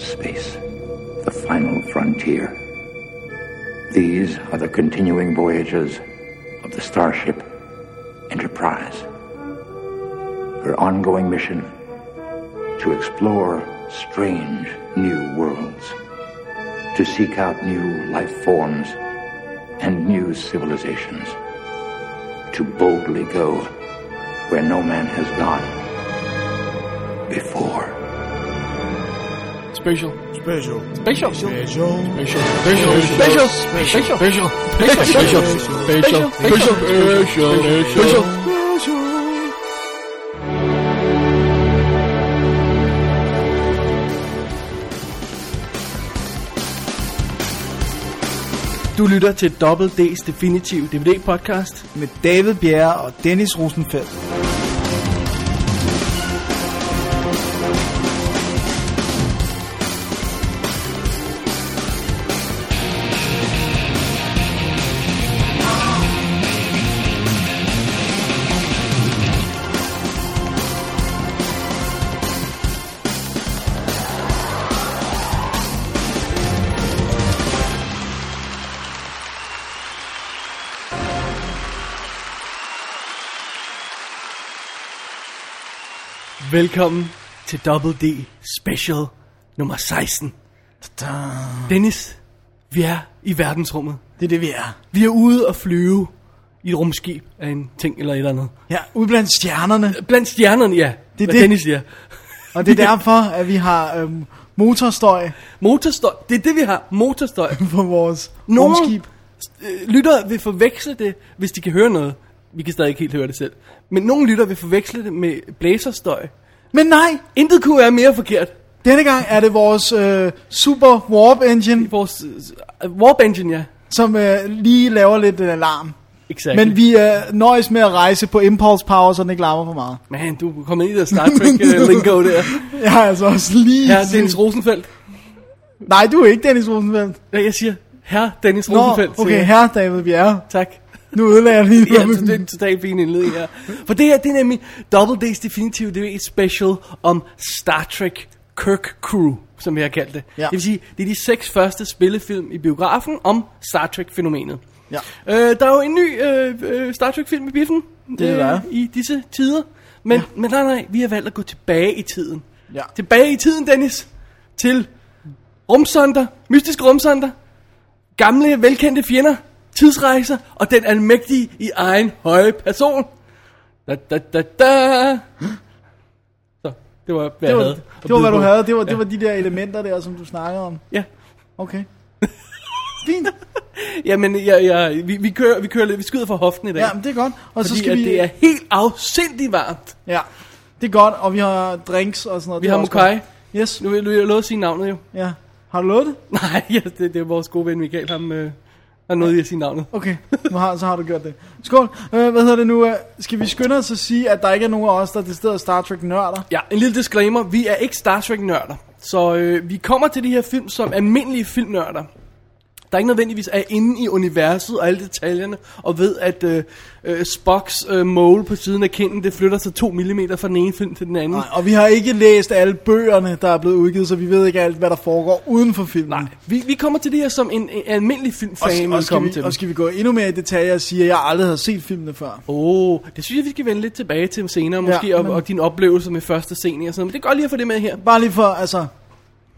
space, the final frontier. These are the continuing voyages of the starship Enterprise. Her ongoing mission to explore strange new worlds, to seek out new life forms and new civilizations, to boldly go where no man has gone before. Special. Special. Special. Special. Special. Special. Special. Special. Special. Special. Special. Special. Special. Special. Special. Du lytter til Double D's Definitive DVD podcast. Med David Bjerre og Dennis Rosenfeldt. Velkommen til Double D Special nummer 16. Dennis, vi er i verdensrummet. Det er det, vi er. Vi er ude og flyve i et rumskib af en ting eller et eller andet. Ja, ude blandt stjernerne. Blandt stjernerne, ja. Det er hvad det. Dennis siger. Og det er derfor, at vi har øhm, motorstøj Motorstøj. Det er det, vi har. Motorstøj. på vores Nogle rumskib. øh, lyttere vil forveksle det, hvis de kan høre noget. Vi kan stadig ikke helt høre det selv. Men nogle lyttere vil forveksle det med blæserstøj. Men nej, Intet kunne være mere forkert. denne gang er det vores øh, super warp engine, Vores uh, warp engine, ja. som øh, lige laver lidt øh, alarm. Exakt. Men vi øh, nøjes med at rejse på impulse power, så den ikke larmer for meget. Man, du er kommet ind i Star Trek uh, lingo der. Jeg har altså også lige... Herre Dennis Rosenfeldt. Nej, du er ikke Dennis Rosenfeldt. Ja, jeg siger herre Dennis Nå, Rosenfeldt. siger okay, jeg. herre David Bjerre. Tak. Nu ødelagde jeg lige Ja, det er en totalt fin indledning her. For det her, det er nemlig Double Days Definitive, det er et special om Star Trek Kirk Crew, som vi har kaldt det. Ja. Det vil sige, det er de seks første spillefilm i biografen om Star Trek-fænomenet. Ja. Øh, der er jo en ny øh, øh, Star Trek-film i biffen Det er der. i disse tider. Men, ja. men nej, nej, vi har valgt at gå tilbage i tiden. Ja. Tilbage i tiden, Dennis, til rumsonder, mystiske rumsonder, gamle, velkendte fjender, tidsrejser og den almægtige i egen høje person. Da, da, da, da. Så, det var, hvad Det var, jeg havde. det var hvad du havde. Det var, det var de der elementer der, som du snakkede om. Ja. Okay. Fint. Jamen, ja, ja, vi, vi, kører, vi kører lidt, vi skyder fra hoften i dag. Ja, men det er godt. Og fordi så skal at vi... det er helt afsindigt varmt. Ja, det er godt. Og vi har drinks og sådan noget. Vi Det har Mokai. Yes. Nu vil jeg love at sige navnet jo. Ja. Har du lovet det? Nej, ja, det, det er vores gode ven Michael, ham øh, har noget i at sige navnet. Okay, nu har, så har du gjort det. Skål. Øh, hvad hedder det nu? øh, Skal vi skynde os at sige, at der ikke er nogen af os, der er decideret Star Trek nørder? Ja, en lille disclaimer. Vi er ikke Star Trek-nørder. Så øh, vi kommer til de her film som almindelige filmnørder. Der er ikke nødvendigvis er inde i universet og alle detaljerne, og ved at øh, øh, Spocks øh, mole på siden af kinden, det flytter sig 2 mm fra den ene film til den anden. Nej, og vi har ikke læst alle bøgerne, der er blevet udgivet, så vi ved ikke alt, hvad der foregår uden for filmen. Nej, vi, vi kommer til det her som en, en almindelig Og, filmfan. og, skal vi, og skal vi gå endnu mere i detaljer og sige, at jeg aldrig har set filmene før? Åh, oh, det synes jeg, vi skal vende lidt tilbage til senere, måske, Ja, og, men- og din oplevelse med første scene og sådan noget. Men det er godt lige at få det med her. Bare lige for, altså...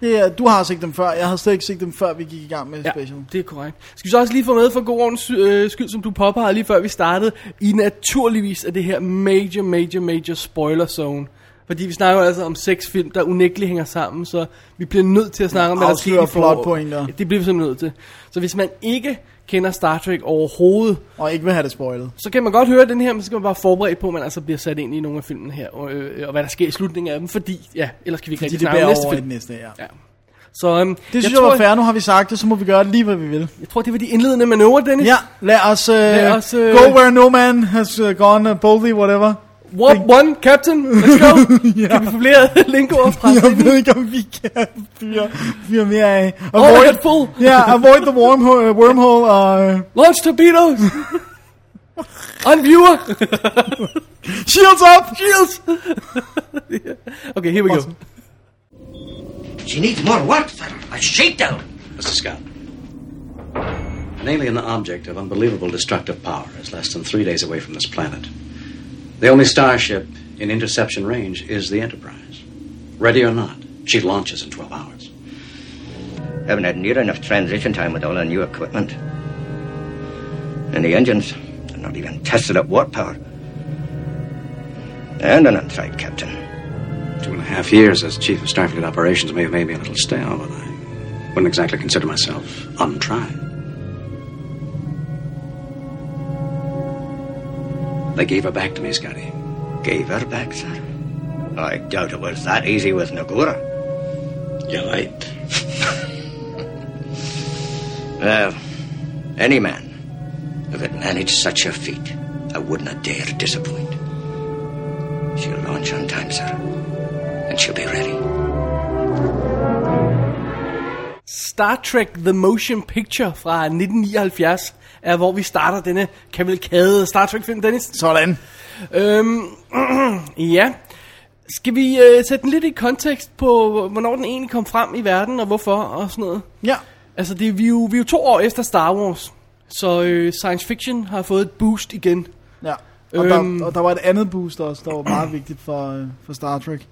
Det er, du har set dem før, jeg har slet ikke set dem før, vi gik i gang med Ja, special. det er korrekt. Skal vi så også lige få med for god ordens øh, skyld, som du påpegede lige før vi startede, i naturligvis er det her major, major, major spoiler zone. Fordi vi snakker altså om seks film, der unægteligt hænger sammen, så vi bliver nødt til at snakke om, hvad der sker i plotpointer. Det bliver vi simpelthen nødt til. Så hvis man ikke kender Star Trek overhovedet, Og ikke vil have det spoilet. så kan man godt høre den her, men så skal man bare forberede på, at man altså bliver sat ind i nogle af filmene her, og, øh, og hvad der sker i slutningen af dem, fordi, ja, ellers kan vi ikke rigtig det snakke om næste film. den næste, ja. Ja. Så øhm, Det synes jeg, tror, var fair, nu har vi sagt det, så må vi gøre lige, hvad vi vil. Jeg tror, det var de indledende manøvrer, Dennis. Ja, lad os, uh, Lad os, øh, go where no man has uh, gone uh, boldly, whatever. Warp one, Captain. Let's go. ja. Kan vi få flere lingoer fra Jeg ved ikke, om vi kan fyre, fyre mere af. Overhead full. Ja, avoid the wormhole, uh, wormhole og... Uh, Launch torpedoes. On viewer. shields up! Shields. okay, here we go. She needs more what, sir? A shakedown. Mr. Scott. An alien object of unbelievable destructive power is less than three days away from this planet. The only starship in interception range is the Enterprise. Ready or not, she launches in 12 hours. Haven't had near enough transition time with all the new equipment. And the engines, they're not even tested at warp power. And an untried captain. Two and a half years as Chief of Starfleet Operations may have made me a little stale, but I wouldn't exactly consider myself untried. They gave her back to me, Scotty. Gave her back, sir. I doubt it was that easy with Nagura. You're right. Well, any man who could manage such a feat, I would not dare disappoint. She'll launch on time, sir. And she'll be ready. Star Trek The Motion Picture fra 1979 er, hvor vi starter denne kavalkade Star Trek-film, Dennis. Sådan. Øhm, ja. Skal vi øh, sætte den lidt i kontekst på, hvornår den egentlig kom frem i verden, og hvorfor, og sådan noget? Ja. Altså, det, er, vi, er jo, vi er jo to år efter Star Wars, så øh, science fiction har fået et boost igen. Ja. Og, Øhm. der, og der var et andet boost også, der var meget vigtigt for, øh, for Star Trek.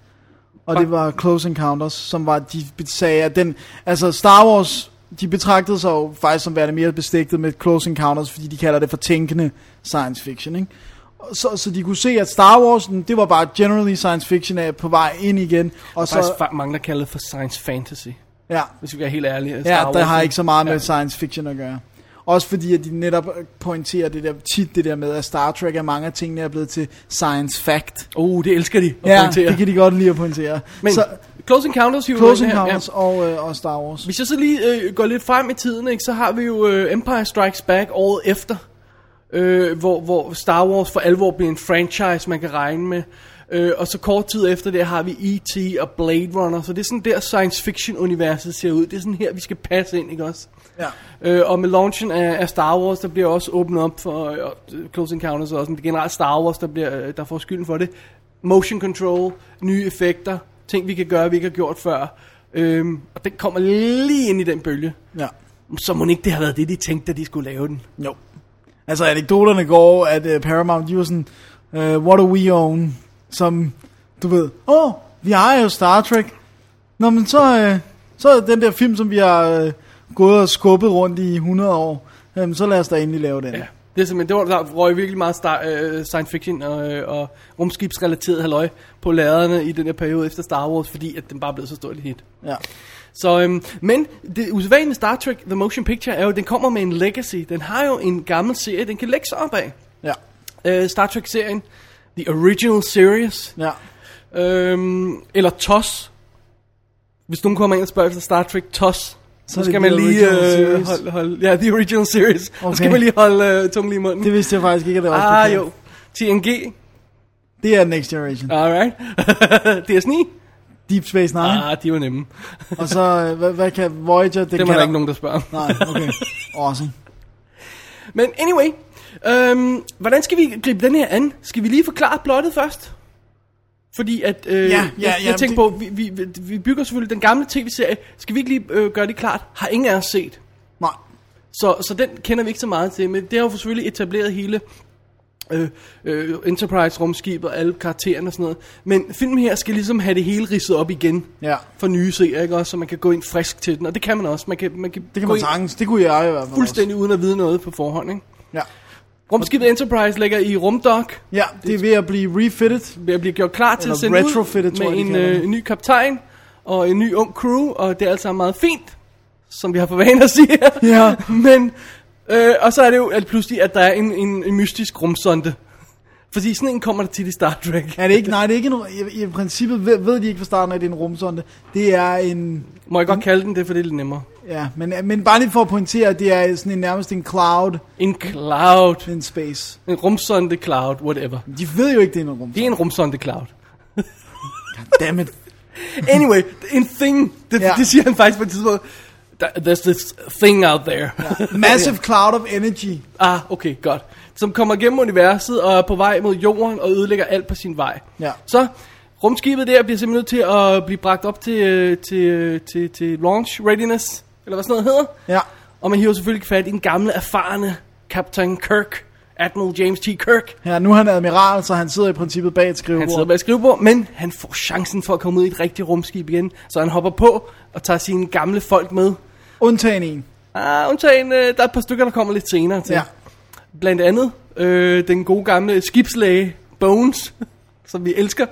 Og det var Close Encounters, som var, de sagde, at den, altså Star Wars, de betragtede sig jo faktisk som værende mere beslægtet med Close Encounters, fordi de kalder det for tænkende science fiction, ikke? Og Så, så de kunne se, at Star Wars, det var bare generally science fiction er på vej ind igen. Og Så, faktisk så, fa- mange, der kalder det for science fantasy, ja, hvis vi er helt ærlige. ja, Star der Wars, har ikke så meget med Ja. science fiction at gøre. Også fordi, at de netop pointerer det der, tit det der med, at Star Trek er mange af tingene er blevet til science fact. Oh, det elsker de at Ja, pointere. det kan de godt lide at pointere. Men så, Close Encounters, hiver Close ind her, Encounters og, øh, og Star Wars. Hvis jeg så lige øh, går lidt frem i tiden, ikke, så har vi jo øh, Empire Strikes Back året efter, øh, hvor, hvor Star Wars for alvor bliver en franchise, man kan regne med. Øh, og så kort tid efter det har vi E.T. og Blade Runner, så det er sådan der science fiction universet ser ud. Det er sådan her, vi skal passe ind, ikke også? Ja. Øh, og med launchen af, af Star Wars, der bliver også åbnet op for øh, Close Encounters og også, men det er generelt Star Wars, der, bliver, øh, der får skylden for det. Motion control, nye effekter, ting vi kan gøre, vi ikke har gjort før. Øhm, og den kommer lige ind i den bølge. ja. Så må ikke det have været det, de tænkte, da de skulle lave den. Jo. Altså anekdoterne går, at uh, Paramount, de var sådan, uh, what do we own? Som, du ved, åh, oh, vi har jo Star Trek. Nå, men så, uh, så er den der film, som vi har uh, gået og skubbet rundt i 100 år, um, så lad os da endelig lave den. Ja. Det er simpelthen, det var, der røg virkelig meget star, øh, science fiction og, øh, og rumskibsrelateret halløj på laderne i den her periode efter Star Wars, fordi at den bare blev så stort et hit. ja. Så, øhm, men det usædvanlige Star Trek The Motion Picture er jo, den kommer med en legacy. Den har jo en gammel serie, den kan lægge sig op af. Ja. Øh, Star Trek-serien, The Original Series, Ja. øhm, eller TOS. Hvis nogen kommer ind og spørger efter Star Trek TOS, så, så det skal man lige øh, holde, holde, ja, The Original Series. Okay. Så skal man lige holde øh, tungen lige i munden. Det vidste jeg faktisk ikke, at det var ah, jo. TNG, Det er Next Generation. alright. DS9, Deep Space Nine. ah, de var nemme. Og så, øh, hvad, hvad kan Voyager? Det Dem kan er der ikke nogen, der spørger. Nej, okay. Awesome. Men anyway, øhm, hvordan skal vi gribe den her an? Skal vi lige forklare plottet først? Fordi at, øh, Ja, ja, jeg, ja, jeg tænker det- på, vi, vi, vi- bygger selvfølgelig den gamle tv-serie. Skal vi ikke lige øh, gøre det klart? Har ingen af os set. Nej. Så, så den kender vi ikke så meget til, men det har jo selvfølgelig etableret hele øh, øh, Enterprise-rumskib og alle karaktererne og sådan noget. Men filmen her skal ligesom have det hele ridset op igen Ja. for nye seere, ikke også? Så man kan gå ind frisk til den, og det kan man også. Man kan, man kan, Det kan man sagtens. Det kunne jeg i hvert fald fuldstændig uden at vide noget på forhånd, ikke? også. Ja. Rumskibet Enterprise ligger i rumdok, Ja, det er ved at blive refitted. ved at blive gjort klar til at sende retrofitted, ud tror med jeg, en, øh, en ny kaptajn og en ny ung crew, og det er alt sammen meget fint, som vi har for vane at sige. Ja. Men, øh, og så er det jo at pludselig, at der er en, en, en mystisk rumsonde. Fordi sådan en kommer der tit i Star Trek. Er det ikke? Nej, det er ikke en, i, i princippet ved, ved de ikke fra starten, at det er en rumsonde. Det er en, Må jeg godt kalde den det, for det er lidt nemmere. ja, men, men bare lige for at pointere, at det er sådan en, nærmest en cloud En cloud. in space. En rumsonde cloud, whatever. De ved jo ikke, det er en rumsonde. Det er en rumsonde cloud. Dammit. Anyway, en thing. Det, Ja. ja. det siger han faktisk på et tidspunkt. "There- There's this thing out there. Massive cloud of energy. Ah, okay, godt. Som kommer gennem universet og er på vej mod jorden og ødelægger alt på sin vej. Ja. Så rumskibet der bliver simpelthen nødt til at blive bragt op til, øh, til, øh, til, til launch readiness, eller hvad sådan noget hedder. Ja. Og man hiver selvfølgelig fat i den gamle, erfarne Captain Kirk, Admiral James T. Kirk. ja, nu er han admiral, så han sidder i princippet bag et skrivebord. Han sidder bag et skrivebord, men han får chancen for at komme ud i et rigtigt rumskib igen. Så han hopper på og tager sine gamle folk med. Undtagen en. Ah, undtagen, øh, der er et par stykker, der kommer lidt senere til. Ja. Blandt andet øh, den gode gamle skibslæge Bones, som vi elsker,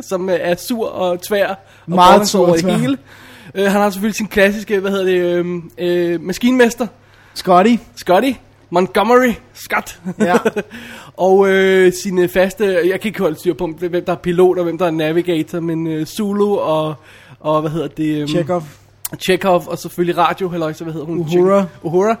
som øh, er sur og tvær. Og Meget sur og tvær. hele. Øh, han har selvfølgelig sin klassiske, hvad hedder det, øh, øh, maskinmester, Scotty. Scotty, Montgomery Scott. Ja. og øh, sine faste, jeg kan ikke holde styr på, hvem der er pilot og hvem der er navigator, men øh, Zulu og, og hvad hedder det? Øh, Chekhov. Chekhov, og selvfølgelig radio, eller så hvad hedder hun? Uhura. Uhura.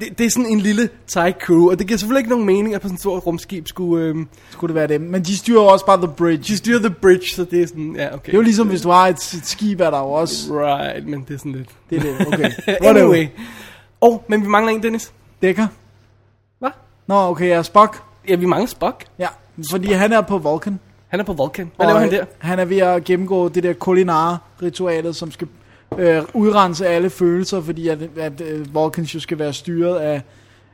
Det, det er sådan en lille tight crew, og det giver selvfølgelig ikke nogen mening, at på sådan et stort rumskib skulle... Øh, Skulle det være dem. Men de styrer også bare The Bridge. de styrer the bridge, så det er sådan, ja, okay. Det er jo ligesom, hvis du har et, et skib, er der jo også... Right, men det er sådan lidt... Det er det, okay. Anyway. Åh, oh, men vi mangler en, Dennis. Dækker. Hvad? Nå, okay, jeg er Spock. Ja, vi mangler Spock. Ja, fordi han er på Vulcan. Han er på Vulcan. Hvad Og, laver han der? Han er ved at gennemgå det der kulinare-ritualet, som skal øh, udrense alle følelser, fordi at, at øh, Vulcans jo skal være styret af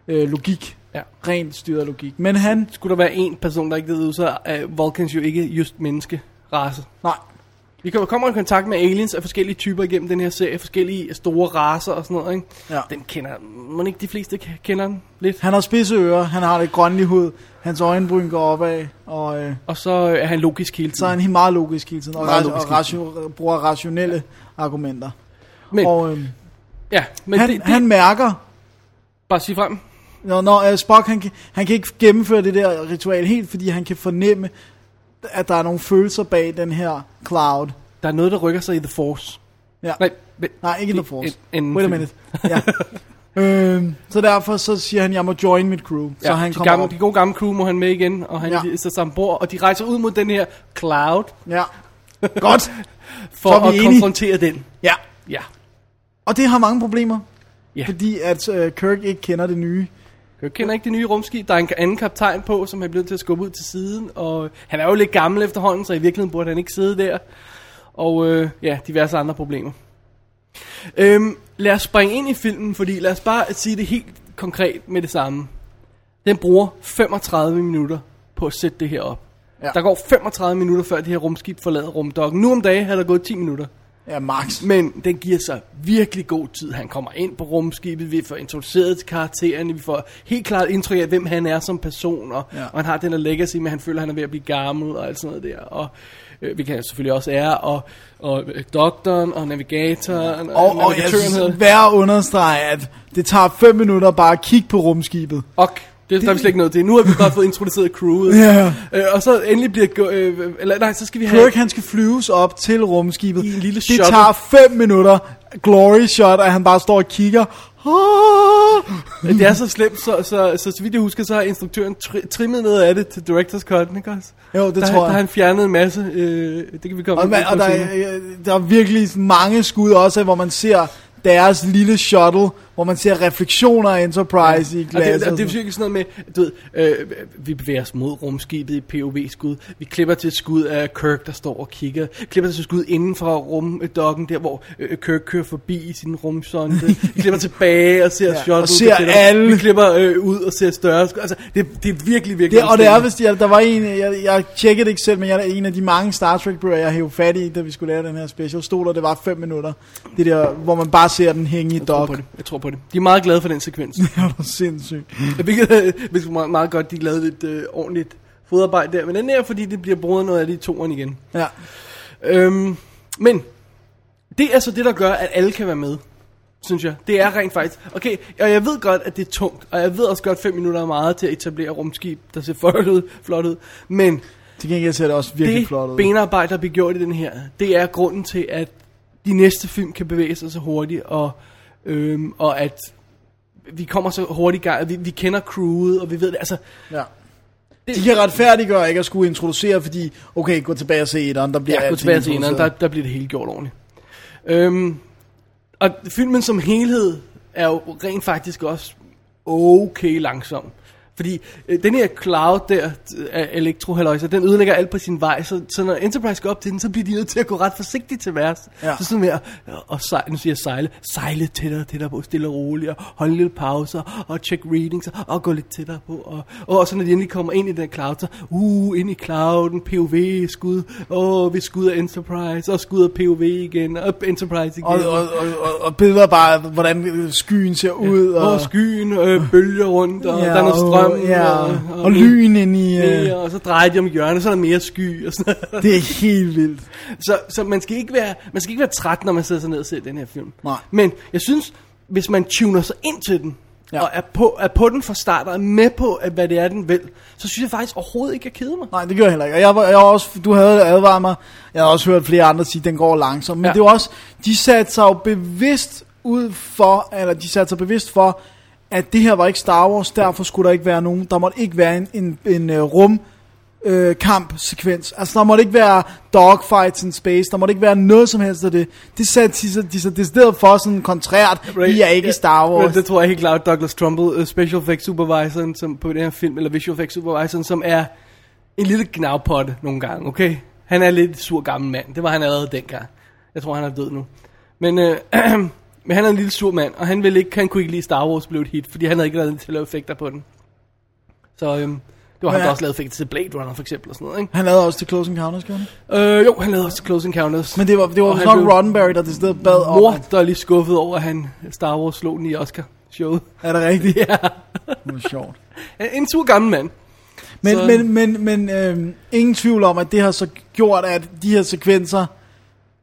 øh, logik. Ja. Rent styret af logik. Men han... Skulle der være en person, der ikke ved ud, så er Vulcans jo ikke just menneskerace. Nej, Vi kommer- kommer i kontakt med aliens af forskellige typer igennem den her serie, forskellige store raser og sådan noget, ikke? Ja. Den kender, må ikke de fleste kender den lidt? han har spidse ører, han har lidt grønlig hud, hans øjenbryn går opad, og øh, Og så er han logisk hele så er tiden. han meget logisk hele tiden, og, Meget ra- og ratio- bruger rationelle argumenter. Men, Og øh, ja, men han, det, det, han mærker, bare sig frem. når, når uh, Spock han, kan- han kan ikke gennemføre det der ritual helt, fordi han kan fornemme, at der er nogle følelser bag den her cloud. Der er noget, der rykker sig i The Force. Ja. Nej, men, Nej, ikke in the force. en- en Wait a minute. Ja. øhm, så derfor så siger han, jeg må join mit crew. Så Ja, han de, kommer gamle, op. de gode gamle crew må han med igen, og han ja. sætter sig ombord, og de rejser ud mod den her cloud, Ja. Godt. for Så er vi at enige. konfrontere den. Ja. Ja. Og det har mange problemer. Ja. Fordi at uh, Kirk ikke kender det nye. Jeg kender ikke det nye rumskib. Der er en anden kaptajn på, som er blevet til at skubbe ud til siden. Og han er jo lidt gammel efterhånden, så i virkeligheden burde han ikke sidde der. Og øh, ja, diverse andre problemer. Øhm, lad os springe ind i filmen, fordi lad os bare sige det helt konkret med det samme. Den bruger 35 minutter på at sætte det her op. Ja. Der går 35 minutter, før det her rumskib forlader rumdokken. Nu om dagen har der gået 10 minutter. Ja, Max. Men den giver sig virkelig god tid. Han kommer ind på rumskibet, vi får introduceret til karaktererne, vi får helt klart indtryk af, hvem han er som person, og, Ja. og han har den der legacy at han føler, at han er ved at blive gammel, og alt sådan noget der. Og øh, vi kan selvfølgelig også ære, og, og øh, doktoren, og navigatoren, Og, og jeg navigatøren synes, værd at understrege, at det tager 5 minutter bare at kigge på rumskibet. Og det, der er vi slet ikke noget til. Nu har vi godt fået introduceret crewet. Ja. Øh, og så endelig bliver... Øh, eller nej, så skal vi have... Kirk han skal flyves op til rumskibet. I en lille det shuttle. tager 5 minutter glory shot, at han bare står og kigger. Ah! Det er så slemt, så, så, så, så vidt jeg husker, så har instruktøren tri- trimmet noget af det til Director's Cut, ikke også? Jo, det der, tror Der jeg. har han fjernet en masse, øh, det kan vi komme Og, på og der, er, der er virkelig mange skud også, hvor man ser deres lille shuttle, hvor man ser refleksioner af Enterprise ja. i Og glasset. det, og det er virkelig sådan noget med, du ved, øh, vi bevæger os mod rumskibet i POV-skud. Vi klipper til et skud af Kirk, der står og kigger. Klipper til et skud inden for rumdokken, der hvor øh, Kirk kører forbi i sin rumsonde. vi klipper tilbage og ser Ja, shuttle. og ser klipper- alle. Vi klipper øh, ud og ser større skud. Altså, det, det er virkelig, virkelig... Det, og det er vist, jeg, der var en, jeg, jeg tjekkede det ikke selv, men jeg, en af de mange Star Trek bøger, jeg hævde fat i, da vi skulle lave den her special, stod der, det var 5 minutter. Det der, hvor man bare ser den hænge i det. Jeg tror på det. De er meget glade for den sekvens. Det var sindssygt. Hvilket er er meget, meget godt, de lavede lidt øh, ordentligt fodarbejde der. Men den er, fordi det bliver brugt noget af det i toeren igen. Ja. Øhm, men det er så det, der gør, at alle kan være med. Synes jeg. Det er rent faktisk. Okay, og jeg ved godt, at det er tungt. Og jeg ved også godt, at 5 minutter er meget til at etablere rumskib, der ser flot ud. Flot ud. Men Til gengæld ser det også virkelig det flot ud. benarbejde, der bliver gjort i den her, det er grunden til, at de næste film kan bevæge sig så hurtigt, og, øhm, og at vi kommer så hurtigt i gang, vi, vi kender crewet, og vi ved det. Altså, Ja. De kan retfærdiggøre ikke at skulle introducere, fordi, okay, gå tilbage og se etteren, der bliver Ja, gå tilbage til eneren, der, der bliver det hele gjort ordentligt. Øhm, og filmen som helhed er jo rent faktisk også okay langsom. Fordi øh, den her cloud der øh, af elektrohaløjser, den ødelægger alt på sin vej, så, så når Enterprise går op til den, så bliver de nødt til at gå ret forsigtigt til værs. Ja. Så sådan med at, og sejle, nu siger jeg sejle, sejle tættere, tættere på, stille og roligt, og holde en lille pauser, og tjekke readings, og gå lidt tættere på, og, og så når de endelig kommer ind i den cloud, så, uh, ind i clouden, POV, skud, åh, oh, vi skud af Enterprise, og skud af POV igen, og Enterprise igen. Og, og, og, og, og billeder bare, hvordan skyen ser ud. og, og skyen øh, bølger rundt, og ja, der er noget strøm, ja, og, og, og lyn ind i... Ja, Uh, og så drejer de om hjørnet, så er der mere sky og sådan noget. det er helt vildt. Så, så man, skal ikke være, man skal ikke være træt, når man sidder sig ned og ser den her film. Nej. Men jeg synes, hvis man tuner sig ind til den, Ja. og er på, er på den fra start, og er med på, at, hvad det er, den vil, så synes jeg faktisk overhovedet ikke, jeg keder mig. Nej, det gør jeg heller ikke. Og jeg, var, jeg var også, du havde advaret mig. Jeg har også hørt flere andre sige, at den går langsomt. Men ja. Det er også, de satte sig jo bevidst ud for, eller de satte sig bevidst for, at det her var ikke Star Wars, derfor skulle der ikke være nogen, der måtte ikke være en, en, en uh, rum øh, kampsekvens. Altså der måtte ikke være dogfights in space, der måtte ikke være noget som helst af det. Det satte de, så- de så decideret for sådan kontrært, vi er ikke Star Wars. Men det tror jeg helt klart, Douglas Trumbull, uh, special effects supervisoren som, på den her film, eller visual effects supervisoren, som er en lille gnavpotte nogle gange, okay? Han er lidt sur gammel mand. Det var han allerede dengang. Jeg tror, han er død nu. Men, øh, men han er en lille sur mand, og han, ville ikke, han kunne ikke lide Star Wars blev et hit, fordi han havde ikke lavet til at lave effekter på den. Så øhm, det var Ja. der også lavede effekter til Blade Runner for eksempel og sådan noget, ikke? Han lavede også til Close Encounters, gjorde han? Øh, jo, han lavede også Close Encounters. Men det var, det var han nok blev Roddenberry, der decideret bad om, mor, der er lige skuffet over, at han Star Wars slog den i Oscar-showet. er det rigtigt? ja. Det var sjovt. En sur gammel mand. Men, Så- men, men, men øhm, ingen tvivl om, at det har så gjort, at de her sekvenser,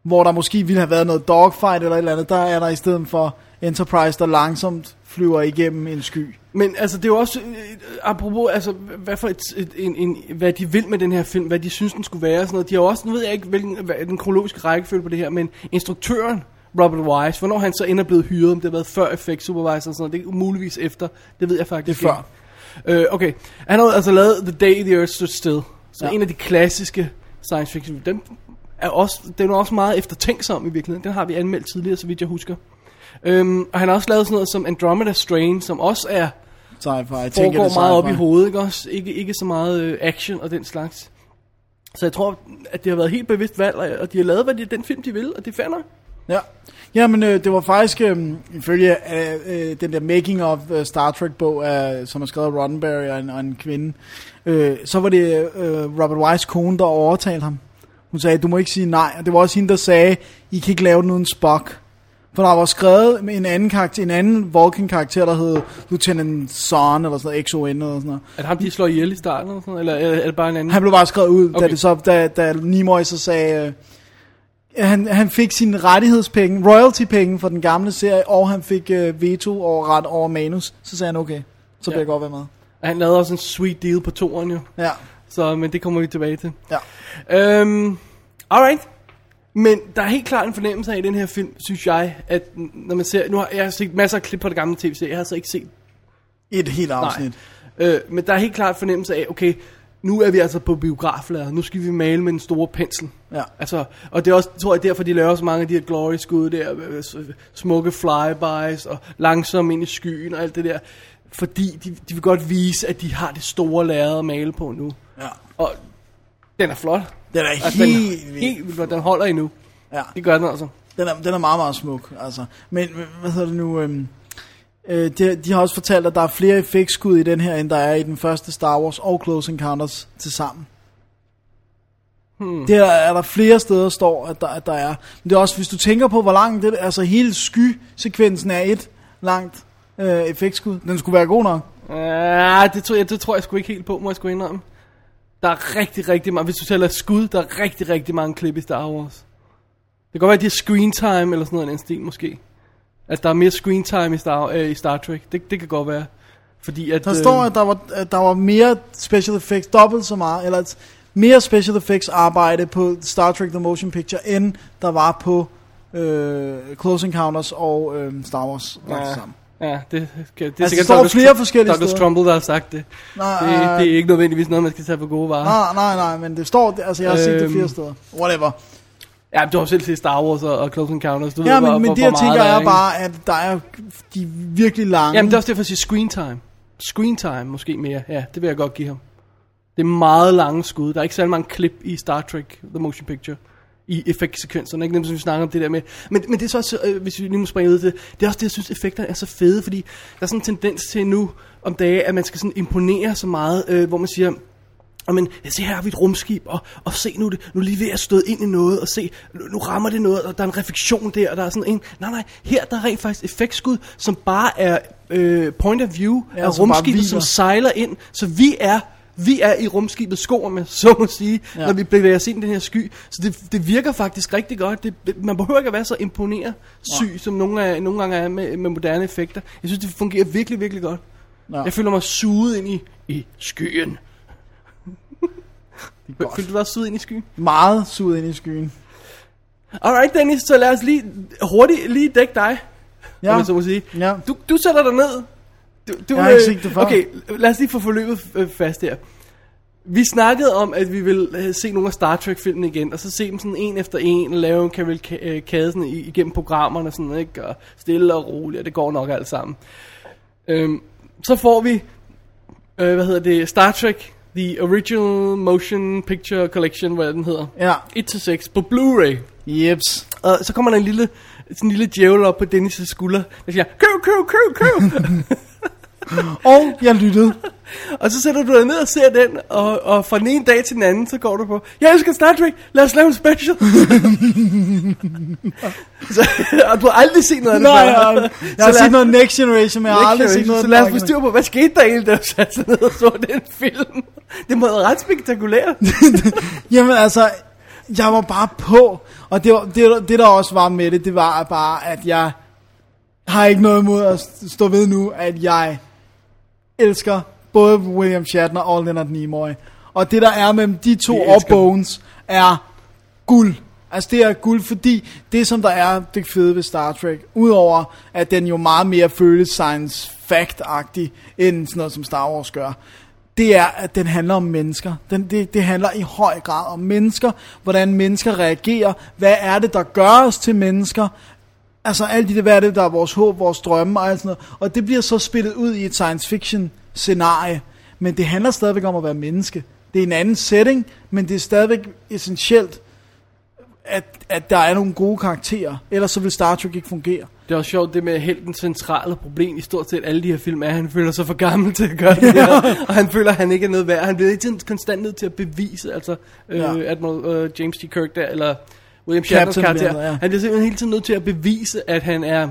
hvor der måske ville have været noget dogfight eller et eller andet, der er der i stedet for Enterprise, der langsomt flyver igennem en sky. Men altså, det er jo også, øh, apropos, altså, hvad for et, et, en, en, hvad de vil med den her film, hvad de synes, den skulle være, og sådan noget. De har også, nu ved jeg ikke, hvilken hvad, den kronologiske rækkefølge på det her, men instruktøren, Robert Wise, hvornår han så ender blevet hyret, om det har været før Effect Supervisor og sådan noget, det er muligvis efter, det ved jeg faktisk Det er før. ikke. Øh, okay, han har altså lavet The Day the Earth Stood Still, så ja. en af de klassiske science fiction, den er også, den er også meget eftertænksom i virkeligheden, den har vi anmeldt tidligere, så vidt jeg husker. Øhm, og han har også lavet sådan noget som Andromeda Strain, som også er Sci-fi. Jeg tænker, det foregår er meget op i hovedet, ikke også? Ikke, ikke så meget øh, action og den slags. Så jeg tror, at det har været helt bevidst valg, og- de har lavet hvad de, den film, de vil, og det er nok. Ja. Jamen, øh, det var faktisk, øh, ifølge øh, øh, den der Making of øh, Star Trek-bog, øh, som er skrevet af Roddenberry og en, og en kvinde, øh, så var det øh, Robert Wise kone, der overtalte ham. Hun sagde, du må ikke sige nej, og det var også hende, der sagde, I kan ikke lave den uden Spock. For der var skrevet med en anden karakter, en anden Vulcan-karakter, der hed Lieutenant Son, eller sådan noget, XON, eller sådan noget. At ham, de slår ihjel i starten, eller, sådan, noget, eller er, det bare en anden? Han blev bare skrevet ud, okay. da, det så, da, da Nimoy så sagde, øh, han, han fik sine rettighedspenge, royalty-penge for den gamle serie, og han fik øh, veto over ret over manus. Så sagde han, okay, så vil Ja. jeg godt være med. Han lavede også en sweet deal på toeren jo, Ja, så, men det kommer vi tilbage til. ja. Øhm, alright. Men der er helt klart en fornemmelse af i den her film, synes jeg, at når man ser, nu har jeg set masser af klip på det gamle tv-serie, jeg har så ikke set Et helt afsnit. Øh, men der er helt klart fornemmelse af, okay, nu er vi altså på biograflader, nu skal vi male med en store pensel. Ja. Altså, og det er også, tror jeg, derfor de laver så mange af de her glory skud der, øh, s- smukke flybys og langsomt ind i skyen og alt det der. Fordi de, de vil godt vise, at de har det store lærred at male på nu. Ja. Og den er flot. Den er Altså, helt den, helt vildt. Den holder endnu. Ja. Det gør den altså. Den er, den er meget, meget smuk. Altså. Men hvad hedder det nu? Øhm, øh, de, de har også fortalt, at der er flere effektskud i den her, end der er i den første Star Wars og Close Encounters til sammen. Hmm. Det er, er der flere steder, står, at der, at der er. Men det er også, hvis du tænker på, hvor langt det altså hele sky-sekvensen er et langt øh, effektskud. Den skulle være god nok. Ja, det tror, jeg, det tror jeg sgu ikke helt på, må jeg sgu indrømme. Der er rigtig, rigtig mange, hvis du tæller skud, der er rigtig, rigtig mange klip i Star Wars. Det kan godt være, at de har screen time eller sådan noget i den stil måske. At der er mere screen time i Star, øh, i Star Trek. Det, det kan godt være. Fordi at... Der står, at der var, at der var mere special effects, dobbelt så meget, eller at mere special effects arbejde på Star Trek The Motion Picture, end der var på øh, Close Encounters og øh, Star Wars Ja. sammen. Ja, det, det, det er Altså, sikkert står flere forskellige Douglas steder. Trumbull, der har sagt det. Nej, Det, det er ikke nødvendigvis noget, man skal tage på gode varer. nej, nej, nej, men det står, altså jeg har set det Øhm. flere steder. Whatever. Ja, du har selv set Star Wars og, og Close Encounters. Du Ja, ved, men, hvor, men hvor, det jeg hvor tænker meget der er ikke? bare, at der er de virkelig lange. Jamen, det er også derfor, jeg siger screen time. screen time måske mere. Ja, det vil jeg godt give ham. Det er meget lange skud. Der er ikke særlig mange klip i Star Trek The Motion Picture i effektsekvenserne, ikke? Som vi snakker om det der med. Men, men det er så også, øh, hvis vi lige må springe ud til, det. Er også det, jeg synes, effekterne er så fede, fordi der er sådan en tendens til nu om dage, at man skal sådan imponere så meget, øh, hvor man siger, og men, ser her har vi et rumskib, og, og se nu, det, nu lige ved at støde ind i noget, og se, nu, nu rammer det noget, og der er en refleksion der, og der er sådan en, nej nej, her der er rent faktisk effektskud, som bare er øh, point of view Ja, af rumskibet, som sejler ind, så vi er vi er i rumskibets skor, med så må sige, Ja. ja. når vi bevæger os ind i den her sky. Så det, det virker faktisk rigtig godt. Det, det, man behøver ikke at være så imponeret syg, som nogle, af, nogle gange er med, med moderne effekter. Jeg synes, det fungerer virkelig, virkelig godt. Ja. Jeg føler mig suget ind i, i skyen. godt. Følte du dig suget ind i skyen? Meget suget ind i skyen. Alright Dennis, så lad os lige hurtigt lige dække dig, ja. Ja, man så må sige. ja. Du, du sætter dig ned. Du, du, Jeg har ikke øh, set det før. Okay, lad os lige få forløbet øh, fast her. Vi snakkede om, at vi ville øh, se nogle af Star Trek-filmene igen, og så se dem sådan en efter en, og lave en kavalkade sådan i- igennem programmerne, og sådan, ikke? Og stille og roligt, og det går nok alt sammen. Øhm, så får vi, øh, hvad hedder det, Star Trek, The Original Motion Picture Collection, hvad den hedder. Ja. 1-6 på Blu-ray. Jeps. Og så kommer der en lille, sådan en lille djævel op på Dennis' skulder, der siger, køb, køb, køb, køb. Og jeg lyttede. og så sætter du dig ned og ser den, og, og fra den ene dag til den anden, så går du på, jeg elsker Star Trek, lad os lave en special. så, og du har aldrig set noget af det Nej, jeg, jeg har Så lad- set noget Next Generation, men jeg har aldrig set noget så lad os få styr på, hvad skete der egentlig, da du satte sig ned og så den film? Det må være ret spektakulært. Jamen altså, jeg var bare på, og det, det, det der også var med det, det var bare, at jeg har ikke noget imod at stå ved nu, at jeg elsker både William Shatner og Leonard Nimoy. Og det der er mellem de to Vi og. Bones, er guld. Altså det er guld, fordi det som der er det fede ved Star Trek, udover at den jo meget mere føles science fact-agtig, end sådan noget som Star Wars gør, det er, at den handler om mennesker. Den, det, det handler i høj grad om mennesker, hvordan mennesker reagerer, hvad er det, der gør os til mennesker, altså alt det, hvad er det, der er vores håb, vores drømme og alt sådan noget, og det bliver så spillet ud i et science fiction scenarie, men det handler stadigvæk om at være menneske. Det er en anden setting, men det er stadigvæk essentielt, at, at der er nogle gode karakterer, ellers så vil Star Trek ikke fungere. Det er også sjovt, det med heltens centrale problem i stort set alle de her film er, at han føler sig for gammel til at gøre det her, og han føler, at han ikke er noget værd. Han bliver ikke konstant nødt til at bevise, altså øh, Ja. ja. Admiral øh, James T. Kirk der, eller William Shatners karakter. bliver det, ja. Han bliver simpelthen hele tiden nødt til at bevise, at han er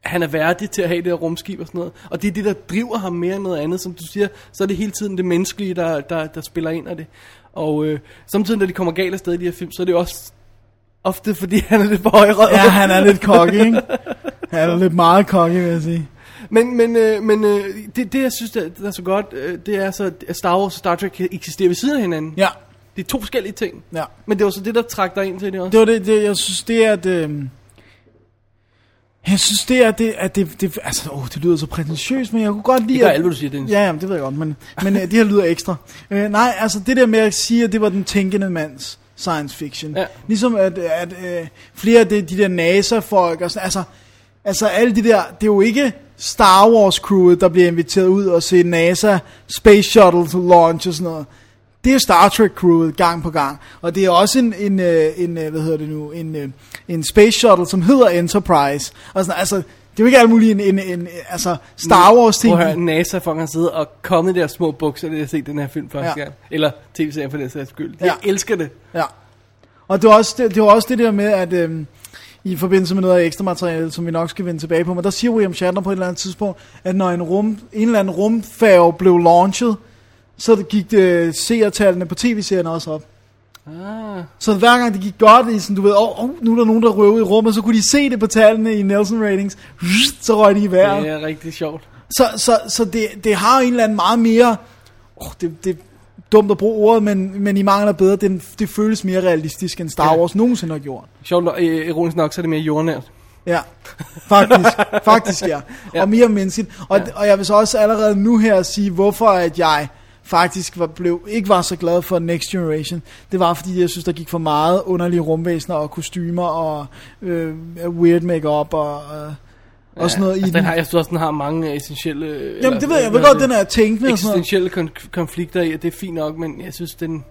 han er værdig til at have det her rumskib og sådan noget. Og det er det, der driver ham mere end noget andet. Som du siger, så er det hele tiden det menneskelige, der, der, der spiller ind af det. Og øh, samtidig, når de kommer galt afsted i de her film, så er det også ofte, fordi han er lidt for højrød. Ja, han er lidt cocky, ikke? Han er lidt meget cocky, vil jeg sige. Men, men, øh, men øh, det, det, jeg synes, der, der er så godt, øh, det er så, at Star Wars og Star Trek kan eksistere ved siden af hinanden. Ja, Det er to forskellige ting. ja. Men det var så det, der trak dig ind til det også. Det var det, det jeg synes, det er, at... Øh, jeg synes, det er, det, at det, det, altså, åh, det lyder så prætentiøst, men jeg kunne godt lide... Det gør alt, hvad du siger, Dennis. Ja, jamen, det ved jeg godt, men, men øh, det her lyder ekstra. Øh, nej, altså det der med at sige, at det var den tænkende mands science fiction. Ja. Ligesom at, at øh, flere af de, de der NASA-folk, og sådan, altså, altså alle de der, det er jo ikke Star Wars crewet, der bliver inviteret ud og se NASA Space Shuttle launch og sådan noget. Det er Star Trek crewet gang på gang. Og det er også en, en, øh, en øh, hvad hedder det nu, en, øh, en Space Shuttle, som hedder Enterprise. Og sådan, altså, det er jo ikke alt muligt en, en, en altså Star Wars ting. Prøv at høre, NASA folk har siddet og kommet i deres små bukser, da jeg set den her film første Ja. ja. gang. Eller tv-serien for den sags skyld. Ja. Jeg elsker det. Ja. Og det var også det, det, var også det der med, at øhm, i forbindelse med noget af ekstra materiale, som vi nok skal vende tilbage på, men der siger William Shatner på et eller andet tidspunkt, at når en, rum, en eller anden rumfærge blev launchet, så gik det seertallene på tv-serien også op. Ah. Så hver gang det gik godt, i sådan, du ved, åh, oh, nu er der nogen, der røver i rummet, så kunne de se det på tallene i Nelson Ratings, så røg de i vejret. Det er rigtig sjovt. Så, så, så det, det har en eller anden meget mere, oh, det, det dumt at bruge ordet, men, men i mangler bedre, det, det føles mere realistisk, end Star Ja. Wars nogensinde har gjort. Sjovt, øh, ironisk nok, så er det mere jordnært. Ja, faktisk, faktisk ja. Ja. Og mere menneskeligt. Og, Ja. og jeg vil så også allerede nu her sige, hvorfor at jeg faktisk var, blev, ikke var så glad for Next Generation. Det var fordi, jeg synes, der gik for meget underlige rumvæsener og kostymer og øh, weird makeup og... Øh, og sådan noget i altså, den. den har, jeg synes også, den har mange essentielle... Jamen det ved jeg, jeg ved godt, den er tænkende og noget. Eksistentielle kon- konflikter i, og det er fint nok, men jeg synes, den,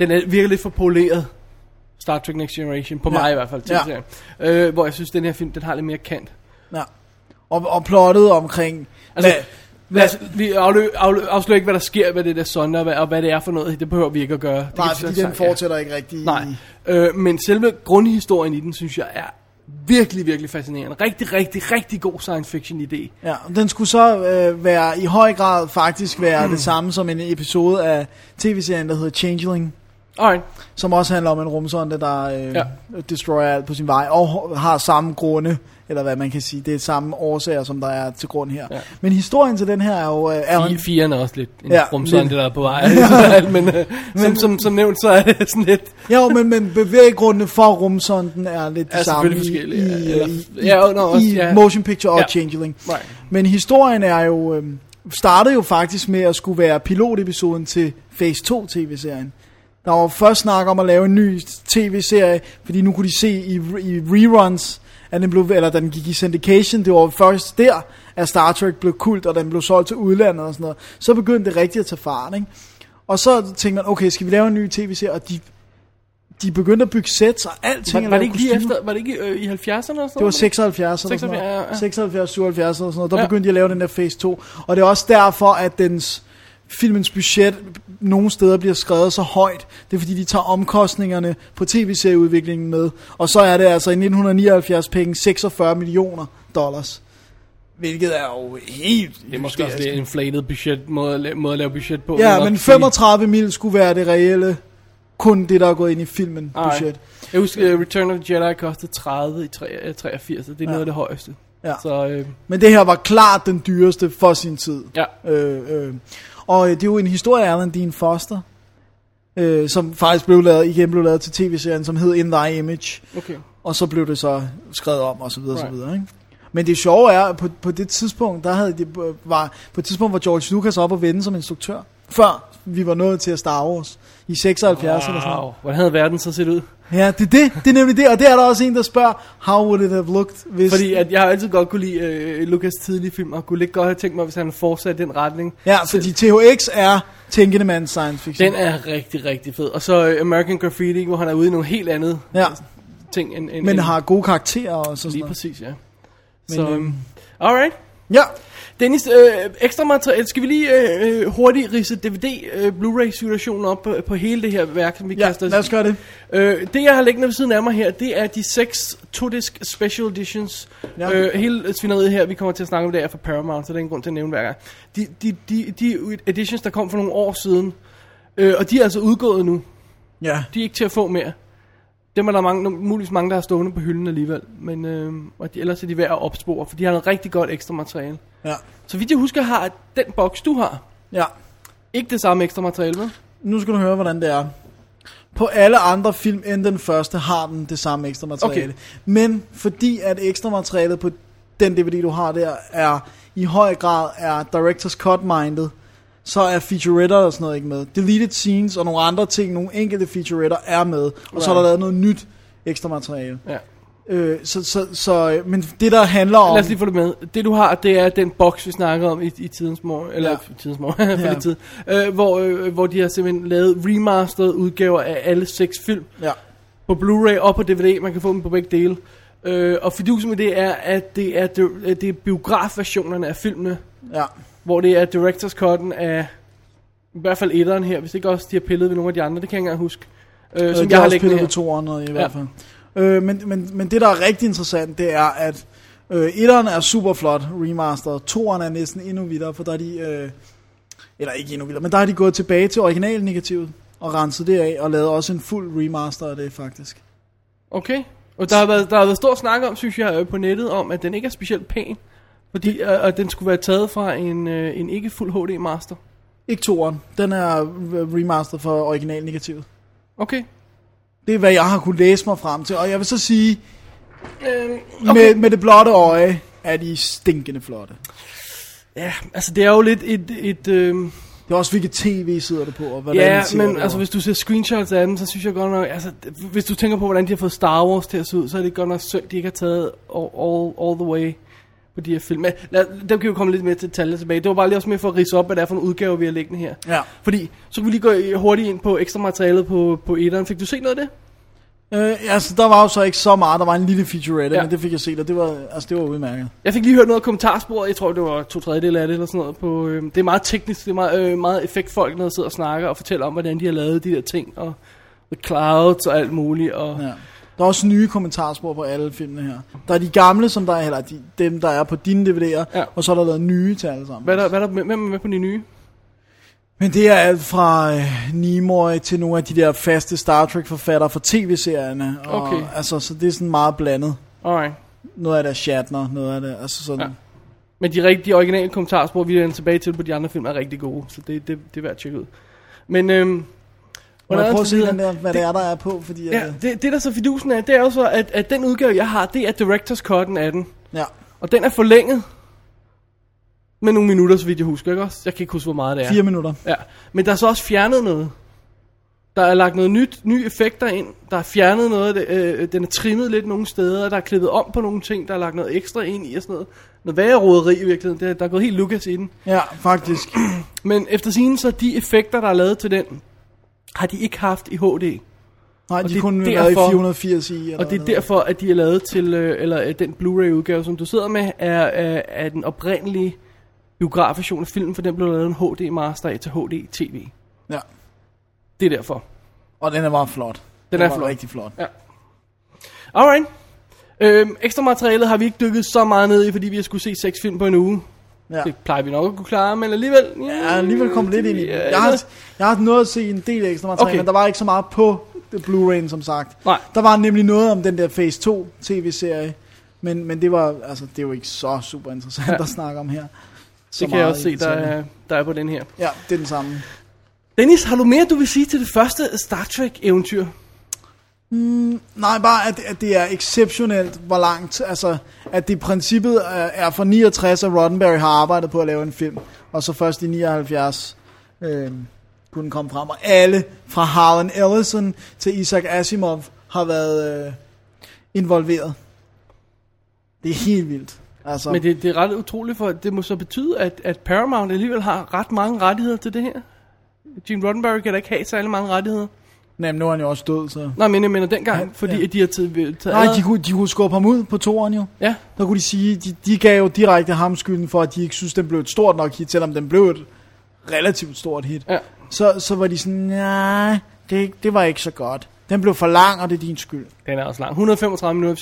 den er, virker lidt for poleret. Star Trek Next Generation, på Ja. mig i hvert fald, Ja. ja. øh, hvor jeg synes, den her film, den har lidt mere kant. Ja. Og, og plottet omkring... Altså, hvad, Lad os, vi aflø, aflø, afslører ikke, hvad der sker med det der og hvad, og hvad det er for noget. Det behøver vi ikke at gøre. Det nej, fordi den fortsætter ikke rigtig. Nej, øh, men selve grundhistorien i den, synes jeg, er virkelig, virkelig fascinerende. Rigtig, rigtig, rigtig god science fiction idé. Ja, den skulle så øh, være i høj grad faktisk være det samme som en episode af tv-serien, der hedder Changeling. Alright. Som også handler om en rumsonde, der øh, Ja. ja. destroyer alt på sin vej, og har samme grunde, eller hvad man kan sige, det er samme årsager, som der er til grund her. Ja. Men historien til den her er jo... Øh, er Fire, en, firen er også lidt en Ja, ja, rumsonde, der er på vej. men, øh, som, som, som nævnt, så er det sådan lidt... jo, men, men bevæggrundene for rumsonden er lidt Er det samme selvfølgelig i, forskellige, ja. i, Eller- i, ja, nå, også, i ja. motion picture og Ja. Changeling. Right. Men historien er jo øh, startede jo faktisk med at skulle være pilotepisoden til Phase 2 tv-serien. Der var først snak om at lave en ny tv-serie, fordi nu kunne de se i, i reruns, at den blev, eller da den gik i syndication, det var først der, at Star Trek blev kult, og den blev solgt til udlandet og sådan noget. Så begyndte det rigtigt at tage fart, ikke? Og så tænkte man, okay, skal vi lave en ny tv-serie? Og de, de begyndte at bygge sets og alting. Var, var det ikke lige efter, var det ikke øh, i 70'erne eller sådan Det var 76 eller 76, sådan ja, ja. noget. 76, 77 eller sådan noget. Der ja. begyndte de at lave den der Phase 2. Og det er også derfor, at dens filmens budget nogle steder bliver skrevet så højt. Det er fordi, de tager omkostningerne på tv-serieudviklingen med. Og så er det altså i 1979 penge 46 millioner dollars. Hvilket er jo helt Det er måske også lidt inflated budget, måde, at la- måde at lave budget på. Ja, men nok sige. 35 mil skulle være det reelle. Kun det, der er gået ind i filmen Alright. budget. Jeg husker, uh, Return of the Jedi kostede 30 i tre- øh, 83, og det er Ja. noget af det højeste. Ja. Så øh, Men det her var klart den dyreste for sin tid. ja, Øh, øh. Og øh, det er jo en historie af Alan Dean Foster, øh, som faktisk blev lavet, igen blev lavet til tv-serien, som hed In Thy Image. okay. Og så blev det så skrevet om, og så videre, Right. så videre, ikke? Men det sjove er, at på, på det tidspunkt, der havde det, var, på et tidspunkt var George Lucas op og vende som instruktør. Før vi var nået til at Star Wars. I 76 eller sådan noget. Wow, hvordan havde verden så set ud? Ja, det er det. Det er nemlig det. Og det er der også en, der spørger, how would it have looked, hvis... Fordi at jeg har altid godt kunne lide øh, Lucas tidlige film, og kunne lidt godt have tænkt mig, hvis han fortsatte den retning. Ja, fordi THX er tænkende mands science fiction. Den er rigtig, rigtig fed. Og så øh, American Graffiti, hvor han er ude i nogle helt andet Ja, ting end... end men har gode karakterer og sådan Lige noget. præcis, ja. Men, så, øhm, alright. Ja, Dennis, øh, ekstra materiale. Skal vi lige øh, hurtigt rise DVD, øh, Blu-ray-situationen op på, på hele det her værk, som vi ja kaster lad os gøre det. Øh, det jeg har liggende ved siden af mig her, det er de seks to-disc special editions. Ja. Øh, hele svineriet her, vi kommer til at snakke om det, er fra Paramount, så det er en grund til at nævne hver gang. De, de, de, de editions, der kom for nogle år siden, øh, og de er altså udgået nu. Ja, De er ikke til at få mere. Dem er der mange, muligvis mange, der har stående på hylden alligevel. Men øh, og de, ellers er de værd at opspore, for de har noget rigtig godt ekstra materiale. ja, Så vidt jeg husker, har den boks, du har, ja. ikke det samme ekstra materiale, vel? Nu skal du høre, hvordan det er. På alle andre film end den første har den det samme ekstra materiale. Okay. Men fordi at ekstra materialet på den DVD, du har der, er i høj grad er director's cut minded, så er featuretter og sådan noget ikke med. Deleted scenes og nogle andre ting, nogle enkelte featuretter er med. Og så er der Right. lavet noget nyt ekstra materiale. Ja. Øh, så, så, så, men det der handler om... Lad os lige få det med. Det du har, det er den boks, vi snakker om i, i tidens morgen, eller Ja. tidens morgen, for Ja. tid, øh, hvor, øh, hvor de har simpelthen lavet remastered udgaver af alle seks film Ja, på Blu-ray og på DVD. Man kan få dem på begge dele. Øh, og fidusen med det er, at det er, det, det er biografversionerne af filmene, ja. Hvor det er director's cutten af i hvert fald etteren her, hvis ikke også de har pillet ved nogle af de andre, det kan jeg ikke engang huske. Øh, Øh, som de jeg har har spillet her. på toeren i Ja. hvert fald. Øh, men, men, men det, der er rigtig interessant, det er, at øh, etteren er super flot remaster, toeren er næsten endnu vildere, for der er de, øh, eller ikke endnu vildere, men der har de gået tilbage til originalnegativet og renset det af, og lavet også en fuld remaster af det faktisk. Okay. Og der har været, der har været stor snak om, synes jeg, øh, på nettet, om at den ikke er specielt pæn. Fordi øh, at den skulle være taget fra en, øh, en ikke fuld HD master. Ikke toeren, den er øh, remaster for originalnegativet. Okay. Det er, hvad jeg har kunne læse mig frem til, og jeg vil så sige, Øhm, okay. med, med det blotte øje, er de stinkende flotte. Ja, altså det er jo lidt et... et øh, Det er også, hvilket tv sidder det på, og hvordan ja, men det altså hvis du ser screenshots af den, så synes jeg godt nok... Altså, hvis du tænker på, hvordan de har fået Star Wars til at se ud, så er det godt nok synd, de ikke har taget all, all, all the way på de her film. Men lad, dem kan vi jo komme lidt mere til detaljer tilbage. Det var bare lige også med for at rise op, hvad det er for en udgave, vi har liggende her. Ja. Fordi, så kunne vi lige gå hurtigt ind på ekstra materialet på, på etteren. Fik du set noget af det? Øh, altså, der var jo så ikke så meget. Der var en lille featurette, Ja. men det fik jeg set, og det var, altså, det var udmærket. Jeg fik lige hørt noget af kommentarsporet. Jeg tror, det var to tredjedel af det eller sådan noget. På, øh, det er meget teknisk. Det er meget, øh, meget effektfolk, der sidder og snakker og fortæller om, hvordan de har lavet de der ting. Og the clouds og alt muligt. Og, Ja. Der er også nye kommentarspor på alle filmene her. Der er de gamle, som der er, eller de, dem, der er på dine DVD'er, Ja. og så er der lavet nye til alle sammen. Hvad er der, hvad er der med, hvem er med på de nye? Men det er alt fra øh, Nimoy til nogle af de der faste Star Trek forfattere for tv-serierne. Og, Okay. Altså, så det er sådan meget blandet. Alright. Noget af det er Shatner, noget af det, altså sådan. Ja. Men de, rigtige, originale kommentarspor, vi vender tilbage til på de andre film, er rigtig gode. Så det, det, det er værd at tjekke ud. Men øhm, Må jeg prøve at se det hvad det, er, der er på, fordi Ja, at, det, det der så fidusen er, det er jo så, at, at den udgave, jeg har, det er Directors Cut'en af den. ja. Og den er forlænget med nogle minutter, så vidt jeg husker, ikke også? Jeg kan ikke huske, hvor meget det er. fire minutter. Ja, men der er så også fjernet noget. Der er lagt noget nyt, nye effekter ind. Der er fjernet noget det. Øh, den er trimmet lidt nogle steder. Der er klippet om på nogle ting. Der er lagt noget ekstra ind i og sådan noget. Noget værre roderi i virkeligheden. Det, er- der er gået helt Lucas i den. Ja, faktisk. Men efter sigende så de effekter, der er lavet til den, har de ikke haft i HD. Nej, Og de det er kunne være i derfor- 480 i. Eller Og det er derfor, at de er lavet til, øh, eller øh, den Blu-ray udgave, som du sidder med, er, er, er den oprindelige biografversion af filmen, for den blev lavet en HD master af til HD TV. Ja, Det er derfor. og den er meget flot. Den er var flot. rigtig flot. Ja. Alright. Øhm, ekstra materialet har vi ikke dykket så meget ned i, fordi vi har skulle se seks film på en uge. Ja. Det plejer vi nok at kunne klare, men alligevel... Ja, alligevel kom lidt ind i. Ja, Jeg har, jeg har nået at se en del ekstra materiale, Okay. men der var ikke så meget på Blu-ray, som sagt. Nej. Der var nemlig noget om den der Phase 2 tv-serie, men, men det var altså det er jo ikke så super interessant Ja. ja. at snakke om her. Så Det kan jeg også se, der er, der er på den her. Ja, det er den samme. Dennis, har du mere, du vil sige til det første Star Trek-eventyr? Mm, Nej, bare at, at det er exceptionelt, hvor langt, altså, at det i princippet er, er fra 69, at Roddenberry har arbejdet på at lave en film, og så først i 79 øh, kunne den komme frem, og alle fra Harlan Ellison til Isaac Asimov har været øh, involveret. Det er helt vildt. Altså, Men det, det er ret utroligt, for det må så betyde, at, at Paramount alligevel har ret mange rettigheder til det her. Gene Roddenberry kan da ikke have særlig mange rettigheder nej, men nu er han jo også død, så... Nej, men jeg mener dengang, Ja, fordi ja. de har taget... Nej, de kunne, de kunne skubbe ham ud på toeren jo. Ja, Der kunne de sige, de, de gav jo direkte ham skylden for, at de ikke synes, den blev et stort nok hit, selvom den blev et relativt stort hit. ja. Så, så var de sådan, nej, det, det var ikke så godt. Den blev for lang, og det er din skyld. Den er også lang. 135 minutter,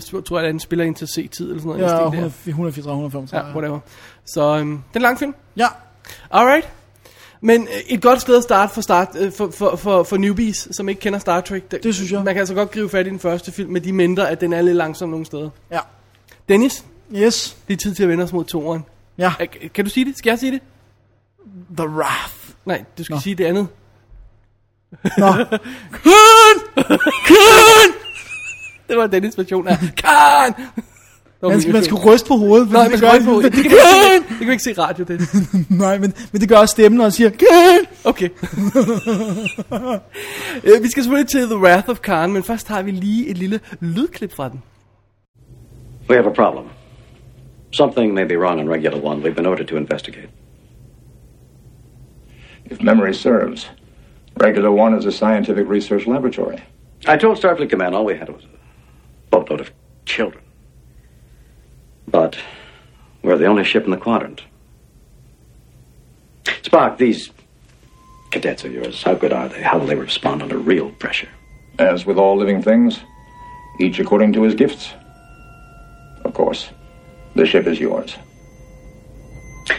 så jeg tror jeg, at den spiller ind til C-tid eller sådan noget. i Ja, den stil der. 134, 135. Ja, whatever. Så øhm, den er lang film. Ja, Alright. Men øh, et godt sted at starte for, start, øh, for, for, for, for newbies, som ikke kender Star Trek. Det synes jeg. Man kan altså godt gribe fat i den første film, med de mindre, at den er lidt langsom nogle steder. ja. Dennis, Yes. det er tid til at vende os mod toeren. Ja, Kan du sige det? Skal jeg sige det? The Wrath. Nej, du skal Nå. sige det andet. Nå, Det var Dennis version af Khan! Det man skal, man skal version. ryste på hovedet. Nej, man det skal gør- ikke på. Det kan vi ikke, se- det kan ikke se radio, Dennis. Nej, men, men det gør også stemmen, når han siger, Khan! Okay. Øh, vi skal selvfølgelig til The Wrath of Khan, men først har vi lige et lille lydklip fra den. We have a problem. Something may be wrong in Regular One. We've been ordered to investigate. If memory serves, Regular One is a scientific research laboratory. I told Starfleet Command all we had was a boatload of children. But we're the only ship in the quadrant. Spock, these cadets of yours, how good are they? How will they respond under real pressure? As with all living things, each according to his gifts. Of course, the ship is yours.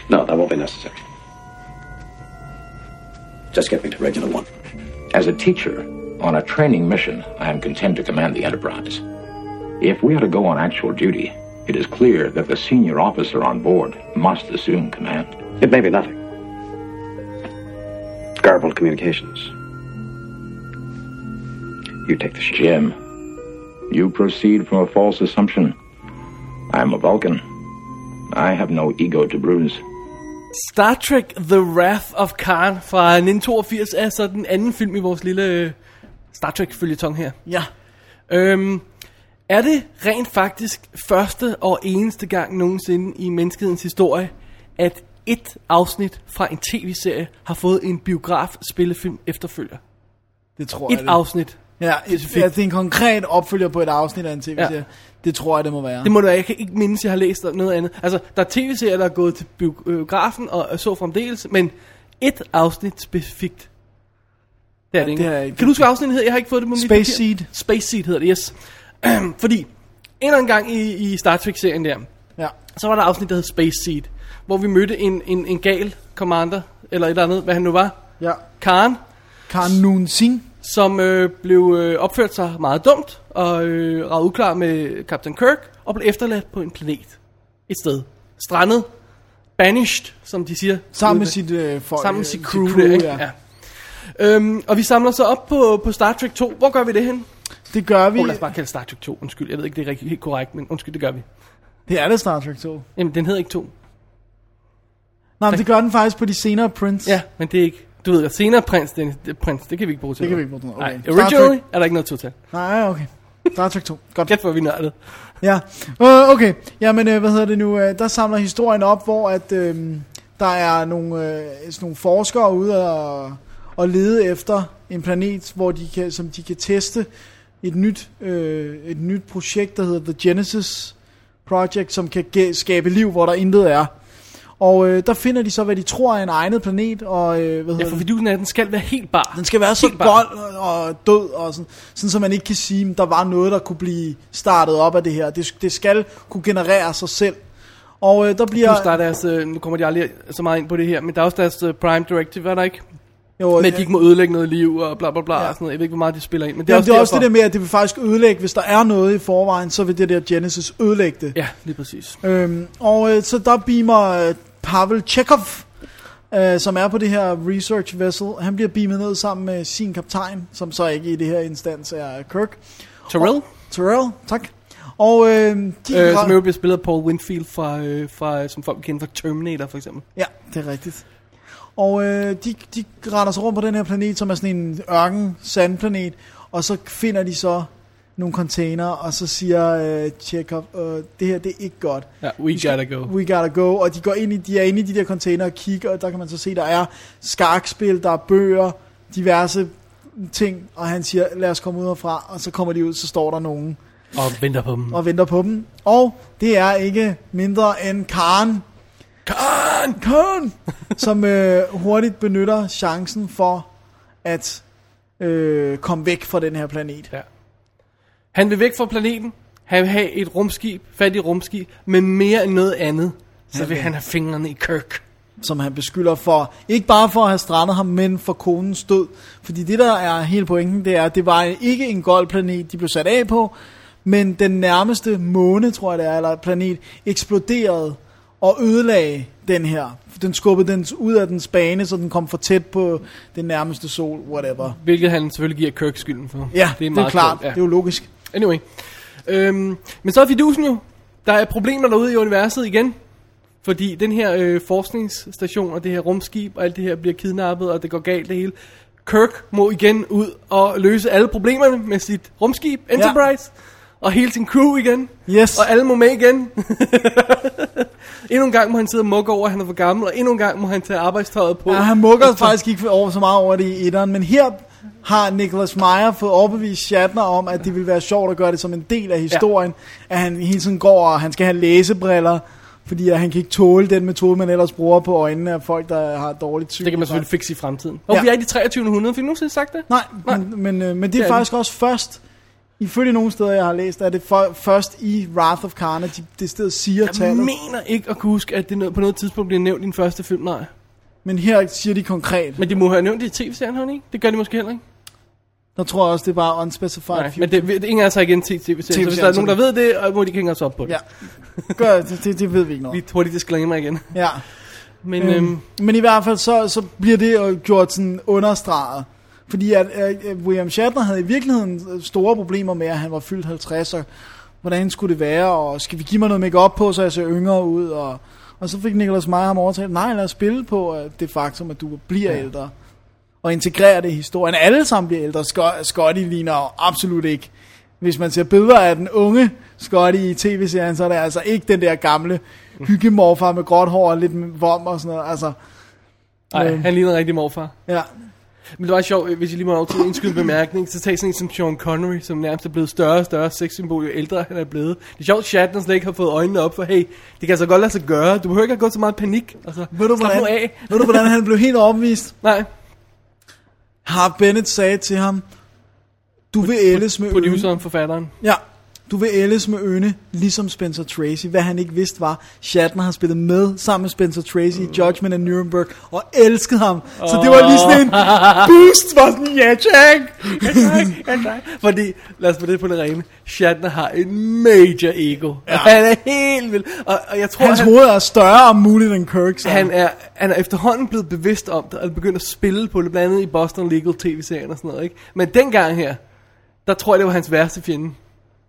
No, that won't be necessary. Just get me to Regular One. As a teacher on a training mission, I am content to command the Enterprise. If we are to go on actual duty, it is clear that the senior officer on board must assume command. It may be nothing. Garbled communications. You take the ship. Jim, you proceed from a false assumption. I am a Vulcan. I have no ego to bruise. Star Trek The Wrath of Khan fra 1982 er så den anden film i vores lille øh, Star Trek følgetong her. Ja, Øhm, Er det rent faktisk første og eneste gang nogensinde i menneskehedens historie, at et afsnit fra en tv-serie har fået en biograf-spillefilm efterfølger? Det tror jeg. Et afsnit. Ja, et, specifikt. ja, det er en konkret opfølger på et afsnit af en tv-serie. Ja. Det tror jeg, det må være. Det må du være. Jeg kan ikke mindes, jeg har læst noget andet. Altså, der er tv-serier, der er gået til biografen og så fremdeles, men et afsnit specifikt. Det er det ikke. det er ikke- Kan du huske, afsnittet hedder? Jeg har ikke fået det på mit Space papir. Seed. Space Seed hedder det, yes. Fordi, en eller anden gang i, i Star Trek-serien der, Ja. så var der et afsnit, der hed Space Seed, hvor vi mødte en, en, en gal commander, eller et eller andet, hvad han nu var, ja. Karen, Karen Noon Singh. som øh, blev øh, opført sig meget dumt, og øh, var uklar med Captain Kirk, og blev efterladt på en planet. Et sted. Strandet. Banished, som de siger. Sammen med sit øh, folk. sammen med øh, sit crew, der, ikke? Ja. Øhm, og vi samler så op på, på Star Trek 2. Hvor gør vi det hen? Det gør vi. Oh, lad os bare kalde Star Trek 2. Undskyld, jeg ved ikke, det er rigtig, helt korrekt, men undskyld, det gør vi. Det er det Star Trek 2. Jamen, den hedder ikke 2. Nej, men det gør den faktisk på de senere prints. Ja, men det er ikke... Du ved, senere prins, det, det, prins, det kan vi ikke bruge til Det kan vi ikke bruge til noget. Nej, Okay. Star originally er der ikke noget total. Nej, okay. Star Trek 2. Godt. Gæt, hvor vi nørdede. Ja, uh, okay. Jamen, uh, hvad hedder det nu? Uh, der samler historien op, hvor at uh, der er nogle, uh, sådan nogle forskere ude og, og lede efter en planet, hvor de kan, som de kan teste et nyt, uh, et nyt projekt, der hedder The Genesis Project, som kan ge- skabe liv, hvor der intet er. Og uh, der finder de så, hvad de tror er en egnet planet, og uh, hvad Ja, hedder for det? fidusen er, at den skal være helt bar. Den skal være så Helt bare. gold og død, og sådan, sådan så man ikke kan sige, at der var noget, der kunne blive startet op af det her. Det, det skal kunne generere sig selv. Og øh, der bliver... Plus der er deres, øh, nu kommer de aldrig så meget ind på det her, men der er også deres øh, Prime Directive, er der ikke? Jo, Men at de ikke må ødelægge noget liv og bla bla bla Ja. og sådan noget. Jeg ved ikke, hvor meget de spiller ind, men det er også det er også derfor. det der med, at det vil faktisk ødelægge, hvis der er noget i forvejen, så vil det der Genesis ødelægge det. Ja, lige præcis. Øhm, og øh, så der beamer øh, Pavel Chekhov, øh, som er på det her research vessel, han bliver beamet ned sammen med sin kaptajn, som så ikke i det her instans er Kirk. Terrell, Terrell, tak. Og øh, de øh, som jo bliver spillet af Paul Winfield, fra, øh, fra, som folk kender fra Terminator for eksempel. Ja, det er rigtigt. Og øh, de, de render sig rundt på den her planet, som er sådan en ørken sandplanet, og så finder de så nogle container, og så siger øh, Chekhov, øh, det her det er ikke godt. Ja, we Vi skal- gotta go. We gotta go. Og de, går ind i, de er inde i de der container og kigger, og der kan man så se, der er skakspil, der er bøger, diverse ting, og han siger, lad os komme ud herfra, og så kommer de ud, så står der nogen Og venter på dem. og venter på dem. Og det er ikke mindre end Karen, Karen! Karen, som øh, hurtigt benytter chancen for at øh, komme væk fra den her planet. Ja. Han vil væk fra planeten. Han vil have et rumskib, fat i rumskib, men mere end noget andet, så vil vil- han have fingrene i Kirk. som han beskylder for, ikke bare for at have strandet ham, men for konens død. Fordi det der er hele pointen, det er, at det var ikke en gold planet, de blev sat af på, men den nærmeste måne, tror jeg det er, eller planet, eksploderede og ødelagde den her. Den skubbede den ud af dens bane, så den kom for tæt på den nærmeste sol, whatever. Hvilket han selvfølgelig giver Kirk skylden for. Ja, det er, det er klart, ja. det er jo logisk. Anyway. Øhm, men så er fidusen jo. Der er problemer derude i universet igen. Fordi den her øh, forskningsstation og det her rumskib og alt det her bliver kidnappet, og det går galt det hele. Kirk må igen ud og løse alle problemerne med sit rumskib, Enterprise. Ja. Og hele sin crew igen. Yes. Og alle må med igen. endnu en gang må han sidde og mukke over, at han er for gammel. Og endnu en gang må han tage arbejdstøjet på. Ja, han mukker faktisk ikke over så meget over det i etteren, men her har Nicholas Meyer fået overbevist Shatner om, at det ville være sjovt at gøre det som en del af historien, ja. at han hele tiden går, og han skal have læsebriller, fordi at han kan ikke tåle den metode, man ellers bruger på øjnene af folk, der har dårligt syn. Det kan man selvfølgelig fikse i fremtiden. Og Ja. vi er i de 2300, fik du nogensinde sagt det? Nej, Nej. men, men, øh, men det Det er er faktisk også først, ifølge nogle steder, jeg har læst, er det for, først i Wrath of Khan, at de det sted siger Jeg tallet. mener ikke at kunne huske, at det på noget tidspunkt bliver nævnt i den første film, nej. Men her siger de konkret. Men de må have nævnt det i tv-serien, har ikke? Det gør de måske heller ikke. Der tror jeg også, det er bare unspecified Nej, future. men det, det ingen af har igen set tv-serien, så hvis der er nogen, der ved det, og må de hænge os op på det. Ja, Gør, det, det, det ved vi ikke noget. Vi hurtigt disclaimer igen. Ja. Men Øhm, øhm, men i hvert fald så, så bliver det jo gjort sådan understreget. Fordi at uh, William Shatner havde i virkeligheden store problemer med, at han var fyldt 50, og hvordan skulle det være, og skal vi give mig noget make på, så jeg ser yngre ud, og, og så fik Nicholas Meyer ham overtalt, nej lad os spille på uh, det faktum, at du bliver ja. ældre, og integrere det i historien. Alle sammen bliver ældre. Scott, Scotty ligner absolut ikke Hvis man ser billeder af den unge Scotty i tv-serien, så er det altså ikke den der gamle hyggemorfar med gråt hår og lidt vom og sådan noget. Altså, Nej, han ligner en rigtig morfar. ja. Men det var sjovt, hvis jeg lige må have lov til indskyde en bemærkning, så tag sådan en som Sean Connery, som nærmest er blevet større og større sexsymbol, jo ældre han er blevet. Det er sjovt, at Shatner slet ikke har fået øjnene op for, hey, det kan altså godt lade sig gøre. Du behøver ikke at gå så meget panik. Altså, Ved du, hvordan, af. ved du, hvordan han blev helt overbevist? Nej, Har Bennett sagde til ham, du vil ældes med produceren, forfatteren. Ja, du vil ældes med øne, ligesom Spencer Tracy. Hvad han ikke vidste var, Shatner har spillet med sammen med Spencer Tracy i Judgment of Nuremberg, og elskede ham. Så det var lige sådan en boost, var sådan, ja, Jack! Fordi, lad os få det på det rene, Shatner har en major ego. Ja. Han er helt vild. Og, og jeg tror, Hans han, hoved er større om muligt end Kirk, så. han, er, han er efterhånden blevet bevidst om det, og begyndt at spille på det, blandt andet i Boston Legal tv-serien og sådan noget. Ikke? Men dengang her, der tror jeg, det var hans værste fjende.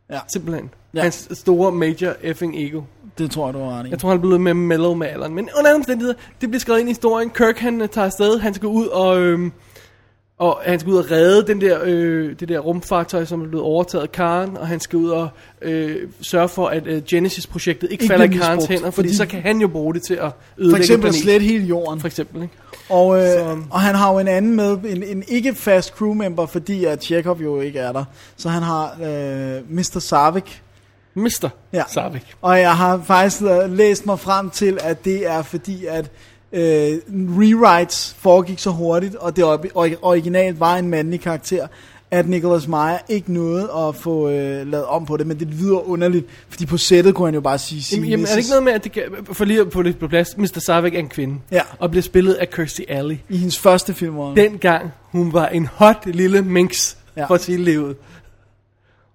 Ja. Simpelthen. Ja. Hans store major effing ego. Det tror jeg, du har ret i. Jeg tror, han er blevet med mellow med alderen. Men under alle omstændigheder, det bliver skrevet ind i historien. Kirk, han tager afsted. Han skal ud og... Øhm, og han skal ud og redde den der, øh, det der rumfartøj, som er blevet overtaget af Karen, og han skal ud og øh, sørge for, at øh, Genesis-projektet ikke, Ikke falder i Karens misbrugt, hænder, fordi, fordi- så kan han jo bruge det til at For ødelægge eksempel planeten, slet hele jorden. For eksempel, ikke? Og, øh, Så- og han har jo en anden med, en, en ikke fast crewmember, fordi at Chekhov jo ikke er der. Så han har øh, Mr. Savik. Mr. Ja. Ja. Sarvik. Og jeg har faktisk øh, læst mig frem til, at det er fordi, at øh, rewrites foregik så hurtigt, og det ori- ori- originalt var en mandlig karakter, at Nicholas Meyer ikke nåede at få øh, lavet om på det, men det lyder underligt, fordi på sættet kunne han jo bare sige, sige Jamen, jamen, er det ikke noget med, at det for lige at få det på plads, Mr. Sarvik er en kvinde, Ja. og bliver spillet af Kirstie Alley. i hendes første film. hvor- dengang hun var en hot lille minx Ja. for sit liv.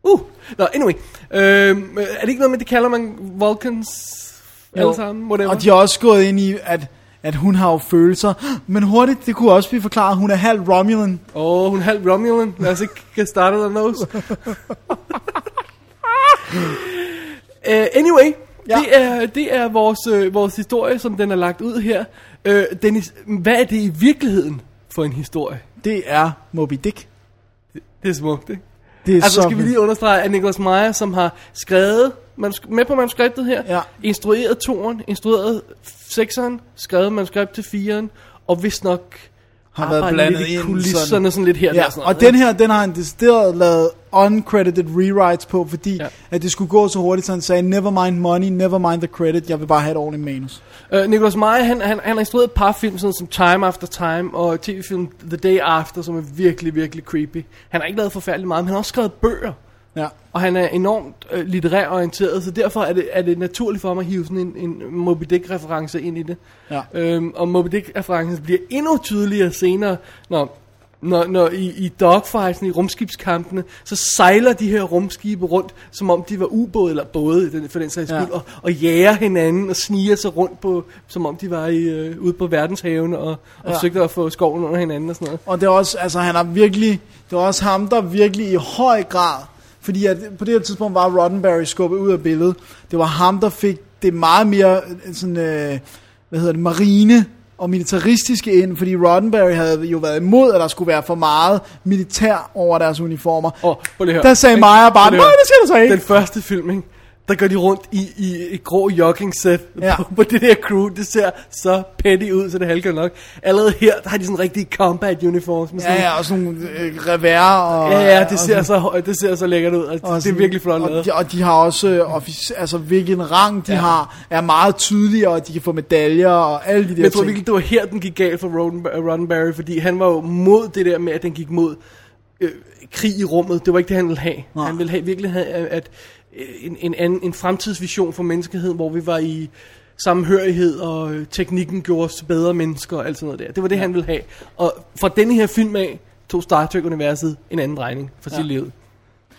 Uh, nå, anyway. Øhm, er det ikke noget med, det kalder man Vulcans Jo. alle sammen? Whatever. Og de har også gået ind i, at, at hun har jo følelser. Men hurtigt, det kunne også blive forklaret, at hun er halv Romulan. Åh, oh, hun er halv Romulan. Lad os ikke get started on those. uh, anyway, Ja. det, er, det er vores, øh, vores historie, som den er lagt ud her. Øh, Dennis, hvad er det i virkeligheden for en historie? Det er Moby Dick. Det er smukt, ikke? Det er Altså så skal vi lige understrege, at Nicholas Meyer, som har skrevet manusk- med på manuskriptet her, Ja. instrueret toren, instrueret sekseren, skrevet manuskript til firen, og vist nok Har været blandet lidt i kulisserne, sådan. sådan, lidt her og Ja, der. Sådan og noget, den her, den har han decideret lavet uncredited rewrites på, fordi ja. At det skulle gå så hurtigt, så han sagde, never mind money, never mind the credit, jeg vil bare have et ordentligt manus. Uh, Nicholas Meyer, han, han, han har instrueret et par film, sådan som Time After Time, og tv-film The Day After, som er virkelig, virkelig creepy. Han har ikke lavet forfærdeligt meget, men han har også skrevet bøger. Ja. Og han er enormt øh, litterær orienteret, så derfor er det, er det naturligt for mig at hive sådan en, en Moby Dick-reference ind i det. Ja. Øhm, og Moby Dick-referencen bliver endnu tydeligere senere, når, når, når i, i dogfightsen, i rumskibskampene, så sejler de her rumskibe rundt, som om de var ubåde eller både, for den sags Ja. skyld, og, og jager hinanden og sniger sig rundt på, som om de var i, øh, ude på verdenshavene og, og Ja. forsøgte at få skoven under hinanden og sådan noget. Og det er også, altså han har virkelig, det er også ham, der virkelig i høj grad, fordi at på det her tidspunkt var Roddenberry skubbet ud af billedet, det var ham, der fik det meget mere øh, sådan, øh, hvad hedder det, marine og militaristiske ind, fordi Roddenberry havde jo været imod, at der skulle være for meget militær over deres uniformer. Og, at høre. Der sagde? Meyer bare, nej, det skal du så ikke. Den første film, ikke? Der går de rundt i, i et grå jogging-sæt Ja. på, på det der crew. Det ser så petty ud, så det halker nok. Allerede her, der har de sådan rigtig combat uniforms. Med sådan, Ja, ja, og sådan nogle øh, revær og... ja, ja, det og ser, sådan- så, det ser så lækkert ud. Og og det er sådan- virkelig flot og lavet. de, og de har også, øh, offic- altså hvilken rang de ja. Har, er meget tydeligere, og de kan få medaljer og alle de der Men jeg tror ting. virkelig, det var her, den gik galt for Roddenberry fordi han var jo mod det der med, at den gik mod øh, krig i rummet. Det var ikke det, han ville have. Nej. Han ville have, virkelig have, at, øh, en, en, anden, en fremtidsvision for menneskeheden, hvor vi var i sammenhørighed, og øh, teknikken gjorde os til bedre mennesker og alt sådan noget der. Det var det, ja. han ville have. Og fra denne her film af, tog Star Trek-universet en anden drejning for Ja. sit liv.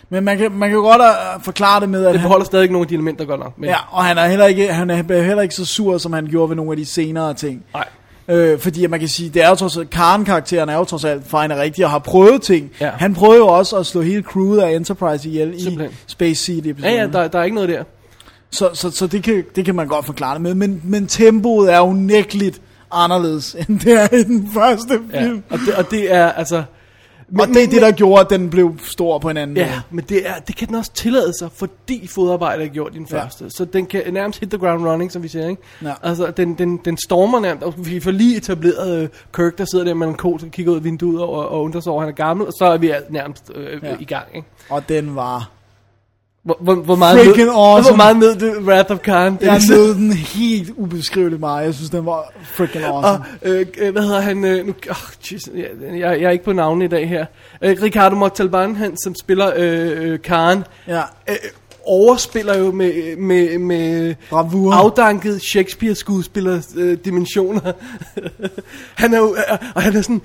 Men man kan, man kan godt uh, forklare det med, at Det han, beholder stadig nogle af de elementer godt nok. Men, ja, og han er, heller ikke, han er heller ikke så sur, som han gjorde ved nogle af de senere ting. Nej. Øh, fordi man kan sige, det er jo trods alt, Karen-karakteren er jo trods alt fejl og rigtig, og har prøvet ting. Ja. Han prøvede jo også at slå hele crewet af Enterprise ihjel i Simpelthen. Space Seed Ja, episoden. ja, der, der er ikke noget der. Så, så, så det, kan, det kan man godt forklare det med. Men, men tempoet er unægteligt anderledes, end det er i den første Ja, film. og, det, og det er altså Men, og det er det, der gjorde, at den blev stor på en anden Ja, måde. men det, er, det kan den også tillade sig, fordi fodarbejdet er gjort i den Ja. første. Så den kan nærmest hit the ground running, som vi siger, ikke? Ja. Altså, den, den, den stormer nærmest, og vi får lige etableret øh, Kirk, der sidder der med en kol, som kigger ud af vinduet og, og undrer sig over, at han er gammel, og så er vi nærmest øh, ja. i gang, ikke? Og den var... Hvor, hvor, hvor meget Freaking ned, awesome. Hvor meget ned det Wrath of Khan. Jeg nød den helt ubeskriveligt meget. Jeg synes, den var freaking awesome. Og, øh, øh, hvad hedder han? Øh, nu, oh, jeez, jeg, jeg, jeg er ikke på navnet i dag her. Øh, Ricardo Montalban, han som spiller øh, øh, Karen, Ja. øh, overspiller jo med, med, med Bravur. afdanket Shakespeare-skuespiller øh, dimensioner. han er jo, øh, og han er sådan,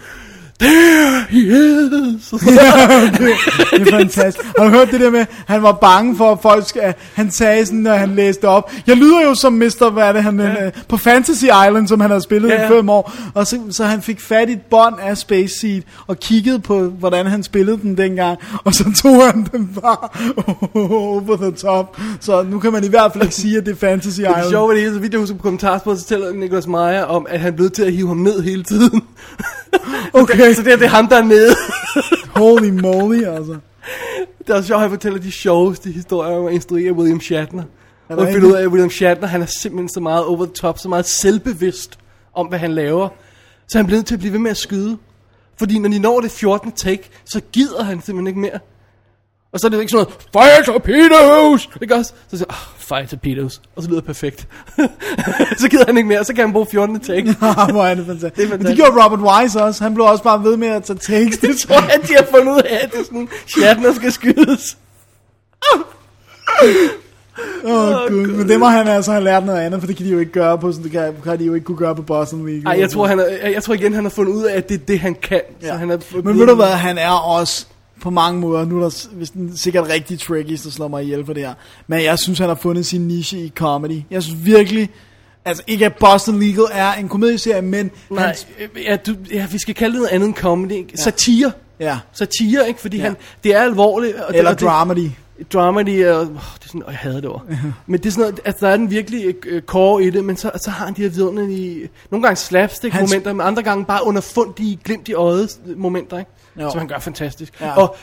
there he is. Det er fantastisk. Har du hørt det der med, han var bange for, at folk skal, han sagde sådan, når han læste op, jeg lyder jo som Mr. Hvad er det, han, ja. på Fantasy Island, som han har spillet Ja, ja. ja. i fem år, og så, så han fik fat i et bånd af Space Seed, og kiggede på, hvordan han spillede den dengang, og så tog han den bare over the top. Så nu kan man i hvert fald ikke sige, at det er Fantasy Det Island. sjove ved det er, så vidt jeg husker på kommentarsporet, så fortæller Nicholas Meyer om, at han blev til at hive ham ned hele tiden. Okay, så det er, det er ham, der er nede. holy moly, altså. Det er også sjovt, at han fortæller de sjoveste historier om at instruere William Shatner. Er Og finder ud af, at William Shatner, han er simpelthen så meget over the top, så meget selvbevidst om, hvad han laver. Så han bliver nødt til at blive ved med at skyde. Fordi når de når det 14. take, så gider han simpelthen ikke mere. Og så er det ikke sådan noget, fire torpedoes! Ikke også? Så siger jeg, oh, fire torpedoes. Og så lyder det perfekt. så gider han ikke mere, og så kan han bruge 14. take. Hvor er det fantastisk. Det er Men det fantastisk. gjorde Robert Wise også. Han blev også bare ved med at tage takes. Det tror jeg, de har fundet ud af, at det er sådan, Shatner skal skydes. Åh, oh, gud. Men det må han altså have lært noget andet, for det kan de jo ikke gøre på, sådan, det kan, kan de jo ikke kunne gøre på Boston League. Ej, jeg tror, han er, jeg tror igen, han har fundet ud af, at det er det, han kan. Så Ja. han er Men ved du hvad, han er også på mange måder, nu er der hvis den sikkert rigtig tricky, der slår mig ihjel for det her, men jeg synes, han har fundet sin niche i comedy. Jeg synes virkelig, altså ikke at Boston Legal er en komedieserie, men Nej, hans, øh, ja, du, ja, vi skal kalde det noget andet end comedy. Ikke? Satire. ja, Satire, ikke? Fordi Ja. ja. han, det er alvorligt. Og eller det, og dramedy. Det, dramedy er, oh, det er sådan, og jeg hader det ord. men det er sådan noget, altså der er den virkelig øh, core i det, men så, så har han de her vidunderlige, nogle gange slapstick Hans- momenter, men andre gange bare underfundige, glimt i øjet momenter, ikke? Jo. Som han gør fantastisk. Ja. Og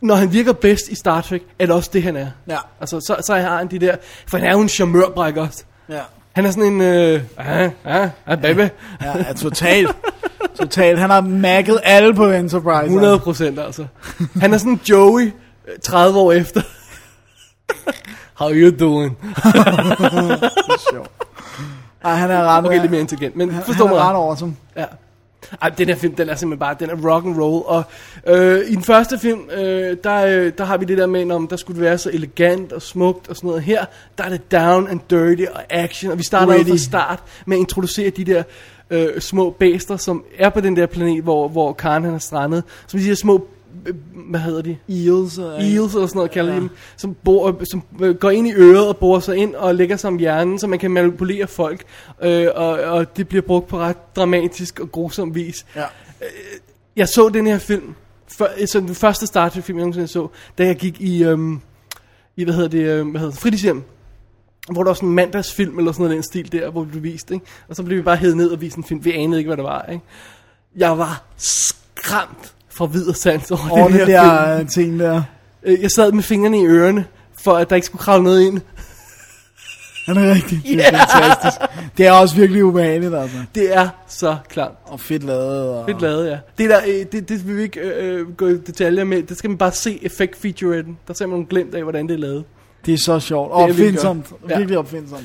når han virker bedst i Star Trek, er det også det, han er. Ja. Altså, så, så har han de der, for han er jo en charmeurbrækker også. Ja. Han er sådan en, øh, ah, ah, ah, baby. Ja, ja, totalt. Totalt. Han har magget alle på Enterprise. 100 procent altså. Han er sådan Joey, øh, 30 år efter. How you doing? Ej, han er ret, Okay, lidt mere intelligent, men han, forstå han mig er ret awesome. Ja. Ej, den her film, den er simpelthen bare, den er rock and roll, og øh, i den første film, øh, der, øh, der har vi det der med, om der skulle det være så elegant og smukt og sådan noget. Her, der er det down and dirty og action, og vi starter Ready. fra start med at introducere de der øh, små bæster, som er på den der planet, hvor, hvor Karen han er strandet. Som de her små, hvad hedder de? Eels. Og, Eels eller sådan noget, kalder Ja. ja. de dem, som, bor, som øh, går ind i øret og borer sig ind og lægger sig om hjernen, så man kan manipulere folk, øh, og, og det bliver brugt på ret dramatisk og grusom vis. Ja. Jeg så den her film, før, så den første Star film, jeg nogensinde så, da jeg gik i, øhm, i hvad hedder det, øhm, hvad hedder det, fritidshjem, hvor der var sådan en mandagsfilm eller sådan noget den stil der, hvor vi blev vist, ikke? Og så blev vi bare hævet ned og vist en film, vi anede ikke, hvad det var, ikke? Jeg var skræmt fra vid og sans over, den det her der film. øh, ting der. Øh, Jeg sad med fingrene i ørerne, for at der ikke skulle kravle noget ind. Han er rigtig. Det er Ja. fantastisk. Det er også virkelig ubehageligt, altså. Det er så klart. Og fedt lavet. Og... Fedt lavet, ja. Det, der, øh, det, det vil vi ikke øh, gå i detaljer med. Det skal man bare se effekt featuretten. Der ser man nogle glimt af, hvordan det er lavet. Det er så sjovt. Det Og virkelig opfindsomt. Ja. Virkelig opfindsomt.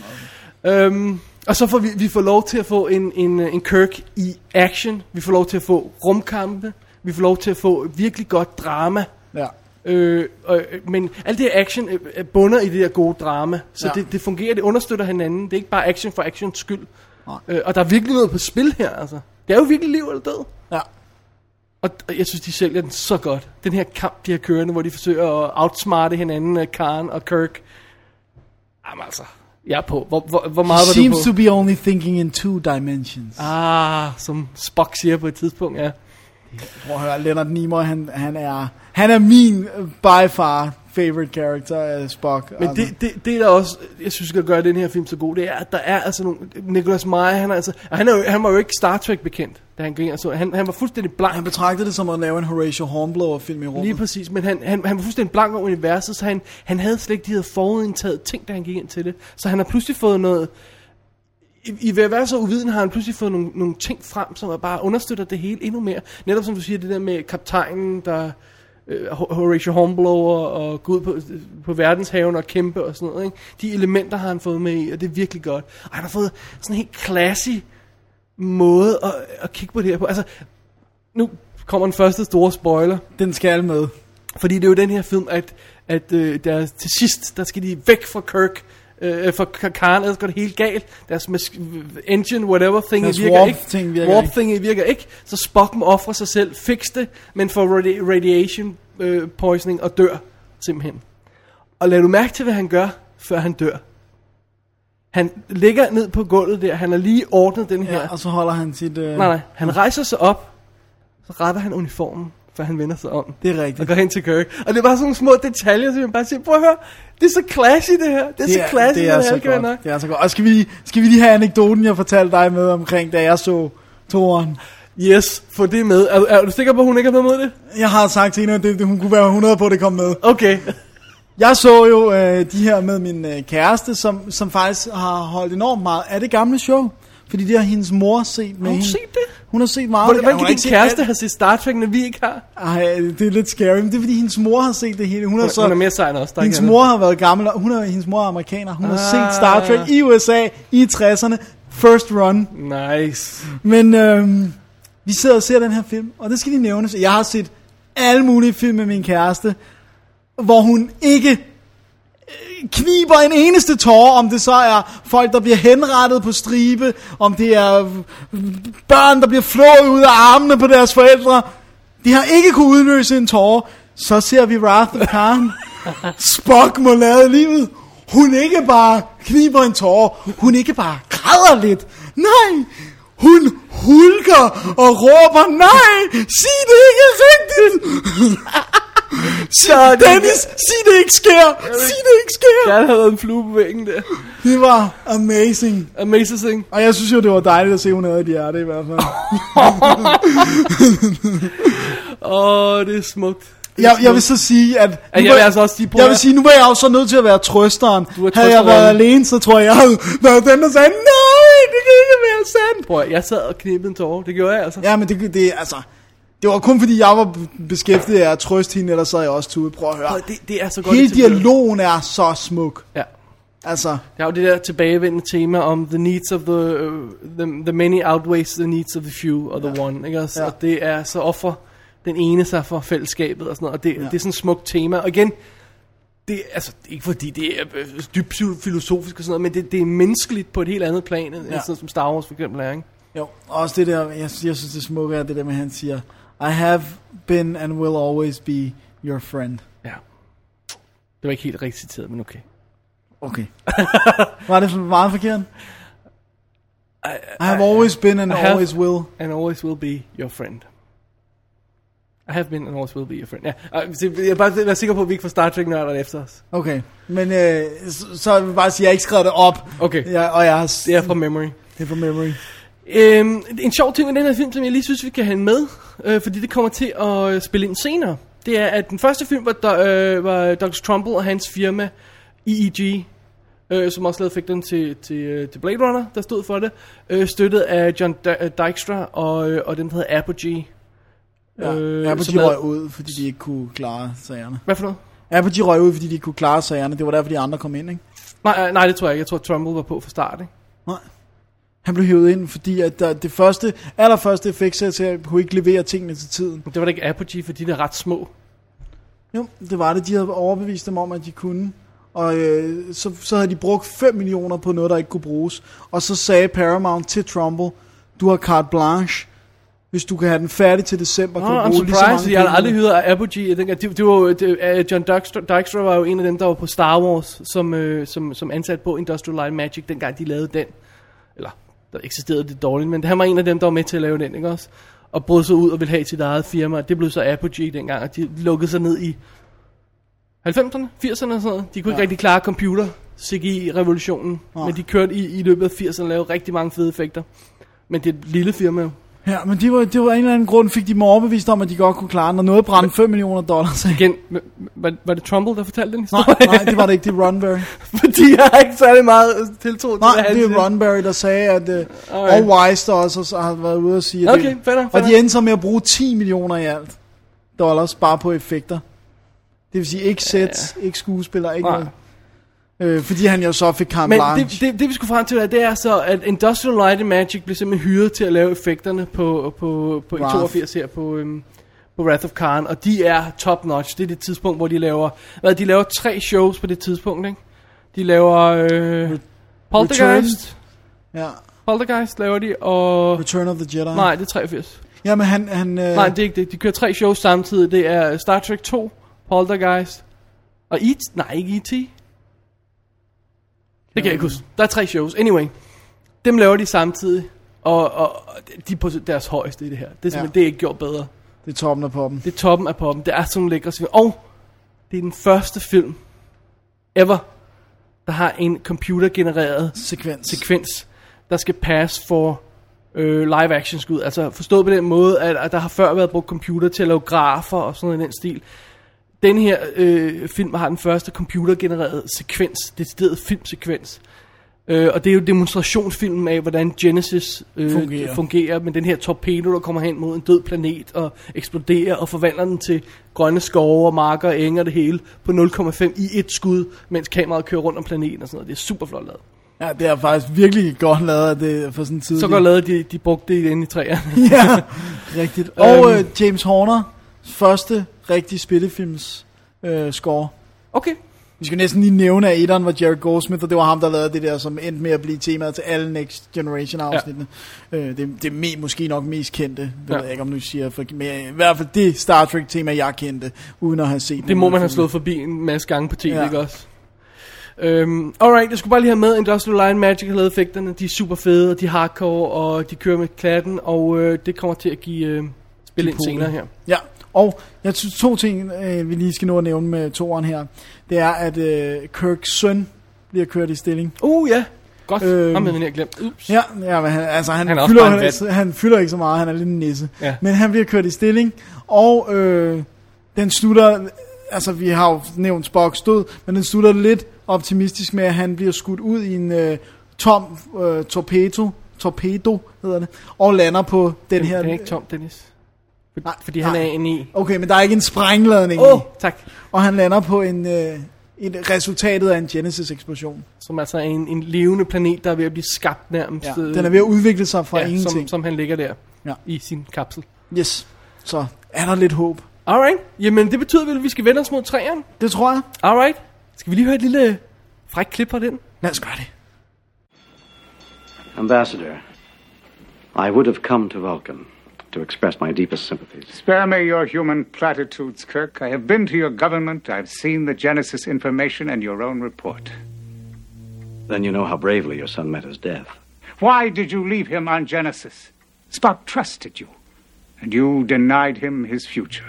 Altså. Øhm, og så får vi, vi får lov til at få en, en, en Kirk i action. Vi får lov til at få rumkampe. Vi får lov til at få virkelig godt drama. Ja. Øh, øh, men alt det her action øh, bunder i det der gode drama. Så Ja. det, det fungerer, det understøtter hinanden. Det er ikke bare action for actions skyld. Nej. Øh, og der er virkelig noget på spil her, altså. Det er jo virkelig liv eller død. Ja. Og jeg synes, de sælger den så godt. Den her kamp, de har kørende, hvor de forsøger at outsmarte hinanden, øh, Karen og Kirk. Jamen altså, jeg er på. Hvor, hvor, hvor meget var Seems du to på? be only thinking in two dimensions. Ah, som Spock siger på et tidspunkt, ja. Prøv at høre, Leonard Nimoy, han, han er, han er min øh, by far favorite character af Spock. Men det, det, det der også, jeg synes, skal gøre den her film så god, det er, at der er altså nogle... Nicholas Meyer, han, er altså, han, er jo, han var jo ikke Star Trek bekendt, da han gik ind og så. Han, han var fuldstændig blank. Han betragtede det som at lave en Horatio Hornblower-film i rummet. Lige præcis, men han, han, han var fuldstændig blank over universet, så han, han havde slet ikke de her forudindtaget ting, da han gik ind til det. Så han har pludselig fået noget... I, I ved at være så uviden, har han pludselig fået nogle, nogle ting frem, som er bare understøtter det hele endnu mere. Netop som du siger, det der med kaptajnen, der øh, Horatio Hornblower og gå ud på, på verdenshaven og kæmpe og sådan noget. Ikke? De elementer har han fået med i, og det er virkelig godt. Og han har fået sådan en helt classy måde at, at kigge på det her på. Altså, nu kommer den første store spoiler. Den skal med. Fordi det er jo den her film, at, at øh, der, til sidst, der skal de væk fra Kirk, øh, fra K- Khan, ellers går det helt galt. Deres engine, whatever thing, Deres virker warp ikke. ting virker warp thing virker ikke. Så Spock må ofre sig selv, fix det, men får radi- radiation øh, poisoning og dør simpelthen. Og lad du mærke til, hvad han gør, før han dør. Han ligger ned på gulvet der, han har lige ordnet den her. Ja, og så holder han sit... Øh... Nej, nej, han rejser sig op, så retter han uniformen, før han vender sig om. Det er Og rigtigt. går hen til Kirk. Og det er bare sådan nogle små detaljer, som jeg bare siger, prøv at høre, det er så classy det her. Det er, så classy, det er det så her, være godt. nok. Det er så godt. Og skal vi, skal vi lige have anekdoten, jeg fortalte dig med omkring, da jeg så toren? Yes, få det med. Er, er, du sikker på, at hun ikke har noget med det? Jeg har sagt til hende, at det, det, hun kunne være 100 på, at det kom med. Okay. Jeg så jo øh, de her med min øh, kæreste, som, som faktisk har holdt enormt meget af det gamle show. Fordi det har hendes mor set med Har hun hende. set det? Hun har set meget. Hvordan, hvordan Hun har kan din kæreste have set Star Trek, når vi ikke har? Ej, det er lidt scary, men det er fordi hendes mor har set det hele. Hun, har Så, hun er mere sej end os. Der er hendes mor har været gammel, og hun er, hendes mor er amerikaner. Hun har Ah. set Star Trek i USA i 60'erne. First run. Nice. Men øhm, vi sidder og ser den her film, og det skal lige nævnes. Jeg har set alle mulige film med min kæreste, hvor hun ikke kniber en eneste tårer, om det så er folk, der bliver henrettet på stribe, om det er børn, der bliver flået ud af armene på deres forældre. De har ikke kunne udløse en tårer. Så ser vi Wrath of Khan. Spock må lade livet. Hun ikke bare kniber en tårer. Hun ikke bare græder lidt. Nej, hun hulker og råber, nej, sig det ikke rigtigt. Så Dennis, sig det ikke sker. Sig det ikke sker. Gerne have været en flue på væggen der. Det var amazing. Amazing. Og jeg synes jo, det var dejligt at se, hun havde et hjerte i hvert fald. Åh, oh, det er smukt. Det Jeg, jeg vil så sige, at... nu jeg vil altså også sige, Jeg at- vil sige, nu var jeg også så nødt til at være trøsteren. Du er havde jeg været alene, så tror jeg, jeg havde været den, der sagde, nej, det kan ikke være sandt. Prøv at, jeg sad og knippede en tårer. Det gjorde jeg altså. Ja, men det, det, altså, det var kun fordi, jeg var beskæftiget af at trøste hende, eller så jeg også tude. Prøv at høre. Prøv det, det er så godt. Hele dialogen er så smuk. Ja. Altså, Der er jo det der tilbagevendende tema om the needs of the, uh, the, the many outweighs the needs of the few or the one, ikke også? Ja. Og det er så offer den ene sig for fællesskabet og sådan noget, og det, Ja. ja. det er sådan et smukt tema. Og igen, det, altså, det er ikke fordi det er øh, dybt filosofisk og sådan noget, men det, det er menneskeligt på et helt andet plan, end Ja. ja. sådan som Star Wars for eksempel er, ikke? jo, også det der, jeg, jeg synes det smukke er det der med, at han siger, I have been and will always be your friend. Ja. Det var ikke helt rigtigt citeret, men okay. Okay. var det for meget forkert? I have always been and I have- always will. And always will be your friend. I have been and always will be your friend. Ja, jeg er bare være sikker på, at vi ikke får Star Trek-nørderne efter os. Okay, men øh, så, så vil jeg bare sige, at jeg ikke skrev det op. Okay. Ja, og jeg har... Det er fra memory. Det er fra memory. Øhm, en sjov ting med den her film, som jeg lige synes, vi kan have med, øh, fordi det kommer til at øh, spille ind senere, det er, at den første film var, do, øh, var Dr. Trumbull og hans firma EEG, øh, som også lavede fik den til, til, øh, til Blade Runner, der stod for det, øh, støttet af John D- øh, Dykstra og, øh, og den, der hedder Apogee. Ja, Øh, Apogee røg ud, fordi de ikke kunne klare sagerne. Hvad for noget? Apogee røg ud, fordi de ikke kunne klare sagerne. Det var derfor, de andre kom ind, ikke? Nej, nej, det tror jeg ikke. Jeg tror, Trumbull var på fra start, ikke? Nej. Han blev hævet ind, fordi at der, det første, allerførste effektsæt kunne ikke levere tingene til tiden. Det var da ikke Apogee, for de er ret små. Jo, det var det. De havde overbevist dem om, at de kunne. Og øh, så, så havde de brugt 5 millioner på noget, der ikke kunne bruges. Og så sagde Paramount til Trumbull, du har carte blanche. Hvis du kan have den færdig til december, Nå, kan du I'm bruge lige så surprised, mange fordi jeg har aldrig hørt af Apogee. Det, det, det var, det, uh, John Dykstra, Dykstra var jo en af dem, der var på Star Wars, som, øh, som, som ansat på Industrial Light Magic, dengang de lavede den. Eller, der eksisterede det dårligt, men han var en af dem, der var med til at lave den, ikke også? Og brød sig ud og ville have sit eget firma. Det blev så Apogee dengang, og de lukkede sig ned i 90'erne, 80'erne og sådan noget. De kunne ikke Ja. rigtig klare computer CGI-revolutionen, Nej. men de kørte i, i løbet af 80'erne og lavede rigtig mange fede effekter. Men det er et lille firma. Ja, men det var, det var en eller anden grund, fik de mig overbevist om, at de godt kunne klare, når noget brændte 5 millioner dollars. af. Igen, var, var det Trumbull, der fortalte den Nej, historie? nej, det var det ikke, det er Ronberry. Fordi jeg har ikke særlig meget tiltro til, Nej, det siger. er Ronberry, der sagde, at uh, Alright. og Wise, der også har været ude og sige, at Okay, det, fair og de endte så med at bruge 10 millioner i alt dollars bare på effekter. Det vil sige ikke sæt, ikke skuespillere, ikke Nej. noget. Øh, fordi han jo så fik carte Men blanche. det, det, det vi skulle frem til, det er så, at Industrial Light and Magic blev simpelthen hyret til at lave effekterne på, på, på Wrath. 82 her på, øhm, på Wrath of Khan, og de er top notch. Det er det tidspunkt, hvor de laver, hvad, de laver tre shows på det tidspunkt, ikke? De laver øh, Poltergeist, Ja, Poltergeist laver de, og... Return of the Jedi. Nej, det er 83. Ja, men han... han øh, Nej, det er ikke det. De kører tre shows samtidig. Det er Star Trek 2, Poltergeist, og E.T. Nej, ikke E.T. Det kan jeg ikke huske. Der er tre shows. Anyway, dem laver de samtidig, og, og, de er på deres højeste i det her. Det er simpelthen, Ja. det er ikke gjort bedre. Det er toppen af poppen. Det er toppen af poppen. Det er sådan lækre film. Og det er den første film ever, der har en computergenereret Sekvens. sekvens, der skal passe for øh, live action skud. Altså forstået på den måde, at, at der har før været brugt computer til at lave grafer og sådan noget i den stil. Den her øh, film har den første computergenererede sekvens, decideret filmsekvens. Øh, og det er jo demonstrationsfilmen af, hvordan Genesis øh, Fungerer. fungerer. med den her torpedo, der kommer hen mod en død planet og eksploderer og forvandler den til grønne skove og marker og enge og det hele på 0,5 i et skud, mens kameraet kører rundt om planeten og sådan noget. Det er super flot lavet. Ja, det er faktisk virkelig godt lavet det for sådan en tid. Så godt lavet, de, de brugte det inde i træerne. ja, rigtigt. Og Øhm. øh, James Horner, første rigtig spillefilms øh, score. Okay. Vi skal næsten lige nævne, at etteren var Jared Goldsmith, og det var ham, der lavede det der, som endte med at blive temaet til alle Next Generation afsnittene. Ja. Øh, det, det er me, måske nok mest kendte, det ja. Ved jeg ikke, om du siger, for, men i hvert fald det Star Trek tema, jeg kendte, uden at have set Det må nogen man have slået forbi en masse gange på tv, Ja. ikke også? Øhm, alright, jeg skulle bare lige have med Industrial Light and Magic har lavet effekterne. De er super fede, og de er hardcore, og de kører med klatten, og øh, det kommer til at give øh, spil ind senere her. Ja, og jeg synes to ting, øh, vi lige skal nå at nævne med toeren her, det er, at øh, Kirks søn bliver kørt i stilling. Uh, ja. Godt. Øhm, Ham havde jeg glemt. Ups. Ja, ja men han, altså han, Han er fylder, han, han fylder ikke så meget, han er lidt en nisse. Ja. Men han bliver kørt i stilling, og øh, den slutter, altså vi har jo nævnt Spocks død, men den slutter lidt optimistisk med, at han bliver skudt ud i en øh, tom øh, torpedo, torpedo hedder det, og lander på den her... Den er ikke tom, Dennis. For, Nej, fordi han nej. er inde i. Okay, men der er ikke en sprængladning Åh, i, oh, tak. og han lander på en, øh, et resultatet af en Genesis-eksplosion. Som altså er en, en levende planet, der er ved at blive skabt nærmest. Ja, den er ved at udvikle sig fra ja, ingenting. som, som han ligger der Ja. i sin kapsel. Yes, så er der lidt håb. Alright, jamen det betyder vel, at vi skal vende os mod træerne. Det tror jeg. Alright, skal vi lige høre et lille fræk klip fra den? Lad os gøre det. Ambassador, I would have come to Vulcan to express my deepest sympathies. Spare me your human platitudes, Kirk. I have been to your government. I've seen the Genesis information and your own report. Then you know how bravely your son met his death. Why did you leave him on Genesis? Spock trusted you, and you denied him his future.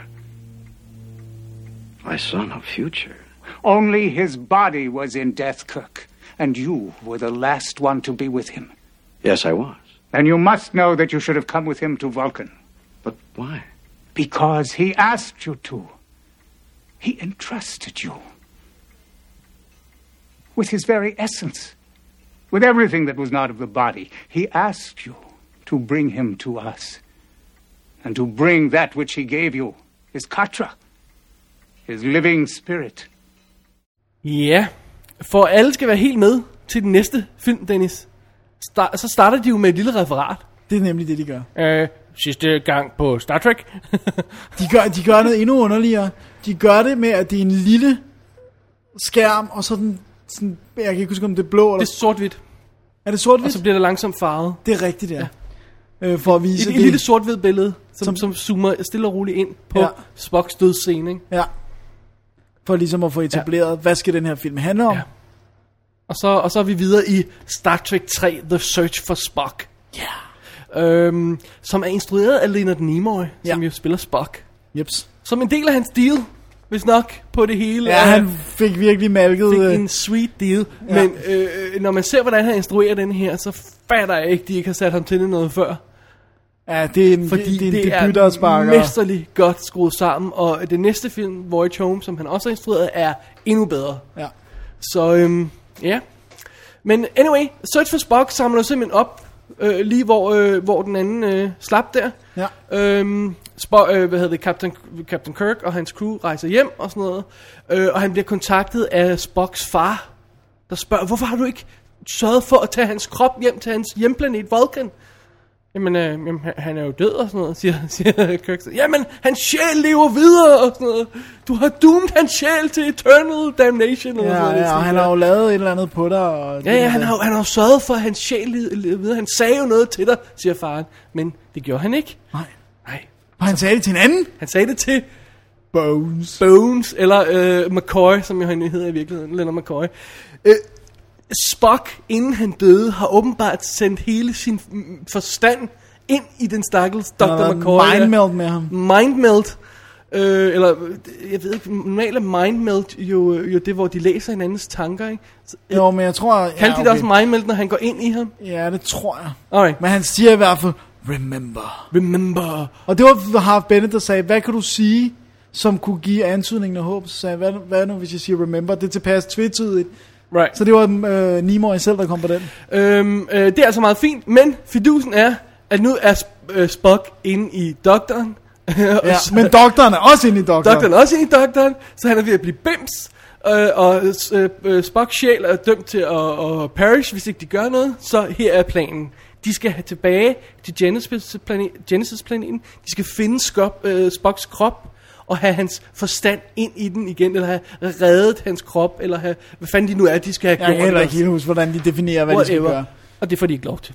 I saw no future. Only his body was in death, Kirk, and you were the last one to be with him. Yes, I was. Then you must know that you should have come with him to Vulcan. But why? Because he asked you to. He entrusted you. With his very essence. With everything that was not of the body. He asked you to bring him to us. And to bring that which he gave you. His katra. His living spirit. Ja, for alle skal være helt med til den næste film, Dennis. Star- så starter de jo med et lille referat. Det er nemlig det, de gør. Øh, sidste gang på Star Trek. De gør, de gør noget endnu underligere. De gør det med, at det er en lille skærm, og så den, sådan, jeg kan ikke huske, om det er blå, eller, det er sort-hvidt, er det sort og så bliver det langsomt farvet. Det er rigtigt, ja. Øh, for at vise Et, et det. lille sort-hvidt billede, som, Som- som, zoomer stille og roligt ind på Ja. ja. Spocks dødsscene, ikke? Ja. For ligesom at få etableret, ja. hvad skal den her film handle om? Ja. Og så, og så er vi videre i Star Trek 3, The Search for Spock. Ja. Øhm, som er instrueret af Leonard Nimoy, Ja. som jo spiller Spock. Jeps. Som en del af hans deal hvis nok, på det hele. Ja, han fik virkelig malket... fik øh, en sweet deal. Ja. Men øh, når man ser, hvordan han instruerer den her, så fatter jeg ikke, de ikke har sat ham til det noget før. Ja, det er en, Fordi det, det, det er er der sparker. mesterligt godt skruet sammen. Og det næste film, Voyage Home, som han også har instrueret, er endnu bedre. Ja. Så øhm, ja. Men anyway, Search for Spock samler simpelthen op, øh, lige hvor, øh, hvor den anden øh, slap der. Ja. Øhm, Spock, øh, hvad hedder det, Captain, Captain Kirk og hans crew rejser hjem og sådan noget. Øh, og han bliver kontaktet af Spocks far, der spørger, hvorfor har du ikke sørget for at tage hans krop hjem til hans hjemplanet Vulcan? Jamen, øh, jamen han- er jo død og sådan noget, siger, siger Kirk. Jamen, hans sjæl lever videre og sådan noget. Du har doomed hans sjæl til eternal damnation. Og sådan Ja, noget. Ja, og han har jo lavet et eller andet på dig. Og Ja, ja, han har, han har jo sørget for, at hans sjæl levede videre. Han sagde jo noget til dig, siger faren. Men det gjorde han ikke. Nej. Nej. Og han sagde det til en anden. Han sagde det til Bones. Bones, eller øh, McCoy, som jo han hedder i virkeligheden, Leonard McCoy. Øh, Spock, inden han døde, har åbenbart sendt hele sin forstand ind i den stakkels Dr. Der er McCoy. mindmeld med ham. Mindmelt. Øh, eller, jeg ved ikke, normalt er mindmelt jo, jo det, hvor de læser hinandens tanker, ikke? Så, øh, Jo, men jeg tror... Ja, de det også mindmelt, når han går ind i ham? Ja, det tror jeg. Alright. Men han siger i hvert fald, remember. Remember. Og det var Harv Bennett, der sagde, hvad kan du sige, som kunne give antydningen af håb? Så sagde hvad, hvad nu, hvis jeg siger remember? Det er tilpas tvetydigt. Right. Så det var øh, Nimoy selv, der kom på den. Øhm, øh, det er altså meget fint, men fidusen er, at nu er Sp- øh, Spock inde i doktoren. Ja, men doktoren er også inde i doktoren. doktoren er også inde i doktoren, så han er ved at blive bims. Øh, og øh, øh, Spocks sjæl er dømt til at, at perish, hvis ikke de gør noget. Så her er planen. De skal have tilbage til Genesis, planet, Genesis. De skal finde Skop, øh, Spocks krop og have hans forstand ind i den igen, eller have reddet hans krop, eller have, hvad fanden de nu er, de skal have Jeg kan gjort. heller ikke helt huske, hvordan de definerer, hvad de skal Whatever. gøre. Og det får de ikke lov til.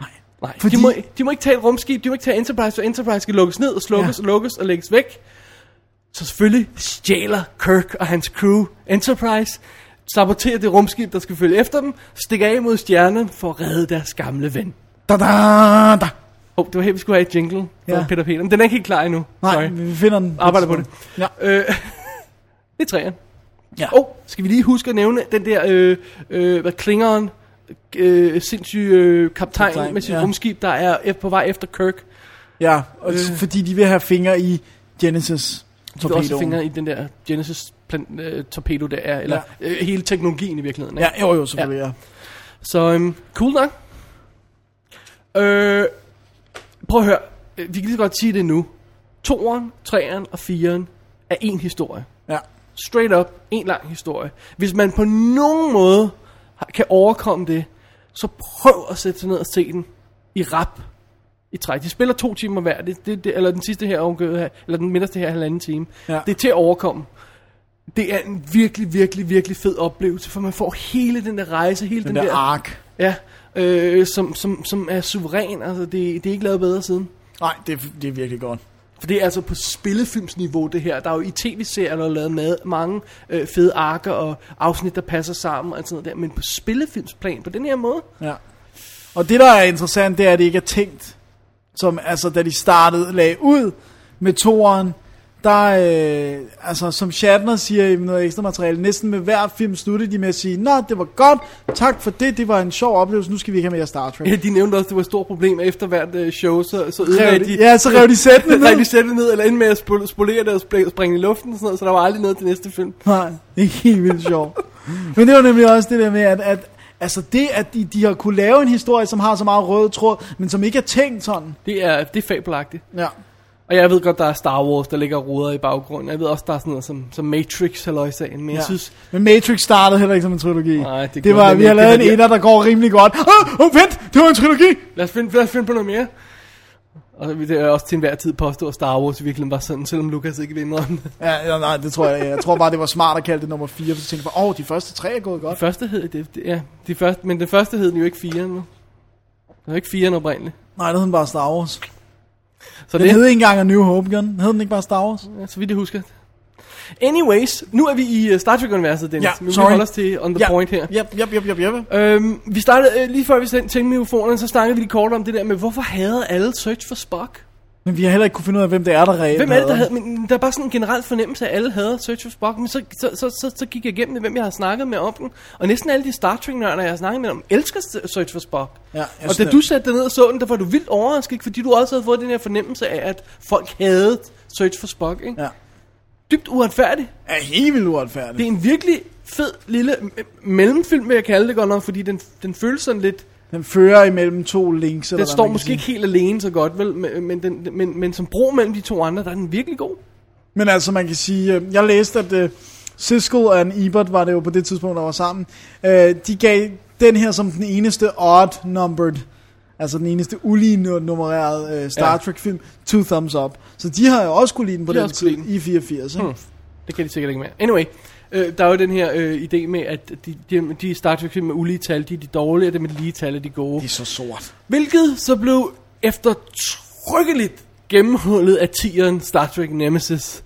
Nej. Nej, Fordi- de, må, de må ikke tage et rumskib, de må ikke tage Enterprise, for Enterprise skal lukkes ned og slukkes ja. og lukkes og lægges væk. Så selvfølgelig stjæler Kirk og hans crew Enterprise, saboterer det rumskib, der skal følge efter dem, stikker af mod stjernen for at redde deres gamle ven. Da, da, da. Oh, det var her, vi skulle have et jingle Ja. Peter Peter, men den er ikke helt klar endnu. Nej, Sorry. vi finder den. Arbejder på det. Ja. Øh, det er træerne. Ja. Og skal vi lige huske at nævne den der, øh, øh, hvad klingeren, øh, sindssyge øh, kaptajn, Kaptajn, med sit ja. rumskib, der er på vej efter Kirk. Ja, og Øh. fordi de vil have fingre i Genesis De vil også fingre i den der Genesis plan, øh, torpedo der er, eller Ja. ja. øh, hele teknologien i virkeligheden. Ja, ikke? jo jo, selvfølgelig, ja. Så øhm, cool nok. Øh, prøv at høre, Øh, vi kan lige så godt sige det nu. Toeren, treeren og fireren er en historie. ja. Straight up, en lang historie. Hvis man på nogen måde kan overkomme det, så prøv at sætte sig ned og se den i rap i træk. De spiller to timer hver, det, det, det, eller den sidste her, omgø- eller den midterste her halvanden time. Ja. Det er til at overkomme. Det er en virkelig, virkelig, virkelig fed oplevelse, for man får hele den der rejse, hele Den den, der der, ark. ja, øh, som, som, som er suveræn. Altså, det, det er ikke lavet bedre siden. Nej, det, er- det er virkelig godt. For det er altså på spillefilmsniveau det her. Der er jo i tv-serier, der er lavet med mange øh, fede arker og afsnit, der passer sammen og sådan noget der. Men på spillefilmsplan, på den her måde, Ja. Og det, der er interessant, det er, at det ikke er tænkt. Som, altså, da de startede, lagde ud med toeren, der, øh, altså, som Shatner siger i noget ekstra materiale, næsten med hver film sluttede de med at sige, Nå, det var godt, tak for det, det var en sjov oplevelse, nu skal vi ikke have mere Star Trek. ja, de nævnte også, at det var et stort problem, efter hvert øh, show, så, så Rev de- ja, så rev de sættene ned. de sættene ned, eller endte med at spol- spolere det og springe i luften og sådan noget, så der var aldrig noget til næste film. Nej, det er helt vildt sjovt. Men det var nemlig også det der med, at, at altså det, at de, de har kunne lave en historie, som har så meget rød tråd, men som ikke er tænkt sådan. Det er, det er fabelagtigt. Ja. Og jeg ved godt, der er Star Wars, der ligger ruder i baggrunden. Jeg ved også, der er sådan noget som, som Matrix, halløjsagen. Men ja. jeg synes, Men Matrix startede heller ikke som en trilogi. Nej, det det, var, vi har lavet en ener, der går rimelig godt. Åh, oh, vent, det var en trilogi! Lad os finde, lad os finde på noget mere. Og det er også til enhver tid påstå, at Star Wars i virkeligheden var sådan, selvom Lucas ikke vil indrømme det. Ja, nej, det tror jeg. Jeg tror bare, det var smart at kalde det nummer 4, for så tænkte jeg, åh, oh, de første tre er gået godt. første hed, det, det, ja, de første, men den første hed den jo ikke 4 nu. Det var ikke 4 oprindeligt. Nej, det hed bare Star Wars. Så Den det, hed ikke engang A New Hope, Gun. Hed den ikke bare Star Wars? ja, så vidt jeg husker. Anyways, nu er vi i uh, Star Trek-universet, Dennis. Ja, nu sorry. vi holde os til on the point her. Yep, yep, yep, yep, yep. Øhm, vi startede, øh, lige før vi tændte mikrofonerne, så snakkede vi lige kort om det der med, hvorfor hader alle Search for Spock? Men vi har heller ikke kunne finde ud af, hvem det er, der reelt Hvem er det, der havde, men der er bare sådan en generel fornemmelse af, at alle havde Search for Spock, men så, så, så, så, så gik jeg igennem det, hvem jeg har snakket med om den, og næsten alle de Star Trek-nørder, jeg har snakket med om, elsker Search for Spock. Ja, og da du satte dig ned og så den, der var du vildt overrasket, fordi du også havde fået den her fornemmelse af, at folk havde Search for Spock, ikke? Ja. Dybt uretfærdigt. Er helt vildt uretfærdigt. Det er en virkelig fed lille mellemfilm, vil jeg kalde det godt nok, fordi den, den føles sådan lidt... Den fører imellem to links. eller Den hvad står kan måske sige. ikke helt alene så godt, vel? Men, men, den, men, men som bro mellem de to andre, der er den virkelig god. Men altså, man kan sige, øh, jeg læste, at uh, Siskel og Ebert var det jo på det tidspunkt, der var sammen. Uh, de gav den her som den eneste odd numbered, altså den eneste ulige nu- nummererede uh, Star Ja. ja. Trek film, two thumbs up. Så de har jo også kunne lide den på De den tid, i 84. Hmm. Hmm. Det kan de sikkert ikke mere. Anyway, øh, der er jo den her øh, idé med, at de, de, de Star Trek med ulige tal, de er de dårlige, og det med lige tal er de gode. Det er så sort. Hvilket så blev eftertrykkeligt gennemhullet af tieren Star Trek Nemesis.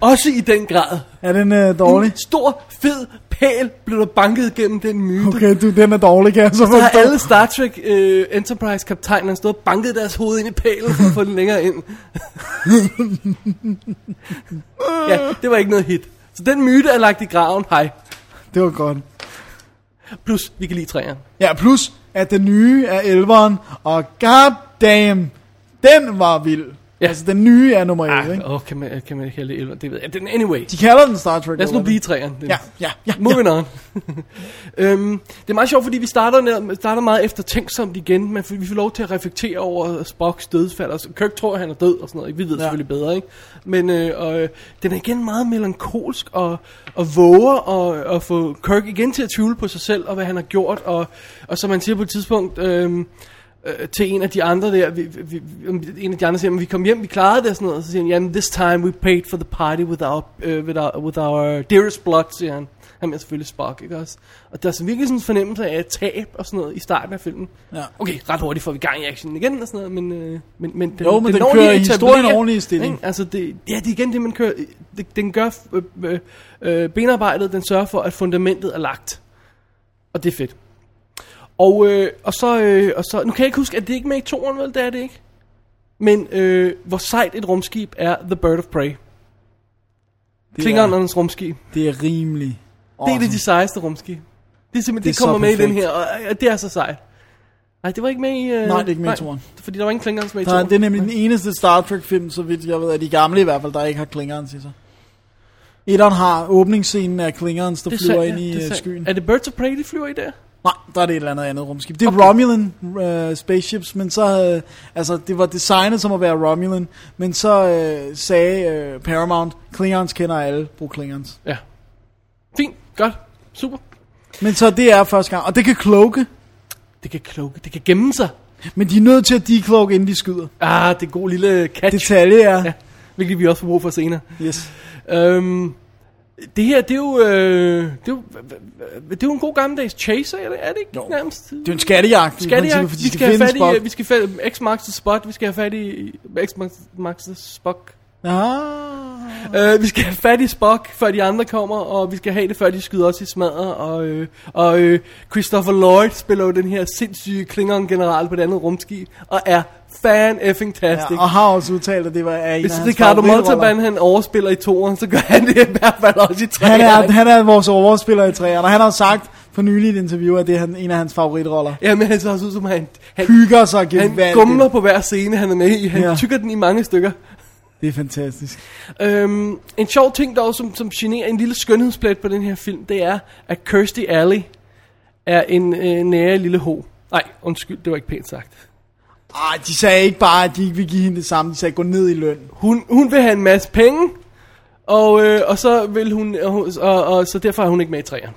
Også i den grad. Er den uh, dårlig? En stor, fed pæl blev der banket gennem den myte. Okay, du, den er dårlig, kan jeg så Så har forstå. alle Star Trek uh, Enterprise kaptajner stået og banket deres hoved ind i pælen for at få den længere ind. ja, det var ikke noget hit. Så den myte er lagt i graven, hej. Det var godt. Plus, vi kan lide træerne. Ja, plus at den nye er elveren, og god damn, den var vild. Ja. Ja. Altså, den nye er nummer 1, Ah, ikke? åh, kan man, kan man kalde det 11? Det ved jeg. Den, anyway, De kalder den Star Trek. lad os nu blive træerne. Ja, ja, ja. Moving on. øhm, det er meget sjovt, fordi vi starter, starter meget eftertænksomt igen, men vi får lov til at reflektere over Spocks dødsfald. Altså, Kirk tror, han er død og sådan noget. ikke? Vi ved ja. Ja. selvfølgelig bedre, ikke? Men øh, og, øh, den er igen meget melankolsk og, og våger at, at få Kirk igen til at tvivle på sig selv og hvad han har gjort. Og, og som man siger på et tidspunkt... Øh, øh, til en af de andre der, vi, vi, en af de andre siger, "Men vi kom hjem, vi klarede det og sådan noget, og så siger han, jamen, this time we paid for the party with our, uh, with our, with our dearest blood, siger han. Han er selvfølgelig Spock, ikke også? Og der er så virkelig sådan en fornemmelse af tab og sådan noget i starten af filmen. Ja. Okay, ret hurtigt får vi gang i action igen og sådan noget, men, øh, men, men den, Jo, men den når kører at historien i stilling. ikke? Altså, det, ja, det er igen det, man kører. Det, den gør øh, øh, øh, benarbejdet, den sørger for, at fundamentet er lagt. Og det er fedt. Og, øh, og, så, øh, og så, nu kan jeg ikke huske, at det ikke med i toren, vel? Det er det ikke. Men øh, hvor sejt et rumskib er The Bird of Prey. Det Klingernes rumskib. Det er rimelig Det er det de sejeste rumskib. Det er simpelthen, det, Det er kommer med i den her, og, og det er så sejt. Nej, det var ikke med i... Øh, Nej, det er ikke med i toeren. Fordi der var ingen Klingons med i toren. det er nemlig den eneste Star Trek film, så vidt jeg ved, af de gamle i hvert fald, der ikke har Klingons i sig. Etteren har åbningsscenen af Klingons, der er flyver sandt, ind ja, i er øh, skyen. Er det Birds of Prey, de flyver i der? Nej, der er det et eller andet andet rumskib. Det er Okay. Romulan uh, spaceships, men så, uh, altså det var designet som at være Romulan, men så uh, sagde uh, Paramount, Klingons kender alle, brug Klingons. Ja. Fint, godt, super. Men så det er første gang, og det kan cloake, Det kan kloge, det kan gemme sig. men de er nødt til at decloak, inden de skyder. Ah, det er god lille catch. Detalje er, Ja, hvilket vi også får brug for senere. yes. Øhm, det her, det er jo, øh, det er jo, det er jo en god gammeldags chaser, er det, er det ikke Jo. nærmest? Det er en skattejagt, Skattejagt, vi skal have fat i, vi skal have fat, X marks the spot, vi skal have fat i X marks, the Spock. Ah. Uh, vi skal have fat i Spock, før de andre kommer, og vi skal have det, før de skyder os i smadret. Og, øh, og øh, Christopher Lloyd spiller jo den her sindssyge Klingon-general på det andet rumskib, og er fan effing tastic. Ja, og har også udtalt, at det var en Hvis Ricardo. Montalban han overspiller i toeren, så gør han det i hvert fald også i Han treeren. er, han er vores overspiller i træerne, og han har sagt for nylig i et interview, at det er han, en af hans favoritroller. Ja, men han ser også ud som han, han, Hygger sig han gevaldigt. gumler på hver scene, han er med i. Han Ja. tykker den i mange stykker. Det er fantastisk. Øhm, en sjov ting dog, som, som generer en lille skønhedsplet på den her film, det er, at Kirstie Alley er en øh, nære lille ho. Nej, undskyld, det var ikke pænt sagt. Ej, de sagde ikke bare, at de ikke ville give hende det samme. De sagde, gå ned i løn. Hun, hun vil have en masse penge, og, øh, og så vil hun, og, og, og, så derfor er hun ikke med i træerne.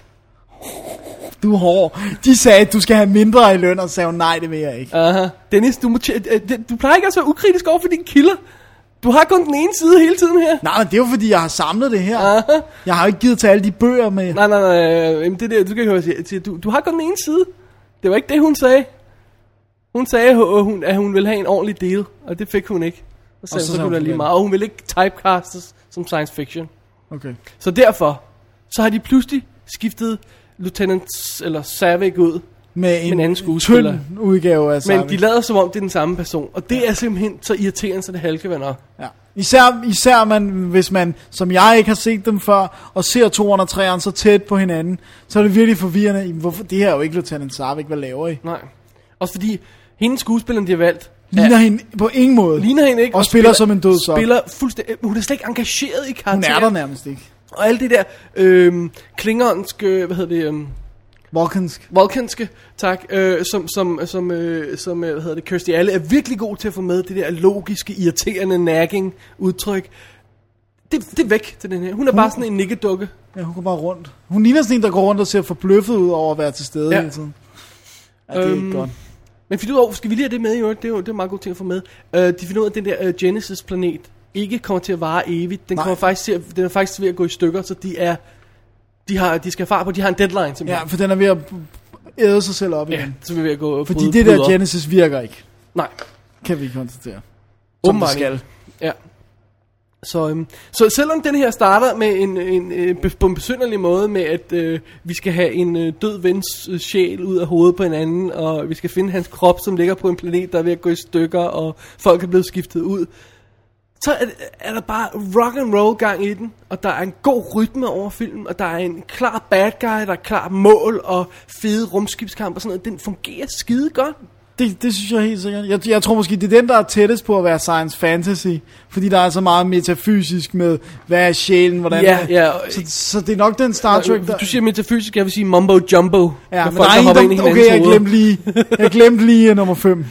Du er hård. De sagde, at du skal have mindre i løn, og så sagde hun, nej, det vil jeg ikke. Aha. Dennis, du, må øh, det- du plejer ikke at være ukritisk over for dine kilder. Du har kun den ene side hele tiden her. Nej, men det er jo fordi, jeg har samlet det her. Jeg har jo ikke givet til alle de bøger med. Nej, nej, nej, øh, jamen, det der, du kan høre, jeg siger, du, du har kun den ene side. Det var ikke det, hun sagde. Hun sagde, at hun, at hun ville have en ordentlig del, og det fik hun ikke. Og så, Og så, så så kunne der lige meget, og hun ville ikke typecastes som science fiction. Okay. Så derfor, så har de pludselig skiftet Lieutenant eller Savik ud, med en, en anden skuespiller. tynd udgave af Men Savage. de lader som om, det er den samme person. Og det er simpelthen så irriterende, så det nok. Ja. Især, især man, hvis man, som jeg ikke har set dem før, og ser 203'eren så tæt på hinanden, så er det virkelig forvirrende. Hvorfor, det her er jo ikke Lieutenant Sarvik, hvad laver I? Nej. Også fordi, hende skuespilleren, de har valgt, Ligner hende på ingen måde. ligner hende ikke. Og spiller som en død sok. Spiller fuldstændig, hun er slet ikke engageret i Hun karakteren. er der nærmest ikke. Og alle det der øhm, klingonske, hvad hedder det, øhm, Volkansk. Vulkanske, tak, øh, som, som, som, øh, som øh, hvad hedder det, Kirsty Alle er virkelig god til at få med det der logiske, irriterende nagging udtryk. Det, det er væk til den her. Hun er bare sådan en nikkedukke. Ja, hun går bare rundt. Hun ligner sådan en, der går rundt og ser forbløffet ud over at være til stede Ja. hele tiden. Ja, det er Øhm, ikke godt. Men finder ud af, skal vi lige have det med i øvrigt? Det er jo det er en meget god ting at få med. Øh, de finder ud af, at den der øh, Genesis-planet ikke kommer til at vare evigt. Den, Nej. kommer faktisk til at, den er faktisk ved at gå i stykker, så de er... De, har, de skal fare på, de har en deadline Ja, simpelthen. for den er ved at æde sig selv op ja, igen. så er vi ved at gå Fordi bryde- det der. Genesis virker ikke, Nej, kan vi konstatere. Som Åbenbart det skal. Ja. Så, øhm, så selvom den her starter med en, en, øh, en på en besynderlig måde med, at øh, vi skal have en øh, død vens øh, sjæl ud af hovedet på en anden, og vi skal finde hans krop, som ligger på en planet, der er ved at gå i stykker, og folk er blevet skiftet ud, så er, er der bare rock and roll gang i den, og der er en god rytme over filmen, og der er en klar bad guy, der er klar mål og fede rumskibskamp og sådan noget. Den fungerer skide godt. Det, det synes jeg helt sikkert. Jeg, jeg tror måske, det er den, der er tættest på at være science fantasy. Fordi der er så meget metafysisk med, hvad er sjælen, hvordan Ja, er... ja. Så, så det er nok den Star Trek, der... Du siger metafysisk, jeg vil sige mumbo jumbo. Ja, men folk, der er en, ind okay, jeg glemte lige, jeg glemte lige uh, nummer 5.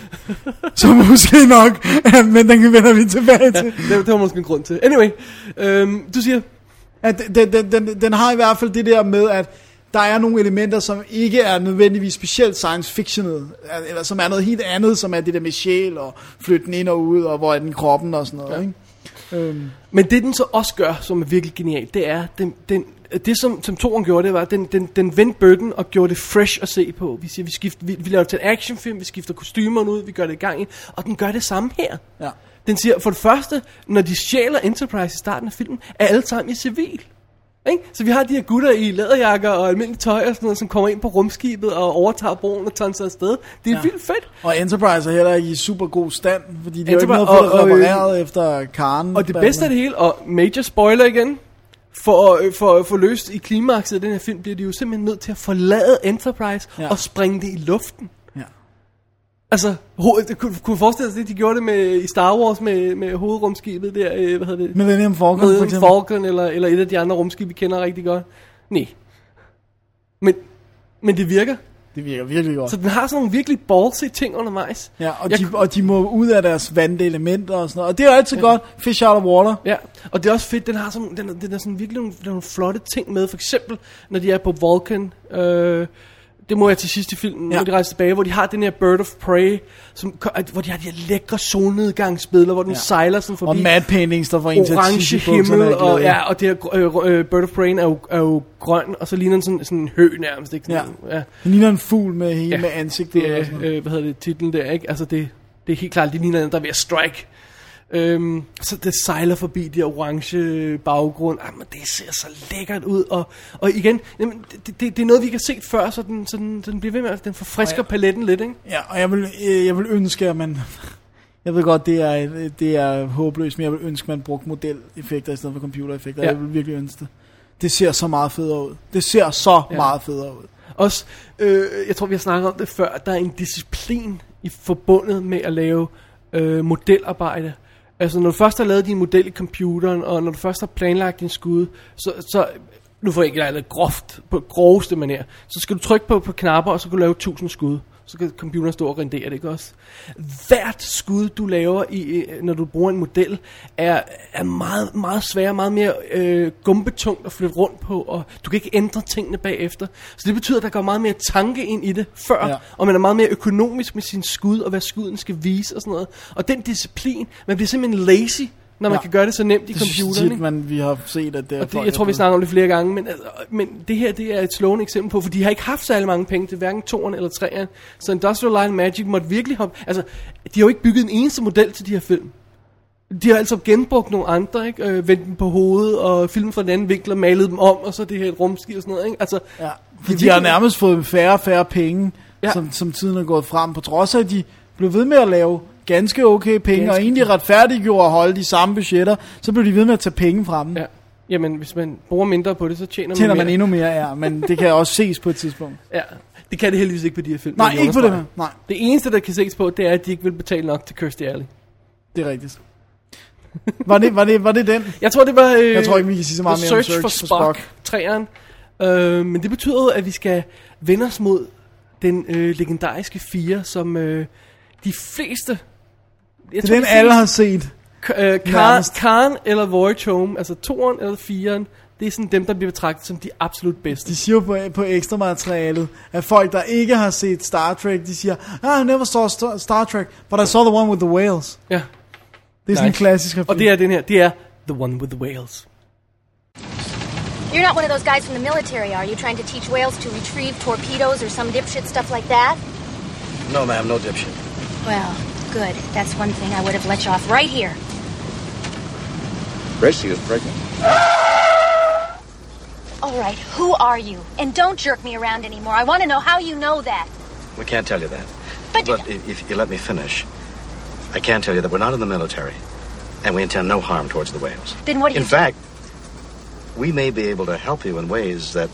Så måske nok, ja, men den vender vi tilbage til. det, det var måske en grund til. Anyway, øhm, du siger, At den, den, den, den har i hvert fald det der med, at der er nogle elementer, som ikke er nødvendigvis specielt science fictionet, eller som er noget helt andet, som er det der med sjæl, og flytte den ind og ud, og hvor er den kroppen og sådan noget, ja. ikke? Øhm, men det den så også gør, som er virkelig genialt, det er, den, den, det som, som toren gjorde, det var, den, den, den vendte bøtten og gjorde det fresh at se på. Vi siger, vi, skifter, vi, vi laver til en actionfilm, vi skifter kostymerne ud, vi gør det i gang og den gør det samme her. ja. Den siger, for det første, når de stjæler Enterprise i starten af filmen, er alle sammen i civil. Ikke? Så vi har de her gutter i læderjakker og almindelig tøj og sådan noget, som kommer ind på rumskibet og overtager broen og tager sig afsted. Det er ja. Vildt fedt. Og Enterprise er heller ikke i super god stand, fordi de har jo ikke Enterprise- noget fået repareret efter Karen. Og det bedste af det hele, og major spoiler igen, for, øh, for at få løst i klimakset af den her film, bliver de jo simpelthen nødt til at forlade Enterprise. Ja. og springe det i luften. Altså, ho- det kunne, kunne forestille sig det, de gjorde det med, i Star Wars med, med hovedrumskibet der, øh, hvad hedder det? Millennium Falcon, for Med eksempel. Falcon eller, eller et af de andre rumskibe, vi kender rigtig godt. Nej. Men, men det virker. Det virker virkelig godt. Så den har sådan nogle virkelig ballsy ting undervejs. Ja, og, Jeg de, og de må ud af deres vante elementer og sådan noget. Og det er jo altid ja. godt. Fish out of water. Ja, og det er også fedt, den har sådan, den, den er sådan virkelig nogle, nogle flotte ting med. For eksempel, når de er på Vulcan, øh, det må jeg til sidst i filmen, ja. Når de rejser tilbage, hvor de har den her Bird of Prey, som, hvor de har de her lækre solnedgangsbilleder, hvor den ja. Sejler sådan forbi. Og mad paintings, der får en til orange himmel, og, ja, og det her øh, øh, Bird of Prey er jo, er jo grøn, og så ligner den sådan, sådan en hø nærmest, ikke? Sådan, ja. ja. Den ligner en fugl med hele Ja. med ansigtet. Det og er, øh, hvad hedder det, titlen der, ikke? Altså det, det er helt klart, det ligner en, der er ved at strike. Øhm, så det sejler forbi de orange baggrund. Ah, men det ser så lækkert ud. Og, og igen, jamen, det, det, det, er noget, vi ikke har set før, så den, så den, så den bliver ved med, at den forfrisker ja. paletten lidt, ikke? Ja, og jeg vil, øh, jeg vil ønske, at man... Jeg ved godt, det er, det er håbløst, men jeg vil ønske, at man brugte modeleffekter i stedet for computereffekter. Ja. Jeg vil virkelig ønske det. Det ser så meget federe ud. Det ser så Ja. meget federe ud. Også, øh, jeg tror, vi har snakket om det før, der er en disciplin i forbundet med at lave øh, modelarbejde. Altså, når du først har lavet din model i computeren, og når du først har planlagt din skud, så, så nu får jeg ikke lidt groft, på groveste manér, så skal du trykke på, på knapper, og så kan du lave 1000 skud. Så kan computeren stå og rendere det, ikke også? Hvert skud, du laver, i, i- når du bruger en model, er, er meget, meget sværere, meget mere øh, gumbetungt at flytte rundt på, og du kan ikke ændre tingene bagefter. Så det betyder, at der går meget mere tanke ind i det før. Ja. og man er meget mere økonomisk med sin skud, og hvad skuden skal vise og sådan noget. Og den disciplin, man bliver simpelthen lazy, når man Ja. kan gøre det så nemt i Det computeren. tit, ikke? man, vi har set, at det er Og det, jeg tror, vi snakker om det flere gange, men, altså, men det her det er et slående eksempel på, for de har ikke haft særlig mange penge til hverken toeren eller treeren. Så Industrial Light Magic måtte virkelig hoppe... Altså, de har jo ikke bygget en eneste model til de her film. De har altså genbrugt nogle andre, ikke? Øh, vendt dem på hovedet og filmet fra en anden vinkel og malet dem om, og så det her rumskib og sådan noget, ikke? Altså, Ja, Det for er de har nærmest fået færre og færre penge ja. som, som tiden er gået frem, på trods af, at de blev ved med at lave ganske okay penge, Ganske og egentlig retfærdiggjorde at holde de samme budgetter, så blev de ved med at tage penge fra dem. Ja. Jamen, hvis man bruger mindre på det, så tjener, Tjener man man mere. endnu mere, ja, men det kan også ses på et tidspunkt. Ja, det kan det heldigvis ikke på de her film. Nej, ikke på det her. Nej, Det eneste, der kan ses på, det er, at de ikke vil betale nok til Kirstie Alley. det er rigtigt. Var det, var det, var det den? Jeg tror, det var... Øh, Jeg tror ikke, vi kan sige så meget mere om Search, Search for for Spock, Spock. træeren. Øh, men det betyder jo, at vi skal vende os mod den øh, legendariske fire, som øh, de fleste... Jeg Det er den, alle har set. K- øh, Nærmest. Khan eller Voyage Home, altså toeren eller fireren, det er sådan dem, der bliver betragtet som de absolut bedste. De siger jo på, på ekstra materialet, at folk, der ikke har set Star Trek, de siger, ah, I never saw Star, Star Trek, but I saw the one with the whales. Ja. Det er sådan en Nice. klassisk Og det er den her, det er The One with the Whales. You're not one of those guys from the military, are you? Trying to teach whales to retrieve torpedoes or some dipshit stuff like that? No, ma'am, no dipshit. Well, good. That's one thing I would have let you off right here. Gracie is pregnant. All right, who are you? And don't jerk me around anymore. I want to know how you know that. We can't tell you that. But, But if, if you let me finish, I can tell you that we're not in the military, and we intend no harm towards the whales. then what do you In fact, we may be able to help you in ways that,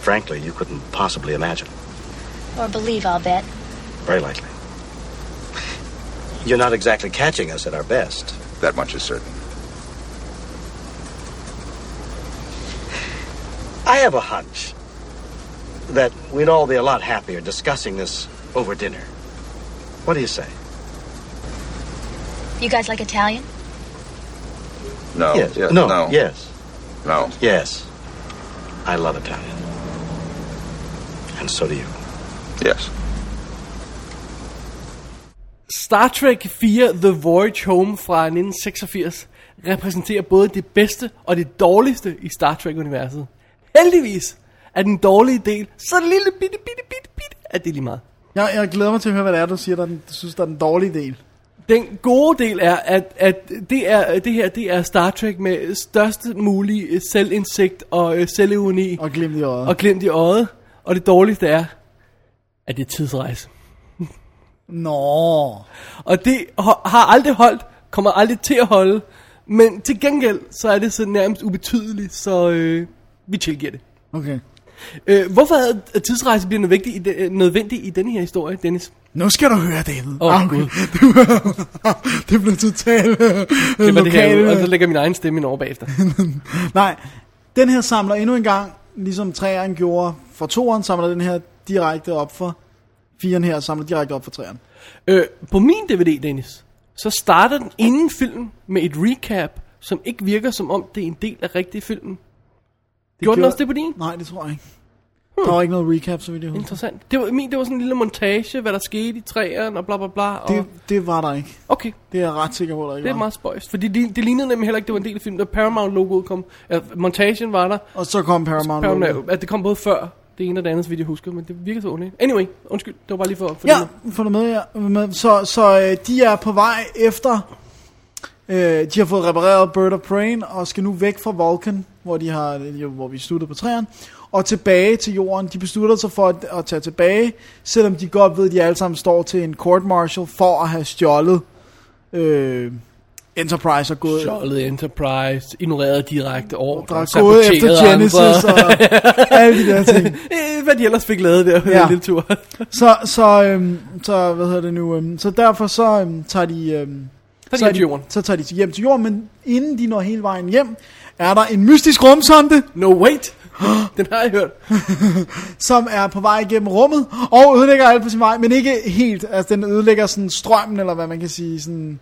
frankly, you couldn't possibly imagine. Or believe, I'll bet. Very likely. You're not exactly catching us at our best. That much is certain. I have a hunch that we'd all be a lot happier discussing this over dinner. What do you say? You guys like Italian? No. yes. yeah, no. no. Yes. No. Yes. I love Italian. And so do you. Yes. Star Trek 4 The Voyage Home fra 1986 repræsenterer både det bedste og det dårligste i Star Trek-universet. Heldigvis er den dårlige del så lille bitte, bitte, bitte, bitte, at det er lige meget. Jeg, jeg glæder mig til at høre, hvad det er, du siger, der er den, du synes, der er den dårlige del. Den gode del er, at, at det, er, det her det er Star Trek med største mulige selvindsigt og øh, selvironi Og glimt i øjet. og glimt i øjet. Og det dårligste er, at det er tidsrejse. Nå. Og det har aldrig holdt, kommer aldrig til at holde. Men til gengæld, så er det så nærmest ubetydeligt, så øh, vi tilgiver det. Okay. Øh, hvorfor er tidsrejse bliver nødvendig i, de, øh, nødvendig i denne her historie, Dennis? Nu skal du høre, David. Åh, Ah, Gud. det blev totalt øh, Det var det her, lokale- og så lægger min egen stemme ind over bagefter. Nej, den her samler endnu en gang, ligesom træeren gjorde for toeren, samler den her direkte op for firen her, samler direkte op for træeren. øh, på min DVD, Dennis, så starter den inden film med et recap, som ikke virker som om det er en del af rigtig filmen. Det gjorde den også det på din? Nej, det tror jeg ikke. Der var ikke noget recap, så vidt jeg husker. Interessant. Det var, min, det var sådan en lille montage, hvad der skete i træerne og bla bla bla. Og, Det, det var der ikke. okay, Det er jeg ret sikker på, der ikke det er var. meget spøjst. Fordi det, det lignede nemlig heller ikke, det var en del af filmen. Da Paramount-logoet kom, ja, montagen var der. Og så kom Paramount. Paramount, at det kom både før det ene og det andet, så vidt jeg husker, men det virker så ondt. Anyway, undskyld, det var bare lige for... for Ja, det. få det med, ja. Med. Så, så øh, de er på vej efter... Øh, de har fået repareret Bird of Prey og skal nu væk fra Vulcan, hvor, de har, jo, hvor vi sluttede på træerne, og tilbage til jorden. De beslutter sig for at, at tage tilbage, selvom de godt ved, at de alle sammen står til en court martial for at have stjålet øh, Enterprise og gået, Stjålet Enterprise, ignoreret direkte ordre, der er gået efter Genesis og alle de der ting. Hvad de ellers fik lavet der på Ja. lille tur. Så, så, øhm, så hvad hedder det nu? Øhm, så derfor så øhm, tager de... Øhm, Så så, er er de til jorden. så tager de hjem til jorden, men inden de når hele vejen hjem, er der en mystisk rumsonde, No wait, den har jeg hørt. som er på vej igennem rummet, og ødelægger alt på sin vej, men ikke helt. Altså, den ødelægger sådan strømmen, eller hvad man kan sige. Sådan,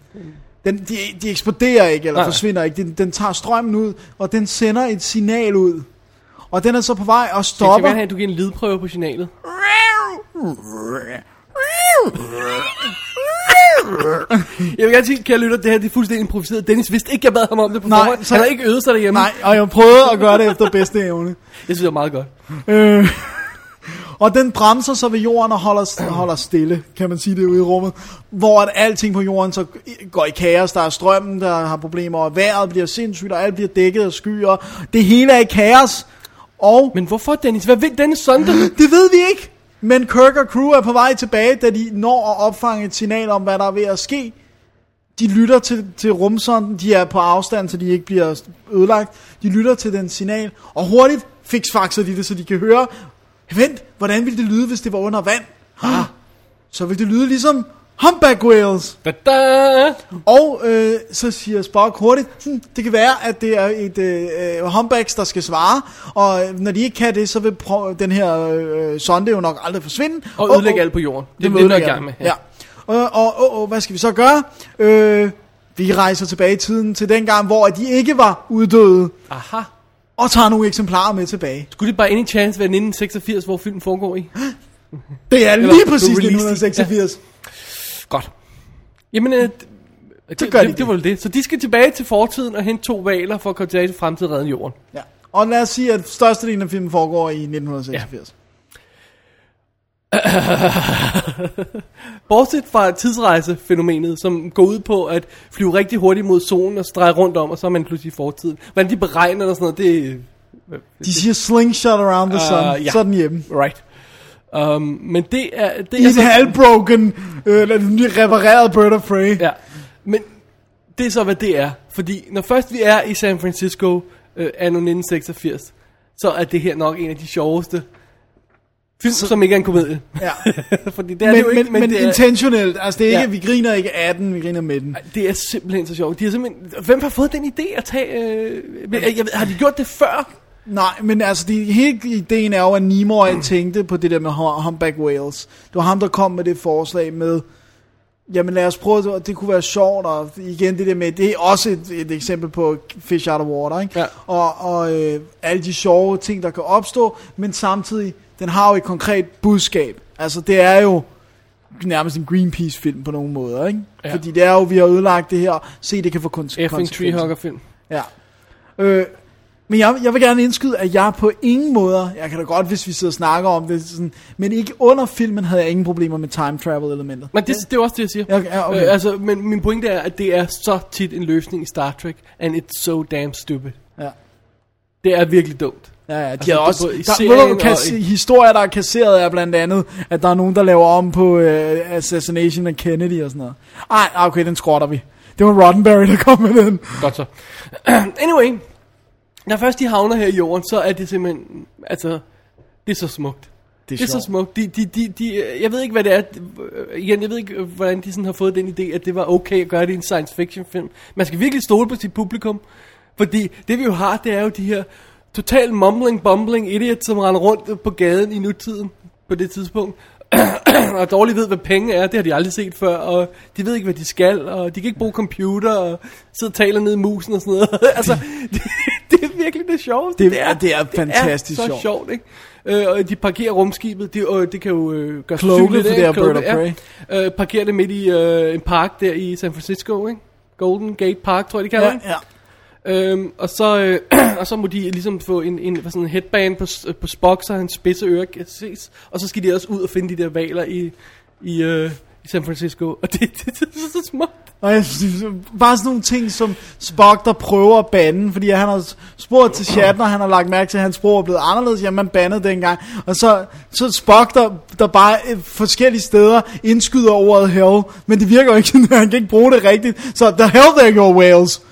den, de, de eksploderer ikke, eller Nej. forsvinder ikke. Den, den tager strømmen ud, og den sender et signal ud. Og den er så på vej og Jeg stopper. gerne have, at du giver en lydprøve på signalet. Jeg vil gerne sige, kære lytter, det her det er fuldstændig improviseret. Dennis vidste ikke, jeg bad ham om det på Nej, forhånd. så- Han har ikke øvet sig derhjemme. Nej, og jeg prøvede at gøre det efter bedste evne. Jeg synes, det var meget godt. Øh, og den bremser så ved jorden og holder, holder stille, kan man sige det ude i rummet. Hvor at alting på jorden så går i kaos. Der er strømmen, der har problemer, og vejret bliver sindssygt, og alt bliver dækket af skyer. Det hele er i kaos. Og Men hvorfor, Dennis? Hvad vil denne sonde? det ved vi ikke. Men Kirk og crew er på vej tilbage, da de når at opfange et signal om, hvad der er ved at ske. De lytter til, til rumsonden, de er på afstand, så de ikke bliver ødelagt. De lytter til den signal, og hurtigt fiksfakser de det, så de kan høre, vent, hvordan ville det lyde, hvis det var under vand? Ah, så vil det lyde ligesom humpback whales. Da-da! Og øh, så siger Spock hurtigt, hm, det kan være, at det er et øh, humpbacks, der skal svare, og øh, når de ikke kan det, så vil den her øh, sonde jo nok aldrig forsvinde. Og ødelægge alt på jorden. Det er det, er i ødelægge gang med. alt. Ja. Og, og, og, og hvad skal vi så gøre? Øh, vi rejser tilbage i tiden til den gang, hvor de ikke var uddøde, Aha. Og tager nogle eksemplarer med tilbage. Skulle det bare any chance være 1986, hvor filmen foregår i? Det er Eller lige blev præcis released i- 1986. Godt. Jamen, øh, det, det, gør de det, det var det. Så de skal tilbage til fortiden og hente to valer for at komme tilbage til fremtiden og redde jorden. Ja. Og lad os sige, at størstedelen af filmen foregår i 1986. Bortset fra tidsrejsefænomenet, som går ud på at flyve rigtig hurtigt mod solen og strege rundt om, og så er man pludselig i fortiden. Hvordan de beregner og sådan noget, det. De siger slingshot around the sun, Ah, ja. så er den hjemme. Right. Um, men det er... Det I er en halvbroken, øh, repareret Bird of Prey. Ja, men det er så, hvad det er. Fordi når først vi er i San Francisco øh, anno 1986, så er det her nok en af de sjoveste film, så, som ikke er en komedie. Ja. Fordi det er men, det jo ikke, men, men det, er, intentionelt, altså det er ikke, Ja. vi griner ikke af den, vi griner med den. det er simpelthen så sjovt. De har simpelthen, hvem har fået den idé at tage... Øh, jeg, jeg, ved- har de gjort det før? Nej, men altså, det, hele ideen er jo, at Nimoy tænkte på det der med hum- humpback whales. Det var ham, der kom med det forslag med, jamen lad os prøve, det, det kunne være sjovt, og igen det der med, det er også et, et eksempel på fish out of water, ikke? Ja. Og, og øh, alle de sjove ting, der kan opstå, men samtidig, den har jo et konkret budskab. Altså, det er jo nærmest en Greenpeace-film på nogle måder, ikke? Ja. Fordi det er jo, vi har ødelagt det her, se det kan få konse- Effing konsekvenser. Treehugger film. Ja. Øh, men jeg, jeg vil gerne indskyde, at jeg på ingen måder, jeg kan da godt, hvis vi sidder og snakker om det, sådan, men ikke under filmen havde jeg ingen problemer med time travel elementet. Men det, det er også det, jeg siger. Ja, ja, okay. øh, altså, men min pointe er, at det er så tit en løsning i Star Trek, and it's so damn stupid. Ja. Det er virkelig dumt. Ja, ja, de Altså, er også, i der, ved du, og kas, historier, der er kasseret er blandt andet, at der er nogen, der laver om på øh, Assassination af Kennedy og sådan noget. Ej, okay, den skrotter vi. Det var Roddenberry, der kom med den. Godt så. anyway, når først de havner her i jorden, så er det simpelthen, altså, det er så smukt. Det er, Det er så smukt. De, de, de, de, jeg ved ikke, hvad det er. Igen, jeg ved ikke, hvordan de sådan har fået den idé, at det var okay at gøre det i en science fiction film. Man skal virkelig stole på sit publikum. Fordi det vi jo har, det er jo de her total mumbling, bumbling idiots, som render rundt på gaden i nutiden på det tidspunkt. og dårligt ved, hvad penge er, det har de aldrig set før, og de ved ikke, hvad de skal, og de kan ikke bruge computer, og sidde og taler ned i musen og sådan noget. altså, det, det er virkelig det sjoveste. Det er- det er fantastisk så sjovt. sjovt, ikke? Øh, og de parkerer rumskibet, det, øh, det kan jo øh, gøre sig synligt, det er Bird of ja. Øh, parkerer det midt i øh, en park der i San Francisco, ikke? Golden Gate Park, tror jeg, de kalder Ja, det. ja. Øhm, og, så, øh, og så må de ligesom få en, en hvad sådan en headband på, på Spock, så hans spidse ører kan ses. Og så skal de også ud og finde de der valer i, i, øh, i San Francisco. Og det, det, det, det er så smukt. Og jeg synes, bare sådan nogle ting som Spock, der prøver at bande, fordi han har spurgt til Shatner, han har lagt mærke til, at hans sprog er blevet anderledes, jamen man bandede dengang. Og så, så Spock, der, der bare øh, forskellige steder indskyder ordet hell, men det virker jo ikke, han kan ikke bruge det rigtigt. Så the hell there go Wales.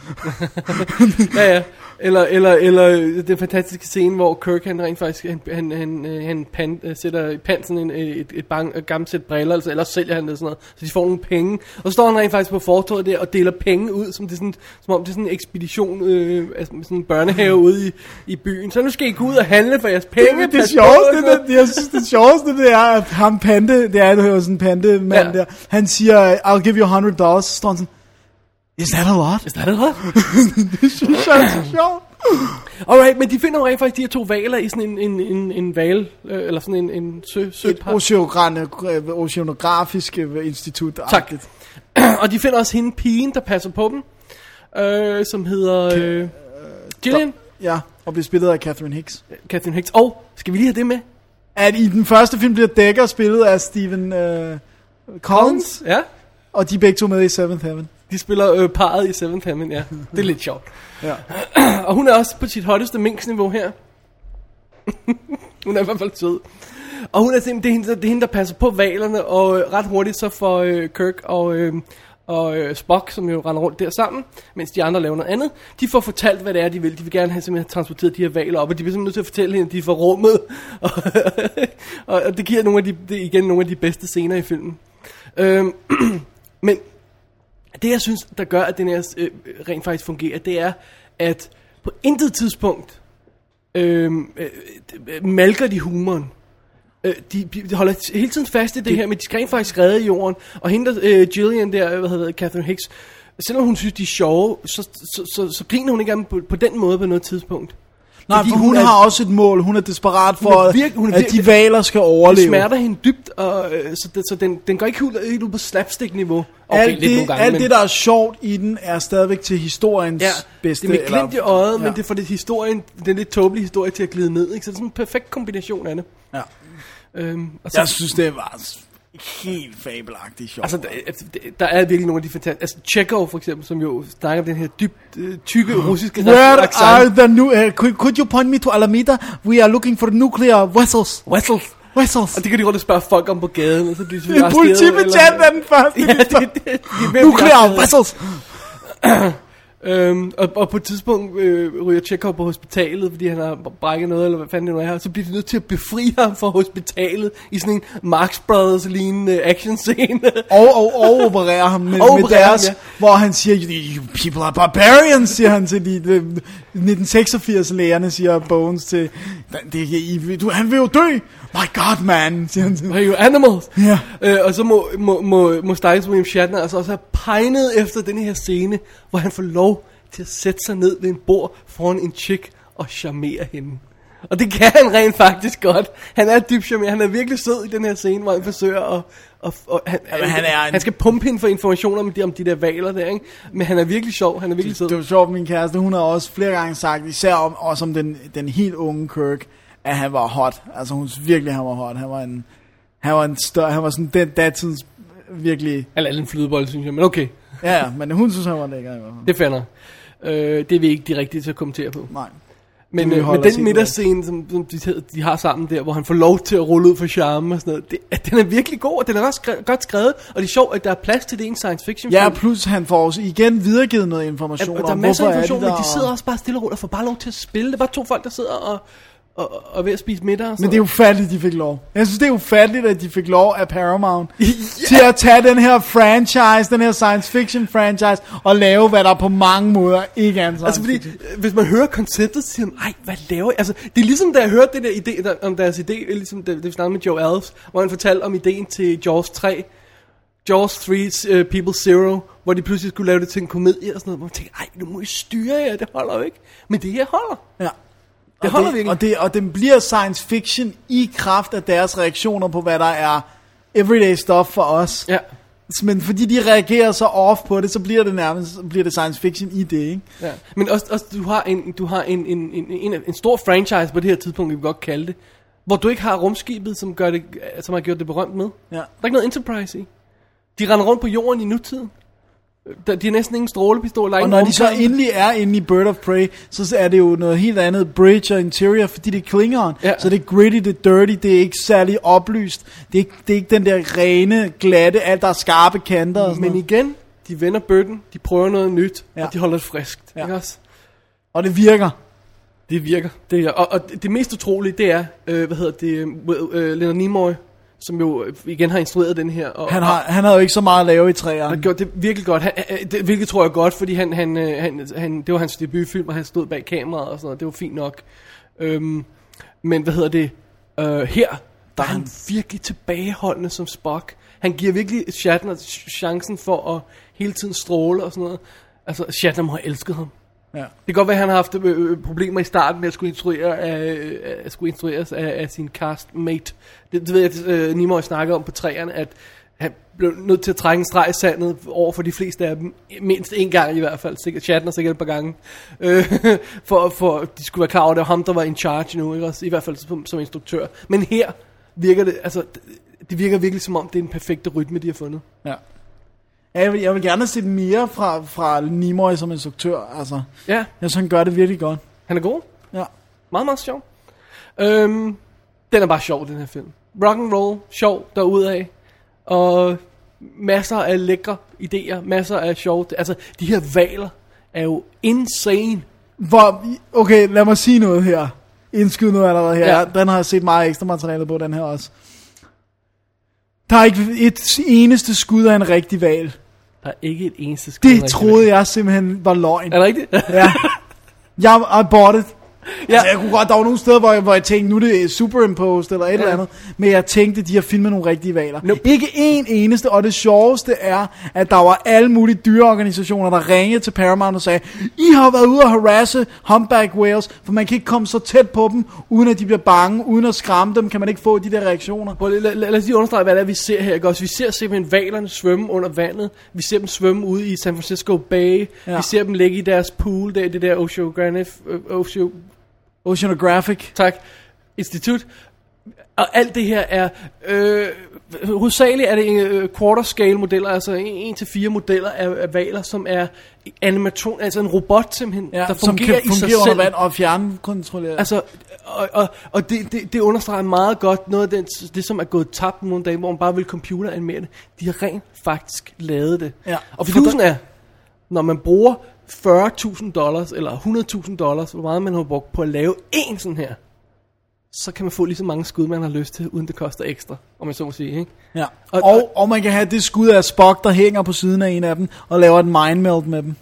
Ja, ja. Eller, eller, eller den fantastiske scene, hvor Kirk han rent faktisk han, han, han, øh, han pan, øh, sætter i pant sådan en, øh, et, et, bang, et gammelt sæt briller, altså, eller sælger han det sådan noget, så de får nogle penge. Og så står han rent faktisk på fortovet der og deler penge ud, som, det sådan, som om det er sådan en ekspedition, øh, altså sådan en børnehave ude i, i byen. Så nu skal I gå ud og handle for jeres penge. Det, det sjoveste, så- det, jeg synes, det sjoveste, det er, at ham pante, det er, det hører sådan en pante mand Ja. der, han siger, I'll give you 100 dollars, så står han sådan, Is that a lot? Is that it, what? Det synes jeg er så sjovt. Alright, men de finder jo rent faktisk de her to valer i sådan en, en, en, en val, øh, eller sådan en, en sø, Et søpark. oceanogra- oceanografisk øh, institut. Tak. og de finder også hende pigen, der passer på dem, øh, som hedder øh, Gillian, Ja, og bliver spillet af Catherine Hicks. Catherine Hicks. Og, skal vi lige have det med? At i den første film bliver Dekker spillet af Stephen øh, Collins, Ja. og de er begge to med i Seventh Heaven. De spiller øh, parret i Seventh Heaven, ja. Det er lidt sjovt. Ja. og hun er også på sit hotteste minksniveau her. hun er i hvert fald sød. Og hun er simpelthen, det er, hende, det er hende, der passer på valerne, og øh, ret hurtigt så får øh, Kirk og, øh, og øh, Spock, som jo render rundt der sammen, mens de andre laver noget andet, de får fortalt, hvad det er, de vil. De vil gerne have simpelthen transporteret de her valer op, og de bliver simpelthen nødt til at fortælle hende, at de får rummet. Og, og, og det giver nogle af de, det er igen nogle af de bedste scener i filmen. Øhm, men det, jeg synes, der gør, at den her øh, rent faktisk fungerer, det er, at på intet tidspunkt øh, øh, malker de humoren. Øh, de, de holder hele tiden fast i det, det her, men de skal rent faktisk redde jorden. Og hende der, øh, Gillian der, hvad hedder det, Catherine Hicks, selvom hun synes, de er sjove, så, så, så, så griner hun ikke af dem på, på den måde på noget tidspunkt. Nej, Fordi for hun, er- har også et mål. Hun er desperat for, Hun er virke- hun er at virke- de valer skal Det overleve. smerter hende dybt, og, øh, så, det, så den, den går ikke helt, ud på slapstick-niveau. Okay, alt det, gange, alt men- det, der er sjovt i den, er stadigvæk til historiens Ja, bedste. det er med glimt i øjet, ja. men det får det historien, den lidt tåbelige historie til at glide ned. Ikke? Så det er sådan en perfekt kombination af det. Ja. Øhm, og så, Jeg synes, det var helt fabelagtigt sjovt. altså, der, altså, der er virkelig nogle af de fantastiske... Altså, Chekhov for eksempel, som jo snakker om den her dybt øh, tykke russiske Where accent. are the new... Uh, could, could you point me to Alameda? We are looking for nuclear vessels. Wessels. Vessels. Og det kan de rundt og spørge folk om på gaden, og så bliver de selvfølgelig politibetjent er den første. Ja, det, det, de ved at blive Nuclear vessels. Øhm, og, og på et tidspunkt øh, ryger Chekhov på hospitalet, fordi han har brækket noget, eller hvad fanden det nu er, og så bliver de nødt til at befri ham fra hospitalet i sådan en Marx Brothers lignende actionscene. Og, og, og opererer ham med, Og med opererer ham, deres, ja. hvor han siger, you people are barbarians, siger han til de, de 1986-lægerne, siger Bones til, det, I, du, han vil jo dø. My god, man, siger han til Are you animals? Ja. Øh, og så må, må, må, må Stiles William Shatner altså også have pegnet efter den her scene, hvor han får lov til at sætte sig ned ved en bord foran en chick og charmere hende. Og det kan han rent faktisk godt. Han er dybt charmerende. Han er virkelig sød i den her scene, hvor han forsøger at... at, at han, Jamen, han er en- han skal pumpe hende for information om de, om de der valer der, ikke? Men han er virkelig sjov. Han er virkelig sød. Det var sjovt, min kæreste, hun har også flere gange sagt, især om, også om den, den helt unge Kirk, at han var hot. Altså hun synes virkelig, han var hot. Han var en, han var en større, han var sådan den datidens virkelig, Eller en flydebold, synes jeg. Men okay, ja, ja, men hun synes, han var lækker i hvert fald. det finder. Øh, det er vi ikke de rigtige til at kommentere på. Nej. Men, øh, men den middagsscene, som, som de, de har sammen der, hvor han får lov til at rulle ud for charme og sådan noget, det, den er virkelig god, og den er også skre, godt skrevet, og det er sjovt, at der er plads til det i en science fiction Ja, film. plus han får også igen videregivet noget information og der er masser af information, de men der, de sidder også bare stille og roligt og får bare lov til at spille. Det er bare to folk, der sidder og, og, og, ved at spise middag. Og Men det er ufatteligt, de fik lov. Jeg synes, det er ufatteligt, at de fik lov af Paramount Ja. til at tage den her franchise, den her science fiction franchise, og lave, hvad der på mange måder ikke er en Altså fordi, fiction. øh, hvis man hører konceptet, så siger man, ej, hvad laver I? Altså, det er ligesom, da jeg hørte det der idé, der, om deres idé, øh, ligesom det, det vi snakkede med Joe Alves, hvor han fortalte om ideen til Jaws 3, Jaws 3, uh, People Zero, hvor de pludselig skulle lave det til en komedie og sådan noget, hvor man tænkte, ej, nu må I styre jer, det holder jo ikke. Men det her holder. Ja. Det og holder det, virkelig. og, det, og den bliver science fiction i kraft af deres reaktioner på, hvad der er everyday stuff for os. Ja. Men fordi de reagerer så off på det, så bliver det nærmest bliver det science fiction i det, ikke? Ja, men også, også du har, en, du har en, en, en, en, en stor franchise på det her tidspunkt, vi kan godt kalde det, hvor du ikke har rumskibet, som, gør det, som har gjort det berømt med. Ja. Der er ikke noget Enterprise i. De render rundt på jorden i nutiden. Der, de har næsten ingen strålepistol. Der er Og ingen når de så rumkapsel. endelig er inde i Bird of Prey, så er det jo noget helt andet bridge og interior, fordi det er Klingon. Ja. Så det er gritty, det er dirty, det er ikke særlig oplyst. Det er ikke, det er ikke den der rene, glatte, alt der er skarpe kanter og sådan Men noget. igen, de vender bøtten, de prøver noget nyt, ja. Og de holder det friskt. Ja. Ikke også? Og det virker. Det virker. Det er, og, og det, mest utrolige, det er, øh, hvad hedder det, øh, Leonard Nimoy, som jo igen har instrueret den her. Og, Han har, han havde jo ikke så meget at lave i træerne. Han gjorde det virkelig godt. Han, det, hvilket tror jeg godt, fordi han, han, øh, han, han, det var hans debutfilm, og han stod bag kameraet og sådan noget. Det var fint nok. Øhm, men hvad hedder det? Øh, her, der er han virkelig tilbageholdende som Spock. Han giver virkelig Shatner ch- chancen for at hele tiden stråle og sådan noget. Altså, Shatner må have elsket ham. Ja. Det kan godt være, at han har haft øh, øh, problemer i starten med at skulle, instruere af, øh, at skulle instrueres af, af sin castmate. Det, det ved jeg, at øh, Nimoy snakker om på træerne, at han blev nødt til at trække en streg i sandet over for de fleste af dem, mindst en gang i hvert fald, sikkert Shatner sikkert et par gange, øh, for, for de skulle være klar over, at det var ham, der var in charge nu, ikke? Også, i hvert fald som, som instruktør. Men her virker det, altså, det, virker virkelig som om, det er den perfekte rytme, de har fundet. Ja. Ja, Jeg vil, jeg vil gerne se mere fra, fra Nimoy som instruktør. Altså, Ja, jeg synes, han gør det virkelig godt. han er god. Ja. Meget, meget sjov. Øhm, den er bare sjov, den her film. rock and roll, sjov derudad, og masser af lækre idéer, masser af sjov, altså de her valer er jo insane. Hvor, okay, lad mig sige noget her. Indskyd noget allerede her. Ja. Ja. Den har jeg set meget ekstra materiale på, den her også. Der er ikke et eneste skud af en rigtig val. Der er ikke et eneste skud. Det troede jeg simpelthen var løgn. Er det rigtigt? Ja. Jeg bought it. Ja. Altså, jeg kunne godt, der var nogle steder, hvor jeg, hvor jeg tænkte, nu er det superimposed eller et ja. eller andet. Men jeg tænkte, de har filmet nogle rigtige valer. Nope. Ikke en eneste, og det sjoveste er, at der var alle mulige dyreorganisationer, der ringede til Paramount og sagde, I har været ude og harasse humpback whales, for man kan ikke komme så tæt på dem, uden at de bliver bange, uden at skræmme dem, kan man ikke få de der reaktioner. Prøv lad, lad, lad os lige understrege, hvad det er, vi ser her. Ikke? Også, vi ser simpelthen valerne svømme under vandet. Vi ser dem svømme ude i San Francisco Bay. Ja. Ja. Vi ser dem ligge i deres pool, der, det der Oceanographic, øh, Ocean, Oceanographic. tak, institut. Og alt det her er, øh, hovedsageligt er det øh, quarter scale modeller, altså 1-4 modeller af, af valer, som er animation, altså en robot simpelthen, Ja, der som fungerer kan i sig fungere under selv. vand og fjernkontrollere. Altså, og, og, og det, det, det understreger meget godt noget af det, det, som er gået tabt nogle dage, hvor man bare vil computeranimere det. De har rent faktisk lavet det. Ja. Og fidusen er, når man bruger 40.000 dollars, eller 100.000 dollars, hvor meget man har brugt på at lave en sådan her, så kan man få lige så mange skud, man har lyst til, uden det koster ekstra, om jeg så må sige, ikke? Ja. Og- Og, og, man kan have det skud af Spock, der hænger på siden af en af dem, og laver et mind melt med dem.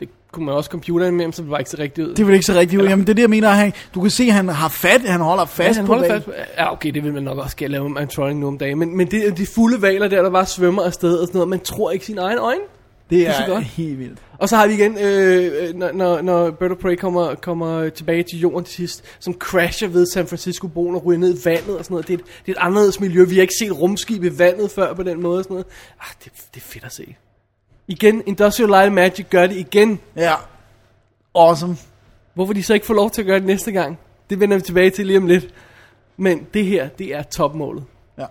Det kunne man også computeranimere, så det var ikke så rigtigt ud. Det vil ikke så rigtigt ud. Jamen det er det, jeg mener. Han, du kan se, at han har fat, han holder Ja, fast han på holder væggen. fast. på- Ja, okay, det vil man nok også skal lave med trolling nu om dagen. Men, men det de fulde valer der, der bare svømmer afsted og sådan noget. Man tror ikke sine egne øjne. Det er så er godt. helt vildt. Og så har vi igen, øh, når, når, når Bird of Prey kommer, kommer tilbage til jorden til sidst, som crasher ved San Francisco-broen og ryger ned i vandet og sådan noget. Det er, et, det er et anderledes miljø. Vi har ikke set rumskib i vandet før på den måde og sådan noget. Ah, det, det er fedt at se. Igen, Industrial Light Magic gør det igen. Ja. Awesome. Hvorfor de så ikke får lov til at gøre det næste gang? Det vender vi tilbage til lige om lidt. Men det her, det er topmålet. Ja.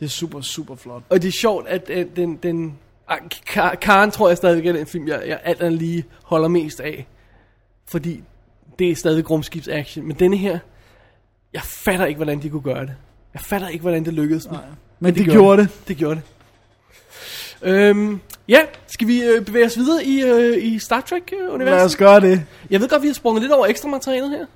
Det er super, super flot. Og det er sjovt, at, at den... den Ka- Karen tror jeg stadigvæk er den film, jeg, jeg alt andet lige holder mest af. Fordi det er stadig rumskibsaction. Men denne her, jeg fatter ikke, hvordan de kunne gøre det. Jeg fatter ikke, hvordan det lykkedes. dem. Men det, det gjorde det. Det gjorde det. Øhm, ja, skal vi øh, bevæge os videre i, øh, i Star Lad os Trek-universet? gøre det. Jeg ved godt, vi har sprunget lidt over ekstra materialet her.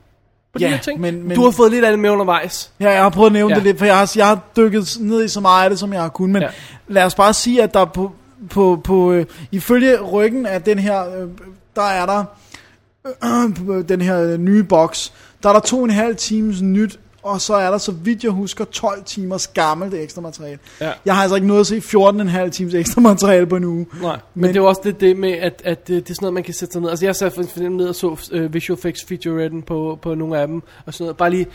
På de Ja, her ting. men- men- Du har fået lidt af det med undervejs. Ja, jeg har prøvet at nævne Ja. det lidt, for jeg har, jeg har dykket ned i så meget af det, som jeg har kunnet. Men ja. lad os bare sige, at der på, på, på øh, ifølge ryggen af den her, øh, der er der øh, den her nye boks, der er der to og en halv times nyt, og så er der, så vidt jeg husker, 12 timers gammelt ekstra materiale. Ja. Jeg har altså ikke nået at se 14,5 times ekstra materiale på en uge. Nej, men, men det er jo også det, det med, at, at det, det er sådan noget, man kan sætte sig ned. Altså jeg satte for eksempel ned og så uh, Visual Effects featuretten på, på nogle af dem, og sådan noget. Bare lige,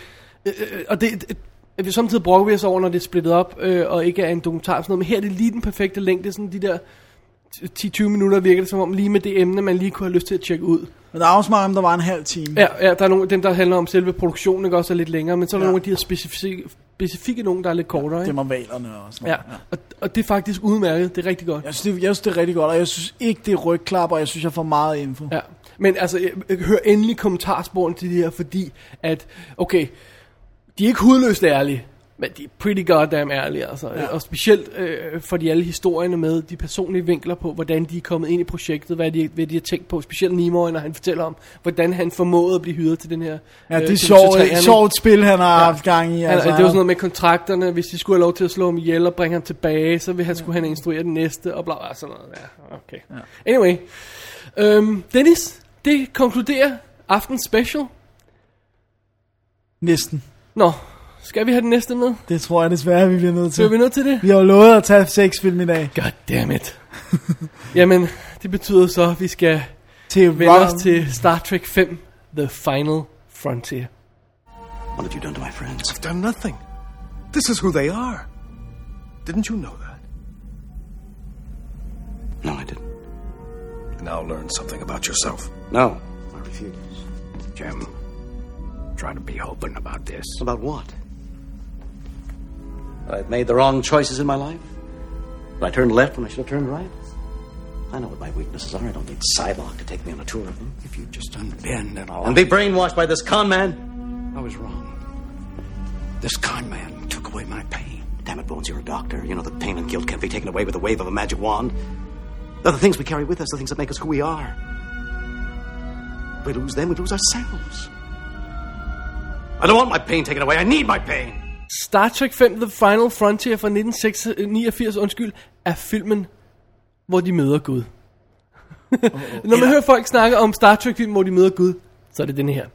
øh, øh, og det, det at vi samtidig brokker vi os over, når det er splittet op, øh, og ikke er en dokumentar og sådan noget, men her er det lige den perfekte længde, sådan de der 10-20 minutter virker det som om, lige med det emne, man lige kunne have lyst til at tjekke ud. Men der er også meget om, der var en halv time. Ja, ja der er nogle dem, der handler om selve produktionen, ikke også er lidt længere, men så er der Ja. nogle af de her specifikke, specifikke nogen, der er lidt kortere. Det Ikke? var valerne og sådan Ja, noget. og, og det er faktisk udmærket, det er rigtig godt. Jeg synes, det, jeg synes, det er rigtig godt, og jeg synes ikke, det er rygklap, og jeg synes, jeg får meget info. Ja, men altså, jeg, jeg hør endelig kommentarsporene til det her, fordi at, okay, de er ikke hudløst ærlige, men de er pretty goddamn ærlige, altså. Ja. Og specielt øh, for de alle historierne med de personlige vinkler på, hvordan de er kommet ind i projektet, hvad de, hvad de har tænkt på, specielt Nimoy, når han fortæller om, hvordan han formåede at blive hyret til den her... Ja, det er til sjovt, TV3. Han- sjovt spil, han har haft gang i. Han, Altså, det var sådan noget med kontrakterne, hvis de skulle have lov til at slå ham ihjel og bringe ham tilbage, så ville han, skulle han instruere den næste, og bla bla, sådan noget. Ja, okay. Ja. Anyway. Øhm, Dennis, det konkluderer aftens special. Næsten. Nå, skal vi have den næste med? Det tror jeg desværre, vi bliver nødt Så er til. vi nødt til det? Vi har jo lovet at tage seks film i dag. God damn it. Jamen, det betyder så, at vi skal Til vende os til Star Trek 5, The Final Frontier. What have you done to my friends? I've done nothing. This is who they are. Didn't you know that? No, I didn't. Now learn something about yourself. No, I refuse. Jim, try to be open about this. About what? That I've made the wrong choices in my life? That I turned left when I should have turned right? I know what my weaknesses are. I don't need Psylocke to take me on a tour of them. If you just unbend and all. And be brainwashed by this con man? I was wrong. This con man took away my pain. Damn it, Bones, you're a doctor. You know that pain and guilt can't be taken away with a wave of a magic wand. They're the things we carry with us, the things that make us who we are. We lose them, we lose ourselves. I don't want my pain taken away. I need my pain. Star Trek 5 The Final Frontier fra 1989, undskyld, er filmen, hvor de møder Gud. Når man hører folk snakke om Star Trek film, hvor de møder Gud, så er det den her.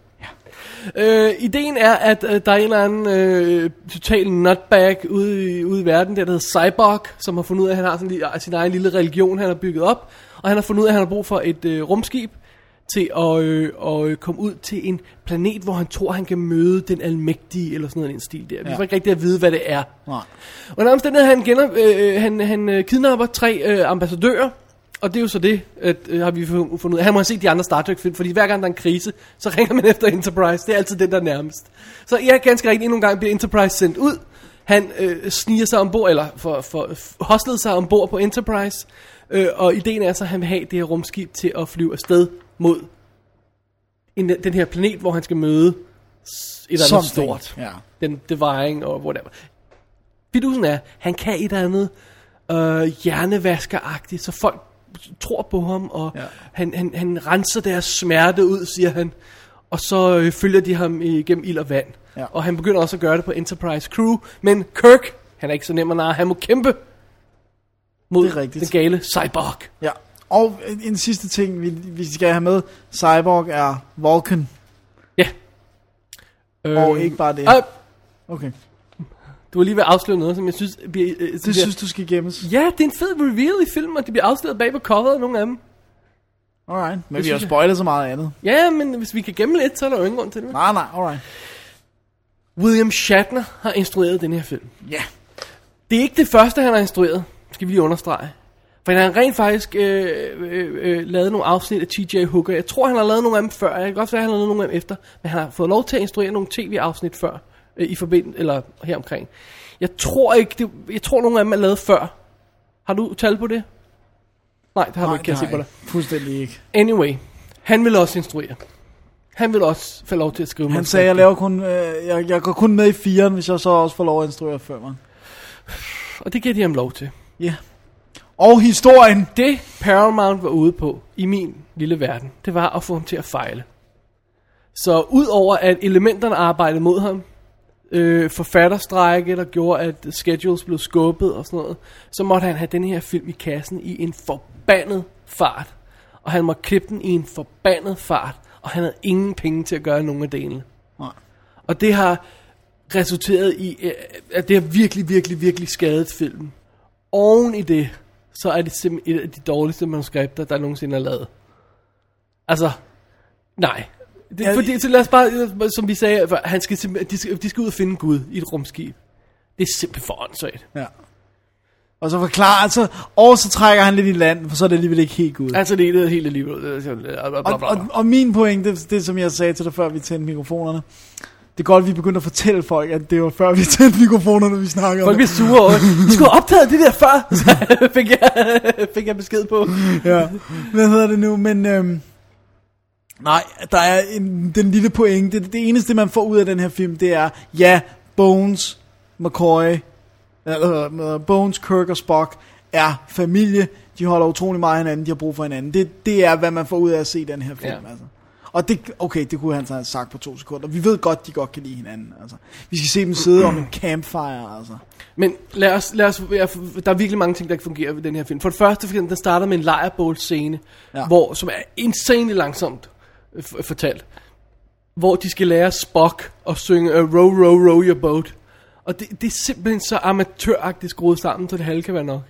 Øh, ideen er, at øh, der er en eller anden øh, total nutbag ude i, ude i verden, der, der hedder Cyborg, som har fundet ud af, at han har sådan, sin egen lille religion, han har bygget op. Og han har fundet ud af, at han har brug for et øh, rumskib til at, øh, at øh, komme ud til en planet, hvor han tror, han kan møde den almægtige, eller sådan noget i den stil der. Vi Ja. får ikke rigtig at vide, hvad det er. Nej. Under omstændighed, han, gener, øh, han, han øh, kidnapper tre øh, ambassadører, og det er jo så det, at, øh, har vi fu- fundet ud af. Han må have set de andre Star Trek film, fordi hver gang der er en krise, så ringer man efter Enterprise. Det er altid den, der er nærmest. Så ja, ganske rigtigt, endnu en gang bliver Enterprise sendt ud. Han øh, sniger sig ombord, eller for, for, hostlet sig ombord på Enterprise. Øh, og ideen er så, at han vil have det her rumskib til at flyve afsted mod en, den her planet, hvor han skal møde et eller andet Something, stort. ja. Den divine og whatever. Fidusen er, han kan et eller andet øh, hjernevaskeragtigt, så folk tror på ham, og ja. Han, han, han renser deres smerte ud, siger han. Og så øh, følger de ham igennem ild og vand. Ja. Og han begynder også at gøre det på Enterprise Crew. Men Kirk, han er ikke så nem at narre, han må kæmpe mod er den gale cyborg. Ja. Og en, sidste ting, vi, vi skal have med. Cyborg er Vulcan. Ja. Øh, Og ikke bare det. Øh, Okay. du var lige ved at afsløre noget, som jeg synes... Bliver, øh, Det bliver, synes du skal gemmes. Ja, det er en fed reveal i filmen, og det bliver afsløret bag på coveret, nogle af dem. Alright. Men vi har spoilet så meget andet. Ja, men hvis vi kan gemme lidt, så er der jo ingen grund til det. Nej, nej, alright. William Shatner har instrueret den her film. Ja. Det er ikke det første, han har instrueret, skal vi lige understrege. For han har rent faktisk øh, øh, øh, lavet nogle afsnit af T.J. Hooker. Jeg tror, han har lavet nogle af dem før. Jeg kan godt være, han har lavet nogle af dem efter. Men han har fået lov til at instruere nogle tv-afsnit før. Øh, I forbindelse, eller her omkring. Jeg tror ikke, det, jeg tror nogle af dem er lavet før. Har du tal på det? Nej, det har Nej, du ikke, kan jeg se det på dig. Fuldstændig ikke. Anyway, han vil også instruere. Han vil også få lov til at skrive Han sagde, jeg laver kun, øh, jeg, jeg går kun med i firen, hvis jeg så også får lov at instruere femeren. Og det giver de ham lov til. Ja. Og historien. Det Paramount var ude på i min lille verden, det var at få ham til at fejle. Så udover at elementerne arbejdede mod ham, øh, forfatterstrække, der gjorde, at schedules blev skubbet og sådan noget, så måtte han have den her film i kassen i en forbandet fart. Og han måtte klippe den i en forbandet fart, og han havde ingen penge til at gøre nogen af delene. Nej. Og det har resulteret i, øh, at det har virkelig, virkelig, virkelig skadet filmen. Oven i det, så er det simpelthen et af de dårligste manuskripter, der nogensinde er lavet. Altså, nej. Det, Ja, fordi, så lad os bare, øh, som vi sagde, for han skal, de skal, de skal ud og finde Gud i et rumskib. Det er simpelthen for åndssvagt. Ja. Og så forklarer, altså, og så trækker han lidt i land, for så er det alligevel ikke helt ud. Altså, det er simpelthen- bla, bla, Og, og, og min pointe, det, det som jeg sagde til dig, før vi tændte mikrofonerne, det er godt, at vi begyndte at fortælle folk, at det var før vi tændte mikrofonerne, vi snakkede Folk bliver sure over, I skulle have optaget det der før, så fik jeg, fik jeg besked på. ja. Hvad hedder det nu? Men øhm, nej, der er en, den lille pointe. Det, det eneste, man får ud af den her film, det er, ja, Bones, McCoy, eller, øh, Bones, Kirk og Spock er familie. De holder utrolig meget af hinanden. De har brug for hinanden. Det, det er, hvad man får ud af at se den her film. Ja. Altså. Og det, okay, det kunne han så have sagt på to sekunder. Vi ved godt, de godt kan lide hinanden. Altså. Vi skal se dem sidde om en campfire. Altså. Men lad os, lad os, ja, der er virkelig mange ting, der ikke fungerer ved den her film. For det første, fordi den starter med en lejrbål scene, Ja. hvor, som er insanely langsomt øh, fortalt. Hvor de skal lære Spock at synge uh, Row, row, row your boat. Og det, det er simpelthen så amatøragtigt skruet sammen, så det halve kan være nok.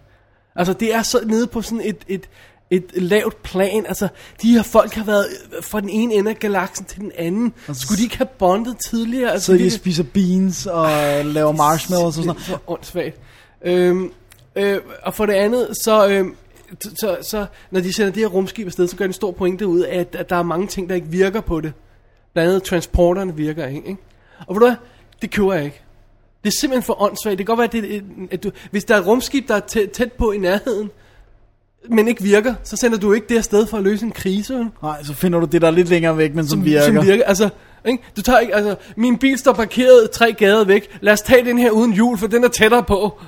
Altså, det er så nede på sådan et, et, et lavt plan. Altså, de her folk har været øh, fra den ene ende af galaksen til den anden. Skulle de ikke have bondet tidligere? Altså, Så de spiser beans og laver marshmallows og sådan noget. så åndssvagt. Øhm, øh, og for det andet, så, øhm, så, så, så når de sender det her rumskib afsted, så gør de en stor pointe ud af, at, at der er mange ting, der ikke virker på det. Blandt andet transporterne virker ikke. ikke? Og ved du hvad? Det køber jeg ikke. Det er simpelthen for åndssvagt. Det kan godt være, at, det, at du, hvis der er et rumskib, der er tæt, tæt på i nærheden, men ikke virker, så sender du ikke det afsted for at løse en krise. Nej, så finder du det, der er lidt længere væk, men som, virker. Som virker. Altså, Ikke? Du tager ikke, altså, min bil står parkeret tre gader væk. Lad os tage den her uden hjul, for den er tættere på.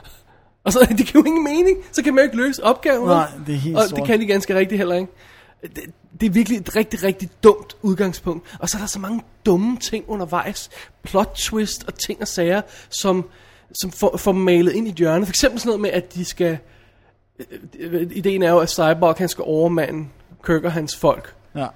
Og så, det giver jo ingen mening. Så kan man jo ikke løse opgaven. Nej, det er helt Og sort. det kan de ganske rigtigt heller ikke. Det, det er virkelig et rigtig, rigtig dumt udgangspunkt. Og så er der så mange dumme ting undervejs. Plot twist og ting og sager, som, som får, får malet ind i et hjørne. For eksempel sådan noget med, at de skal... øh, Ideen er jo, at Cyborg han skal overmande Kirk og hans folk Ja.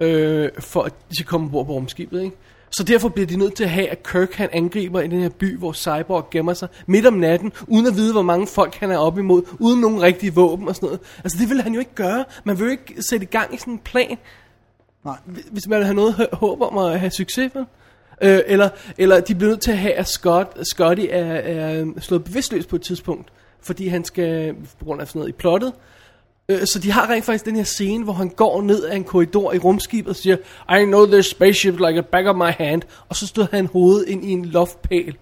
øh, for at de skal komme ombord på rumskibet, ikke? Så derfor bliver de nødt til at have, at Kirk han angriber i den her by, hvor Cyborg gemmer sig midt om natten, uden at vide, hvor mange folk han er op imod, uden nogen rigtige våben og sådan noget. Altså det vil han jo ikke gøre. Man vil jo ikke sætte i gang i sådan en plan, Nej. hvis man vil have noget håb om at have succes, vel? Øh, eller, eller de bliver nødt til at have, at Scott, Scotty er, er slået bevidstløs på et tidspunkt, fordi han skal, på grund af sådan noget i plottet, Øh, Så de har rent faktisk den her scene, hvor han går ned ad en korridor i rumskibet og siger, I know this spaceship like a back of my hand. Og så stod han hovedet ind i en loftpæl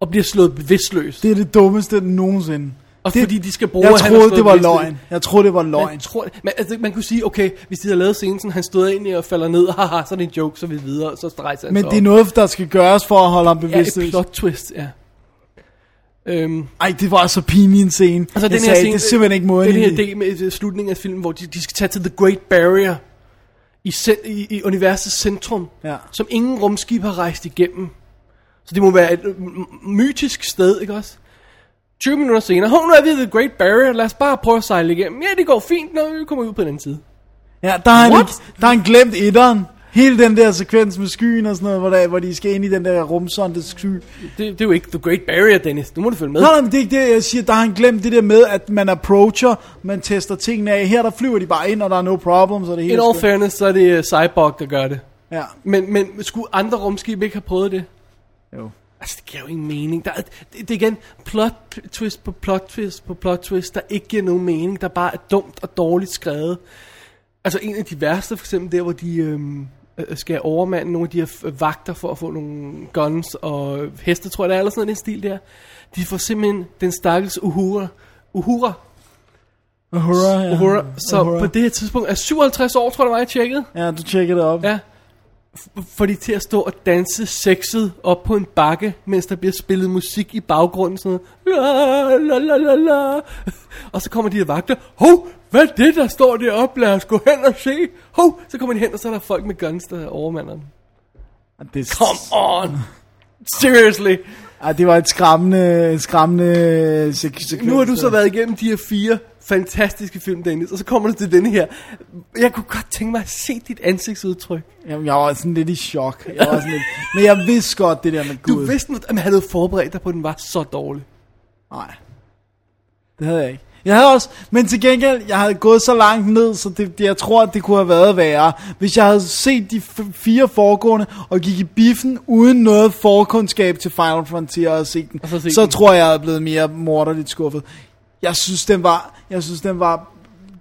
og bliver slået bevidstløs. Det er det dummeste nogensinde. Og det, fordi de skal bruge, Jeg troede, det var bevidstløs. løgn. Jeg troede, det var løgn. Man, tror, man, altså, man kunne sige, okay, hvis de havde lavet scenen, sådan, han stod ind og falder ned, haha, så er det en joke, så vi videre, så rejser han Men sig det er noget, der skal gøres for at holde ham Ja, et bevidstløs. plot twist, ja. Øhm, Ej, det var så pinlig en scene. Altså, jeg den sagde, her scene, det er simpelthen ikke måden. Den her idé med øh, slutningen af filmen, hvor de, de skal tage til The Great Barrier i, i, i universets centrum, Ja. som ingen rumskib har rejst igennem. Så det må være et mytisk sted, ikke også? 20 minutter senere, hov, nu er vi ved The Great Barrier, lad os bare prøve at sejle igennem. Ja, det går fint, når vi kommer ud på den anden side. Ja, der What? ikke, der har han glemt etteren. Hele den der sekvens med skyen og sådan noget, hvor, der, hvor de skal ind i den der rumsonde sky. Det, det er jo ikke The Great Barrier, Dennis. Nu må du følge med. Nej, nej, det er ikke det, jeg siger. Der har han glemt det der med, at man approacher, man tester tingene af. Her der flyver de bare ind, og der er no problems, og det hele In all skønt. fairness, så er det uh, Cyborg, der gør det. Ja, Men, men skulle andre rumskib ikke have prøvet det? jo. Altså, det giver jo ingen mening. Der er, det, det er igen plot twist på plot twist på plot twist, der ikke giver nogen mening, der bare er dumt og dårligt skrevet. Altså, en af de værste, for eksempel der, hvor de øhm, øh, skal overmande nogle af de her vagter for at få nogle guns og heste, tror jeg, der er, eller sådan den stil der. De får simpelthen den stakkels Uhura, Uhura, Uhura, ja. Uhura, som Uhura. på det her tidspunkt er 57 år, tror jeg, det var, jeg tjekkede. Ja, du tjekker det op. Ja. Får de til at stå og danse sexet op på en bakke, mens der bliver spillet musik i baggrunden, sådan noget. La, la, la, la, la. Og så kommer de her vagter. Hov, hvad er det, der står deroppe? Lad os gå hen og se. Hov, så kommer de hen, og så er der folk med guns, der overmander dem. Det, er- Come on! Seriously! Ej, det var et skræmmende, et skræmmende sek- sekvens. Nu har du så der. været igennem de her fire fantastiske film, Dennis, og så kommer du til denne her. Jeg kunne godt tænke mig at se dit ansigtsudtryk. Jamen, jeg var sådan lidt i chok. Jeg var sådan lidt... Men jeg vidste godt det der med Du Gud. vidste, at man havde forberedt dig på, at den var så dårlig. Nej. Det havde jeg ikke. Jeg havde også, men til gengæld, jeg havde gået så langt ned, så det, det, jeg tror, at det kunne have været værre. Hvis jeg havde set de f- fire foregående, og gik i biffen uden noget forkundskab til Final Frontier og set den, Og så set så den. tror jeg, jeg havde blevet mere morderligt skuffet. Jeg synes, den var, jeg synes, den var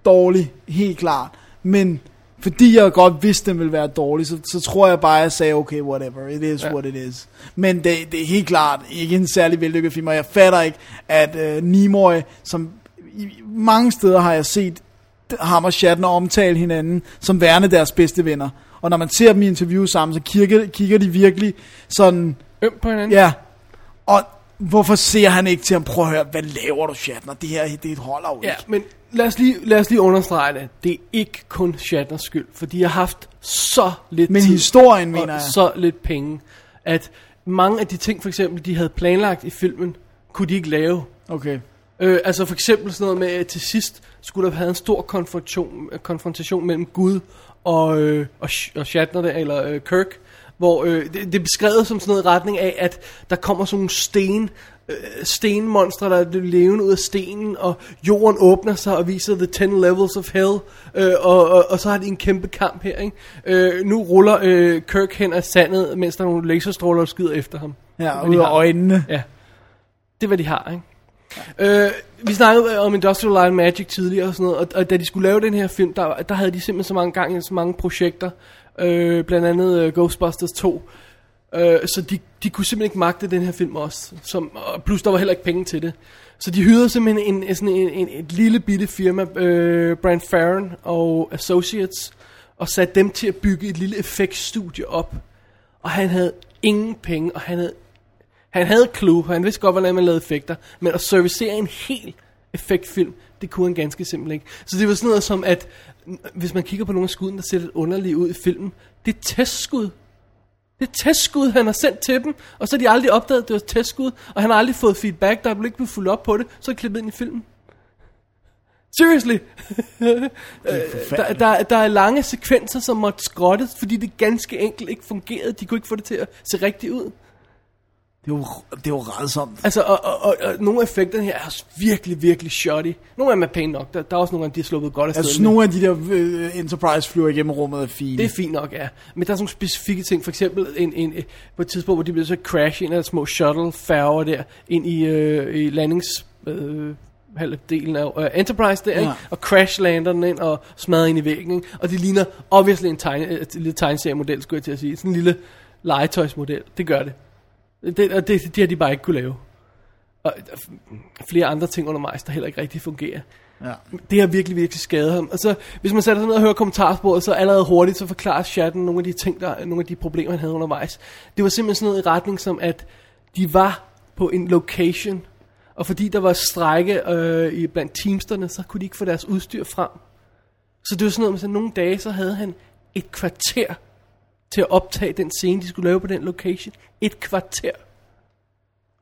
dårlig, helt klart. Men fordi jeg godt vidste, den ville være dårlig, så, så tror jeg bare, at jeg sagde, okay, whatever, it is ja. what it is. Men det, det er helt klart ikke en særlig vellykket film, og jeg fatter ikke, at øh, Nimoy, som i mange steder har jeg set ham og Shatner omtale hinanden som værende deres bedste venner. Og når man ser dem i interview sammen, så kigger, kigger de virkelig sådan, Øm på hinanden. ja, og hvorfor ser han ikke til ham, prøv at høre, hvad laver du Shatner? Det her, det holder jo Ja, ikke. men lad os, lige, lad os lige understrege det. Det er ikke kun Shatners skyld, for de har haft så lidt Men tid historien, og mener jeg. så lidt penge, at mange af de ting, for eksempel, de havde planlagt i filmen, kunne de ikke lave. Okay. Øh, altså for eksempel sådan noget med, at til sidst skulle der have en stor konfrontation, konfrontation mellem Gud og, øh, og, og Shatner, der, eller øh, Kirk, hvor øh, det, det er beskrevet som sådan noget i retning af, at der kommer sådan nogle sten, øh, stenmonstre, der er levende ud af stenen, og jorden åbner sig og viser the 10 levels of hell, øh, og, og, og så har de en kæmpe kamp her. Ikke? Øh, nu ruller øh, Kirk hen ad sandet, mens der er nogle laserstråler, der skyder efter ham. Ja, ud af øjnene. Ja. Det er, hvad de har, ikke? Øh, vi snakkede om Industrial Light and Magic tidligere og sådan noget, og, og da de skulle lave den her film, der, der havde de simpelthen så mange gange så mange projekter, øh, blandt andet uh, Ghostbusters 2, øh, så de, de kunne simpelthen ikke magte den her film også, som, og plus der var heller ikke penge til det. Så de hyrede simpelthen en, en, sådan en, en, et lille bitte firma, øh, Brand Farron og Associates, og satte dem til at bygge et lille effektstudie op. og han havde ingen penge, og han havde, han havde clue, han vidste godt, hvordan man lavede effekter, men at servicere en hel effektfilm, det kunne han ganske simpelthen ikke. Så det var sådan noget som, at hvis man kigger på nogle af skuden, der ser lidt underligt ud i filmen, det er testskud. Det er testskud, han har sendt til dem, og så har de aldrig opdaget, at det var testskud, og han har aldrig fået feedback, der er ikke blevet fuldt op på det, så er det klippet ind i filmen. Seriously. der, der, der er lange sekvenser, som måtte skrottes, fordi det ganske enkelt ikke fungerede. De kunne ikke få det til at se rigtigt ud. Det var, det var redsomt. Altså, og, og, og, og nogle af effekterne her er virkelig, virkelig shoddy. Nogle af dem er pæne nok. Der, der er også nogle af dem, de har sluppet godt afsted Jeg synes, med. nogle af de der øh, Enterprise flyver igennem rummet er fine. Det er fint nok, ja. Men der er sådan nogle specifikke ting. For eksempel en, en, på et tidspunkt, hvor de bliver så crash en af de små shuttle-færger der, ind i, øh, i landings... Øh, halvdelen af uh, Enterprise der, ja. Ikke? og crash lander den ind og smadrer ind i væggen, ikke? og det ligner obviously en tegne, et lille tegneseriemodel, skulle jeg til at sige, sådan en lille legetøjsmodel, det gør det. Det og det, det har de bare ikke kunne lave. Og er flere andre ting undervejs, der heller ikke rigtig fungerer. Ja. Det har virkelig, virkelig skadet ham. Altså, hvis man sætter sig ned og hører kommentarsporet, så allerede hurtigt, så forklarer chatten nogle af de ting, der, nogle af de problemer, han havde undervejs. Det var simpelthen sådan noget i retning som, at de var på en location, og fordi der var strække øh, i blandt teamsterne, så kunne de ikke få deres udstyr frem. Så det var sådan noget, at nogle dage, så havde han et kvarter til at optage den scene, de skulle lave på den location. Et kvarter.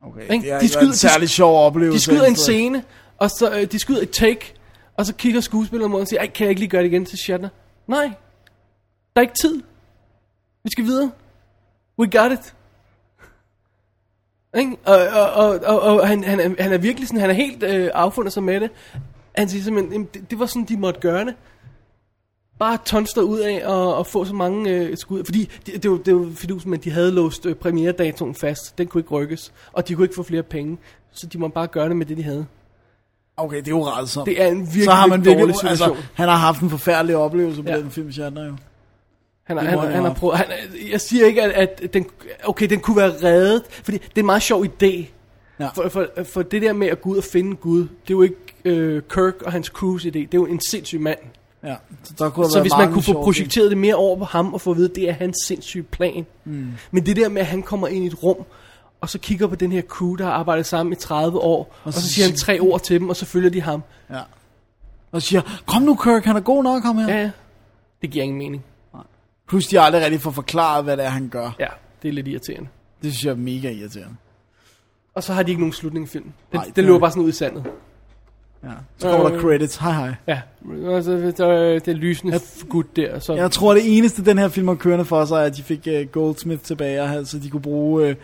Okay, Ikke? det er De de skyder- en særlig sjov oplevelse. De skyder en scene, og så øh, de skyder et take, og så kigger skuespilleren mod og siger, Ej, kan jeg ikke lige gøre det igen til Shatner? Nej, der er ikke tid. Vi skal videre. We got it. Ikke? Og, og, og, og, og han, han, er- han er virkelig sådan, han er helt øh, affundet sig med det. Han siger simpelthen, "Jamen, det, det var sådan, de måtte gøre det. Bare tons ud af og, og få så mange øh, skud. Fordi det, det, var, det var fidusen, men de havde låst øh, premieredatoen fast. Den kunne ikke rykkes. Og de kunne ikke få flere penge. Så de må bare gøre det med det, de havde. Okay, det er jo redsomt. Det er en virkelig, så har man virkelig dårlig altså, situation. han har haft en forfærdelig oplevelse på Ja. den film, Shatner jo. Han, har, han, han, han har prøvet, han, jeg siger ikke, at, at den, okay, den kunne være reddet, fordi det er en meget sjov idé. Ja. For, for, for det der med at gå ud og finde Gud, det er jo ikke øh, Kirk og hans crews idé, det er jo en sindssyg mand. Ja, så der kunne Så hvis man kunne få projekteret det mere over på ham og få at vide, at det er hans sindssyge plan. Mm. Men det der med, at han kommer ind i et rum, og så kigger på den her crew, der har arbejdet sammen i 30 år, og, og så, så siger han tre ord til dem, og så følger de ham. Ja. Og siger, kom nu Kirk, han er god nok, ham her. Ja. Det giver ingen mening. Plus de aldrig rigtig får forklaret, hvad det er, han gør. Ja, det er lidt irriterende. Det synes jeg er mega irriterende. Og så har de ikke nogen slutning i filmen. Den, Nej, den det- løber bare sådan ud i sandet. Ja. Så kommer der Øh. credits. Hej hej. Ja, og så der er det lysende gut der. Så, Jeg tror, det eneste, den her film har kørende for sig, er, at de fik uh, Goldsmith tilbage, og så de kunne bruge uh,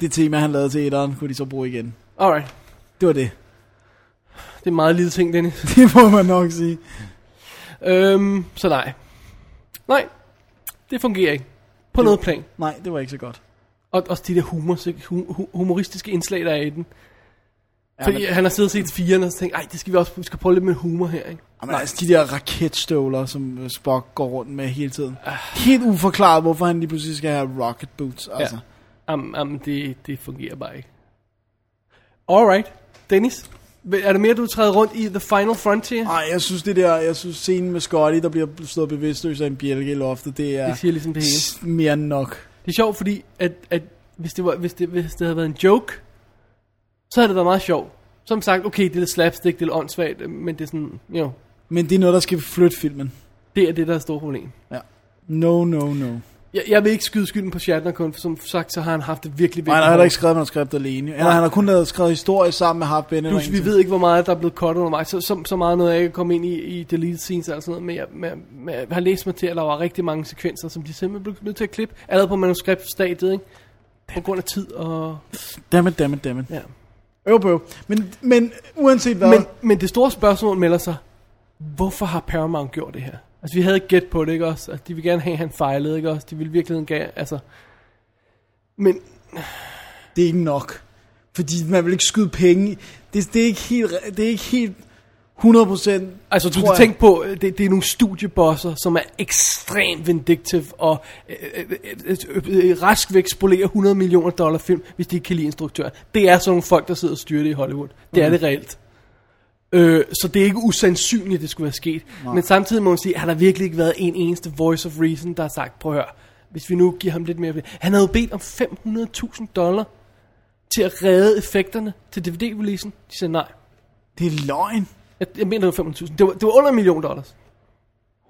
det tema, han lavede til etteren, kunne de så bruge igen. Alright, Det var det. det er en meget lille ting, Dennis. Det må man nok sige. øhm, så nej. Nej, det fungerer ikke. På noget plan. Nej, det var ikke så godt. Og også de der humor, hu, hu, humoristiske indslag, der er i den. Ja, Fordi men, han har siddet og set firen og så tænkt, ej, det skal vi også, vi skal prøve lidt med humor her, ikke? men altså, de der raketstøvler, som øh, Spock går rundt med hele tiden. Ah. Helt uforklaret, hvorfor han lige pludselig skal have rocket boots. Altså. Ja. Jamen, jamen det, det fungerer bare ikke. Alright, Dennis. Er der mere, du træder rundt i The Final Frontier? Nej, jeg synes det der, jeg synes scenen med Scotty, der bliver slået bevidstløs af en bjælke i loftet, det er Det siger ligesom det hele. mere end nok. Det er sjovt, fordi at, at hvis, det var, hvis, det, hvis det havde været en joke, så havde det været meget sjovt. Som sagt, okay, det er lidt slapstick, det er lidt åndssvagt, men det er sådan, jo, Men det er noget, der skal flytte filmen. det er det, der er et stort problem. Ja. No, no, no. Jeg, jeg vil ikke skyde skylden på Shatner kun, for som sagt, så har han haft det virkelig, Nej, virkelig han har heller ikke skrevet manuskript alene. Eller han har kun lavet skrevet historie sammen med Harp Bennett. Plus, og vi ingenting. ved ikke, hvor meget der er blevet cut undervejs. Så, så, så meget noget, jeg ikke komme ind i, i deleted scenes og sådan noget. Men jeg, men, men jeg har læst mig til, at der var rigtig mange sekvenser, som de simpelthen blev nødt til at klippe. Allerede på manuskriptstadiet, ikke? På grund af tid og... Dammit, dammit, dammit. Ja. Øv på. Men, men uanset hvad... Men, men det store spørgsmål melder sig, hvorfor har Paramount gjort det her? Altså, vi havde ikke gæt på det, ikke også? Altså, de vil gerne have, at han fejlede, ikke også? De ville virkelig gerne, altså... Men det er ikke nok. Fordi man vil ikke skyde penge. Det, det er ikke helt... Det er ikke helt 100 procent, Altså, du jeg. tænke på, det, det er nogle studiebosser, som er ekstremt vindictive og øh, øh, øh, øh, øh, rask væk spolerer 100 millioner dollar film, hvis de ikke kan lide instruktøren. Det er sådan nogle folk, der sidder og styrer det i Hollywood. Det er Mhm. det reelt. Øh, så det er ikke usandsynligt, det skulle være sket. Men samtidig må man sige, har der virkelig ikke været en eneste voice of reason, der har sagt, prøv at høre, Hvis vi nu giver ham lidt mere... Han havde jo bedt om 500.000 dollar til at redde effekterne til DVD-releasen. De sagde nej. Det er løgn. Jeg, jeg mener, det var 500.000. Det var, det var under en million dollars.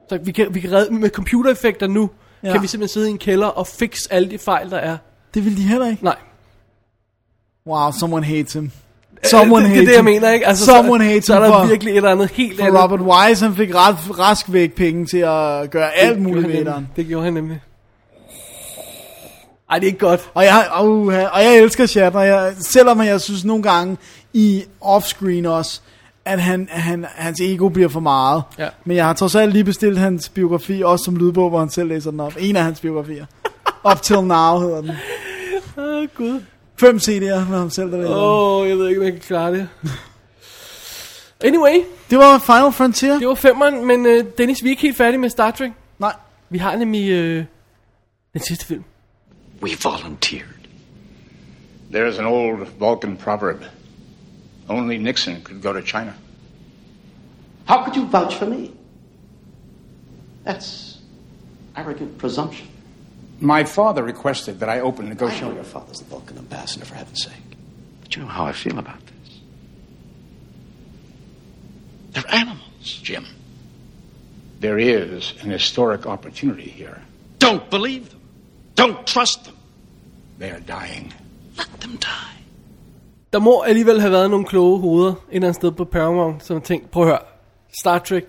Så vi kan, vi kan redde med computereffekter nu. Ja. Kan vi simpelthen sidde i en kælder og fixe alle de fejl, der er. Det vil de heller ikke. Nej. Wow, someone hates him. Someone det, hates det er det, jeg mener, ikke? Altså, someone så, hates så er der for, virkelig et eller andet helt for andet. Robert Wise, han fik ret, rask væk penge til at gøre alt Det muligt gjorde med han den. Det gjorde han nemlig. Ej, det er ikke godt. Og jeg, uh, og jeg elsker Shatner, jeg, selvom jeg synes nogle gange i offscreen også, at han, han, hans ego bliver for meget. Ja. Men jeg har trods alt lige bestilt hans biografi, også som lydbog, hvor han selv læser den op. En af hans biografier. Up Till Now hedder den. Åh, oh, gud. Fem CD'er med ham selv, der læser. Åh, oh, jeg ved ikke, om jeg kan klare det. Anyway, Det var Final Frontier. det var femmeren, men uh, Dennis, vi er ikke helt færdige med Star Trek. Nej. Vi har nemlig uh, den sidste film. We volunteered. There's an old Vulcan proverb. Only Nixon could go to China. How could you vouch for me? That's arrogant presumption. My father requested that I open negotiations. I know your father's the Vulcan ambassador, for heaven's sake. But you know how I feel about this. They're animals. Jim, there is an historic opportunity here. Don't believe them. Don't trust them. They are dying. Let them die. Der må alligevel have været nogle kloge hoveder et eller andet sted på Paramount, som har tænkt, prøv at høre, Star Trek,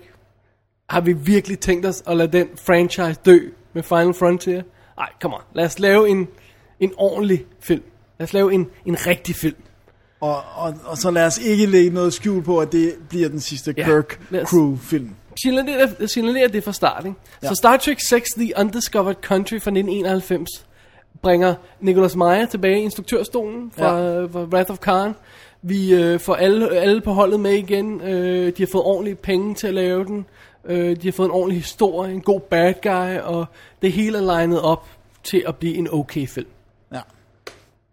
har vi virkelig tænkt os at lade den franchise dø med Final Frontier? Nej, come on, lad os lave en, en ordentlig film. Lad os lave en, en rigtig film. Og, og, og så lad os ikke lægge noget skjul på, at det bliver den sidste Ja, Kirk Crew-film. Signalerer, signalerer det fra start, ikke? Ja. Så Star Trek 6, The Undiscovered Country fra 1991, bringer Nicholas Meyer tilbage i instruktørstolen fra, ja. fra Wrath of Khan. Vi øh, får alle, alle på holdet med igen. Øh, de har fået ordentlige penge til at lave den. Øh, de har fået en ordentlig historie, en god bad guy, og det hele er legnet op til at blive en okay film. Ja.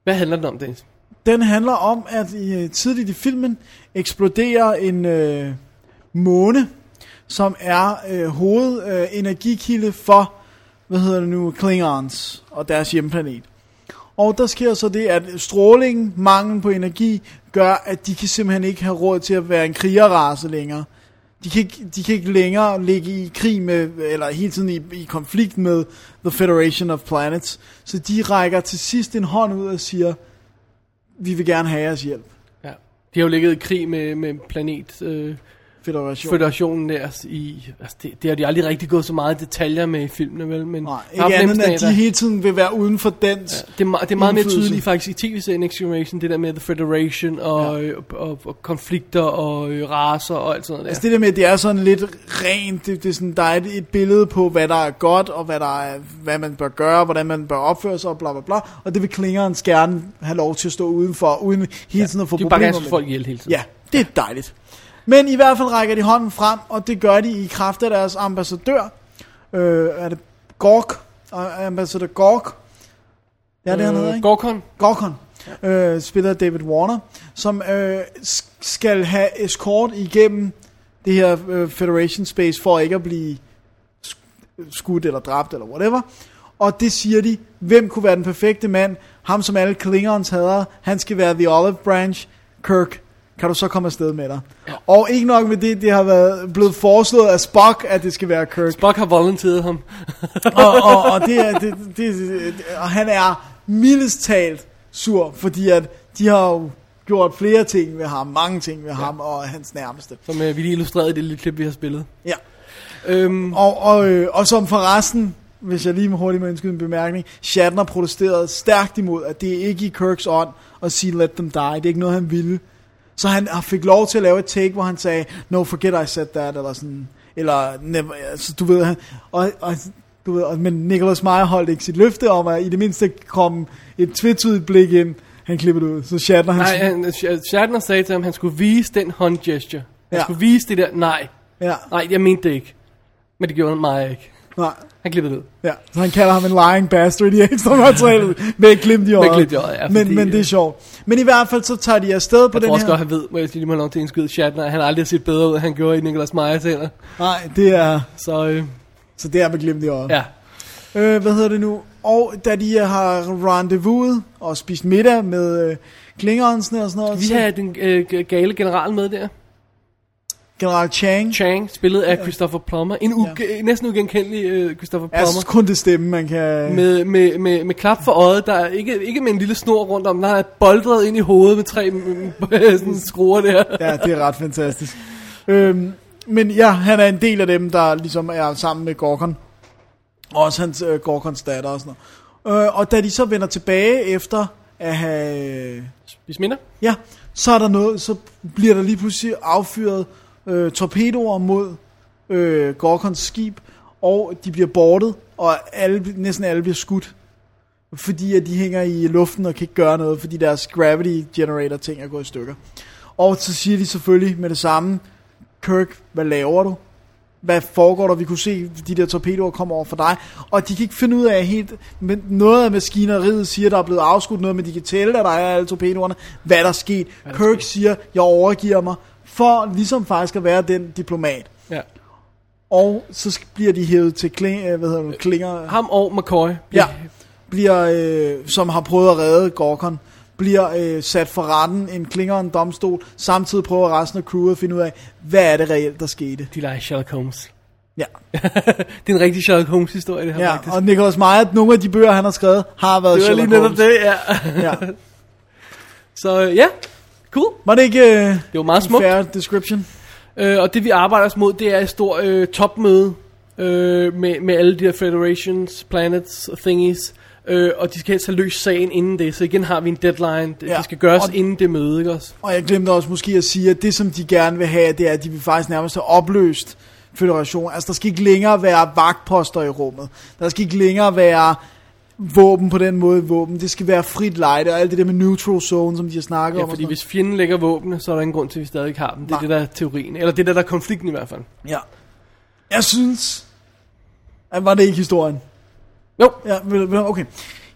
Hvad handler den om, Dennis? Den handler om, at i, øh, tidligt i filmen eksploderer en øh, måne, som er øh, hovedenergikilde øh, energikilde for, hvad hedder det nu, Klingons og deres hjemplanet. Og der sker så det, at strålingen, mangel på energi, gør, at de kan simpelthen ikke have råd til at være en krigerrace længere. De kan, ikke, de kan ikke længere ligge i krig med, eller hele tiden i, i konflikt med The Federation of Planets. Så de rækker til sidst en hånd ud og siger, vi vil gerne have jeres hjælp. Ja. De har jo ligget i krig med, med planet... Øh, Federation. føderationen der i, altså det, det har de aldrig rigtig gået så meget i detaljer med i filmene, vel? Men Nej, ikke andet end, at de hele tiden vil være uden for dens Det er, det er meget mere tydeligt faktisk i tv-serien Next Generation, det der med The Federation og, ja. og, og, og konflikter og øh, raser og alt sådan noget der. Altså det der med, at det er sådan lidt rent, det, det er sådan, der er et, et billede på, hvad der er godt, og hvad, der er, hvad man bør gøre, hvordan man bør opføre sig, og bla bla bla. Og det vil Klingerens gerne have lov til at stå udenfor, uden hele tiden at få de bare problemer gerne slå med folk det. ihjel hele tiden. Ja, det er dejligt. Men i hvert fald rækker de hånden frem, og det gør de i kraft af deres ambassadør. Øh, er det Gork? Øh, Ambassadør Gork? Ja, det er han hedder, ikke? Gorkon. Gorkon, øh, spiller David Warner, som øh, sk- skal have escort igennem det her øh, Federation Space, for ikke at blive sk- skudt eller dræbt eller whatever. Og det siger de, hvem kunne være den perfekte mand? Ham som alle Klingons hader, han skal være The Olive Branch, Kirk. Kan du så komme afsted med dig? Ja. Og ikke nok med det, det har været blevet foreslået af Spock, at det skal være Kirk. Spock har volunteeret ham. og, og, og, det er, det, det, det, og han er mildest talt sur, fordi at de har jo gjort flere ting ved ham, mange ting ved ja. ham og hans nærmeste. Som øh, vi lige illustrerede i det lille klip, vi har spillet. Ja. Øhm, Og, og, øh, og som forresten, hvis jeg lige hurtigt må indskyde en bemærkning, Shatner protesterede stærkt imod, at det er ikke i Kirks ånd at sige let them die. Det er ikke noget, han ville. Så han fik lov til at lave et take, hvor han sagde, no, forget I said that, eller sådan, eller, never, altså, du ved, og, og, du ved, men Nicholas Meyer holdt ikke sit løfte om, at i det mindste kom et tvetydigt blik ind, han klippede ud. Så Shatner, han, nej, han, Shatner sagde til ham, at han skulle vise den håndgesture. Han Ja. skulle vise det der, nej, ja, nej, jeg mente det ikke. Men det gjorde han mig ikke. Nej, Han klippede det ud. Ja, så han kalder ham en lying bastard i ekstra materialet med et glimt i øjet. glimt i øjet, ja, men, fordi, men det er øh, sjovt. Men i hvert fald så tager de afsted på Jeg den tror også her... godt, han ved, må jeg lige må have lov til at indskyde Shatner, at han aldrig har set bedre ud, end han gjorde i Nicholas Meyers hænder. Nej, det er... Så øh, Så det er med glimt i øjet. ja. Øh, hvad hedder det nu? Og da de har rendezvouset og spist middag med øh, Klingeronsen og sådan noget, Vi så- har den øh, gale general med der. General Chang. Chang, spillet af Christopher Plummer. En uge, næsten ugenkendelig øh, Christopher Jeg synes Plummer. kun det stemme, man kan... Med, med, med, med klap for øjet, der er ikke, ikke med en lille snor rundt om, der er boldret ind i hovedet med tre sådan skruer der. Ja, det er ret fantastisk. Øhm, men ja, han er en del af dem, der ligesom er sammen med Gorkon. Og også hans øh, Gorkons datter og sådan noget. Øh, og da de så vender tilbage efter at have... Øh, Spis minder. ja, så er der noget, så bliver der lige pludselig affyret øh, torpedoer mod øh, Gorkons skib, og de bliver bortet, og alle, næsten alle bliver skudt. Fordi at de hænger i luften og kan ikke gøre noget, fordi deres gravity generator ting er gået i stykker. Og så siger de selvfølgelig med det samme, Kirk, hvad laver du? Hvad foregår der? Vi kunne se de der torpedoer komme over for dig. Og de kan ikke finde ud af helt... Men noget af maskineriet siger, der er blevet afskudt noget, men de kan tælle, at der er alle torpedoerne. Hvad der er sket. Kirk siger, jeg overgiver mig. For ligesom faktisk at være den diplomat. Ja. Og så bliver de hævet til kling, øh, hvad hedder det, klinger... Ham og McCoy. Ja, bliver, øh, som har prøvet at redde Gorkon, bliver øh, sat for retten en klinger og en domstol, samtidig prøver resten af crewet at finde ud af, hvad er det reelt, der skete. De leger Sherlock Holmes. Ja, Det er en rigtig Sherlock Holmes historie, det her ja faktisk. og Nicholas Meyer, nogle af de bøger, han har skrevet, har været Det var lige Sherlock netop Holmes. det, ja. Ja. Så øh, ja, cool. Var det ikke øh, Det var meget smukt. fair description? Øh, og det vi arbejder os mod, det er et stort øh, topmøde øh, med, med alle de her federations, planets, thingies. Øh, og de skal helst have løst sagen inden det, så igen har vi en deadline. Det, Ja. det skal gøres Og- inden det møde, ikke også? Og jeg glemte også måske at sige, at det som de gerne vil have, det er, at de vil faktisk nærmest have opløst federation. Altså der skal ikke længere være vagtposter i rummet. Der skal ikke længere være våben på den måde våben. Det skal være frit lejde og alt det der med neutral zone, som de har snakket Ja, om. fordi hvis fjenden lægger våbne, så er der ingen grund til, at vi stadig ikke har dem. Det er Nej. det, der er teorien. Eller det er der, der er konflikten i hvert fald. Ja. Jeg synes... At var det ikke historien? Jo. Ja, okay.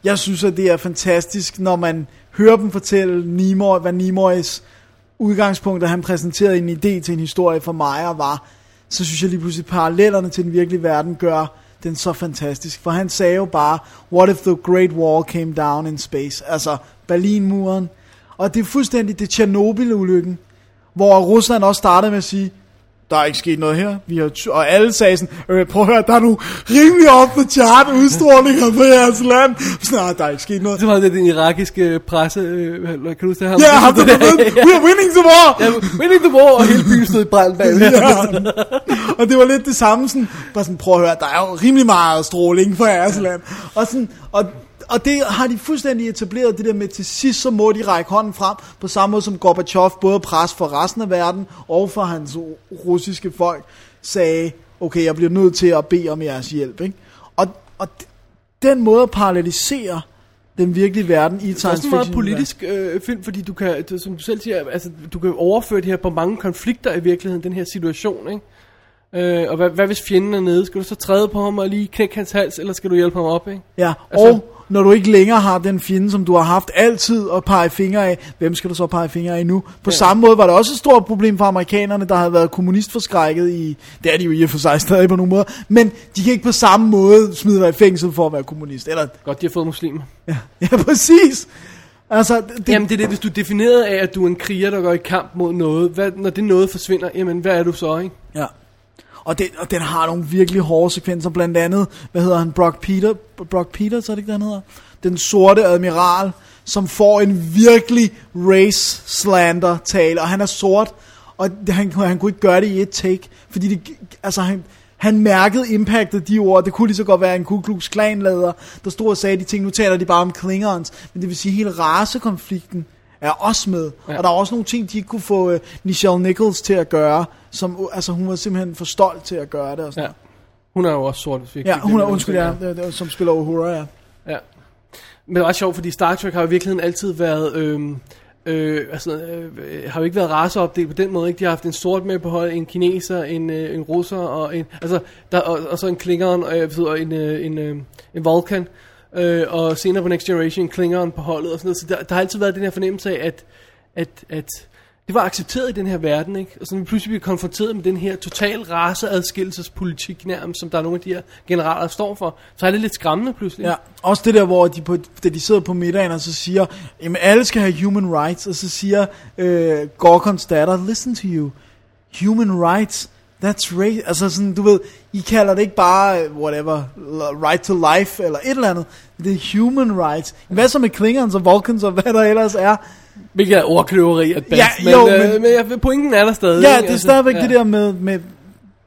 Jeg synes, at det er fantastisk, når man hører dem fortælle Nimoy, hvad Nimoys udgangspunkt, da han præsenterede en idé til en historie for mig og var, så synes jeg lige pludselig, at parallellerne til den virkelige verden gør den så fantastisk. For han sagde jo bare, what if the Great Wall came down in space? Altså Berlinmuren. Og det er fuldstændig det Tjernobyl-ulykken, hvor Rusland også startede med at sige, der er ikke sket noget her. Vi har ty- og alle sagde sådan, øh, prøv at høre, der er nogle rimelig op the chart udstrålinger på jeres land. Sådan, "Nej, der er ikke sket noget. Det var det den irakiske presse, øh, kan du huske det her? Ja, ham der ved, we are winning the war! Ja, winning the war, og hele byen stod i brand bag. Ja. og det var lidt det samme, sådan, bare sådan, prøv at høre, der er jo rimelig meget stråling for jeres land. Og, sådan, og, og det har de fuldstændig etableret, det der med, til sidst så må de række hånden frem, på samme måde som Gorbachev, både pres for resten af verden, og for hans russiske folk, sagde, okay, jeg bliver nødt til at bede om jeres hjælp. Ikke? Og, og den måde at parallelisere den virkelige verden i et Det er også science en meget fiction politisk øh, film, fordi du kan, som du selv siger, altså, du kan overføre det her på mange konflikter i virkeligheden, den her situation, ikke? Øh, og hvad, hvad hvis fjenden er nede? Skal du så træde på ham og lige knække hans hals, eller skal du hjælpe ham op, ikke? Ja, Altså- og når du ikke længere har den fjende, som du har haft altid at pege fingre af, hvem skal du så pege fingre af nu? På ja. samme måde var det også et stort problem for amerikanerne, der havde været kommunistforskrækket i, det er de jo i og for sig stadig på nogle måder, men de kan ikke på samme måde smide dig i fængsel for at være kommunist. Eller, Godt, de har fået muslimer. ja, ja præcis. Altså, det, Jamen det er det, hvis du er defineret af, at du er en kriger, der går i kamp mod noget, hvad, når det noget forsvinder, jamen hvad er du så, ikke? Ja. Og, den, og den har nogle virkelig hårde sekvenser, blandt andet, hvad hedder han, Brock Peter, Brock Peters, er det ikke, det, hedder? Den sorte admiral, som får en virkelig race slander tale, og han er sort, og han, han kunne ikke gøre det i et take, fordi det, altså han, han mærkede impactet de ord, det kunne lige så godt være en Ku Klux Klan leder, der stod og sagde de ting, nu taler de bare om Klingons, men det vil sige hele racekonflikten er også med, ja. og der er også nogle ting, de ikke kunne få uh, Nichelle Nichols til at gøre, som, altså hun var simpelthen for stolt til at gøre det og sådan Ja. Hun er jo også sort, hvis vi ikke Ja, hun er, undskyld, ja, det, det, som spiller Uhura, ja. Ja. Men det er ret sjovt, fordi Star Trek har jo i virkeligheden altid været... Øhm, øh, altså, øh, har jo ikke været raceopdelt på den måde, ikke? De har haft en sort med på holdet, en kineser, en, øh, en russer og en... Altså, der, og, og så en klingon, og, øh, og en, øh, en, øh, en Vulcan. Øh, og senere på Next Generation, klingeren på holdet og sådan noget. Så der, der har altid været den her fornemmelse af, at, at, at det var accepteret i den her verden, ikke? Og så vi pludselig bliver konfronteret med den her total raceadskillelsespolitik nærmest, som der er nogle af de her generaler der står for, så er det lidt skræmmende pludselig. Ja, også det der, hvor de, på, da de sidder på middagen, og så siger, jamen alle skal have human rights, og så siger øh, Gorkons datter, listen to you, human rights, that's right, altså sådan, du ved, I kalder det ikke bare, øh, whatever, right to life, eller et eller andet, det er human rights. Hvad så med Klingons og Vulcans, og hvad der ellers er? Hvilket er ordkløveri at bedst, Ja, men, jo, øh, men- men jeg, pointen er der stadig. Ja, ikke? det er stadigvæk ja. det der med, med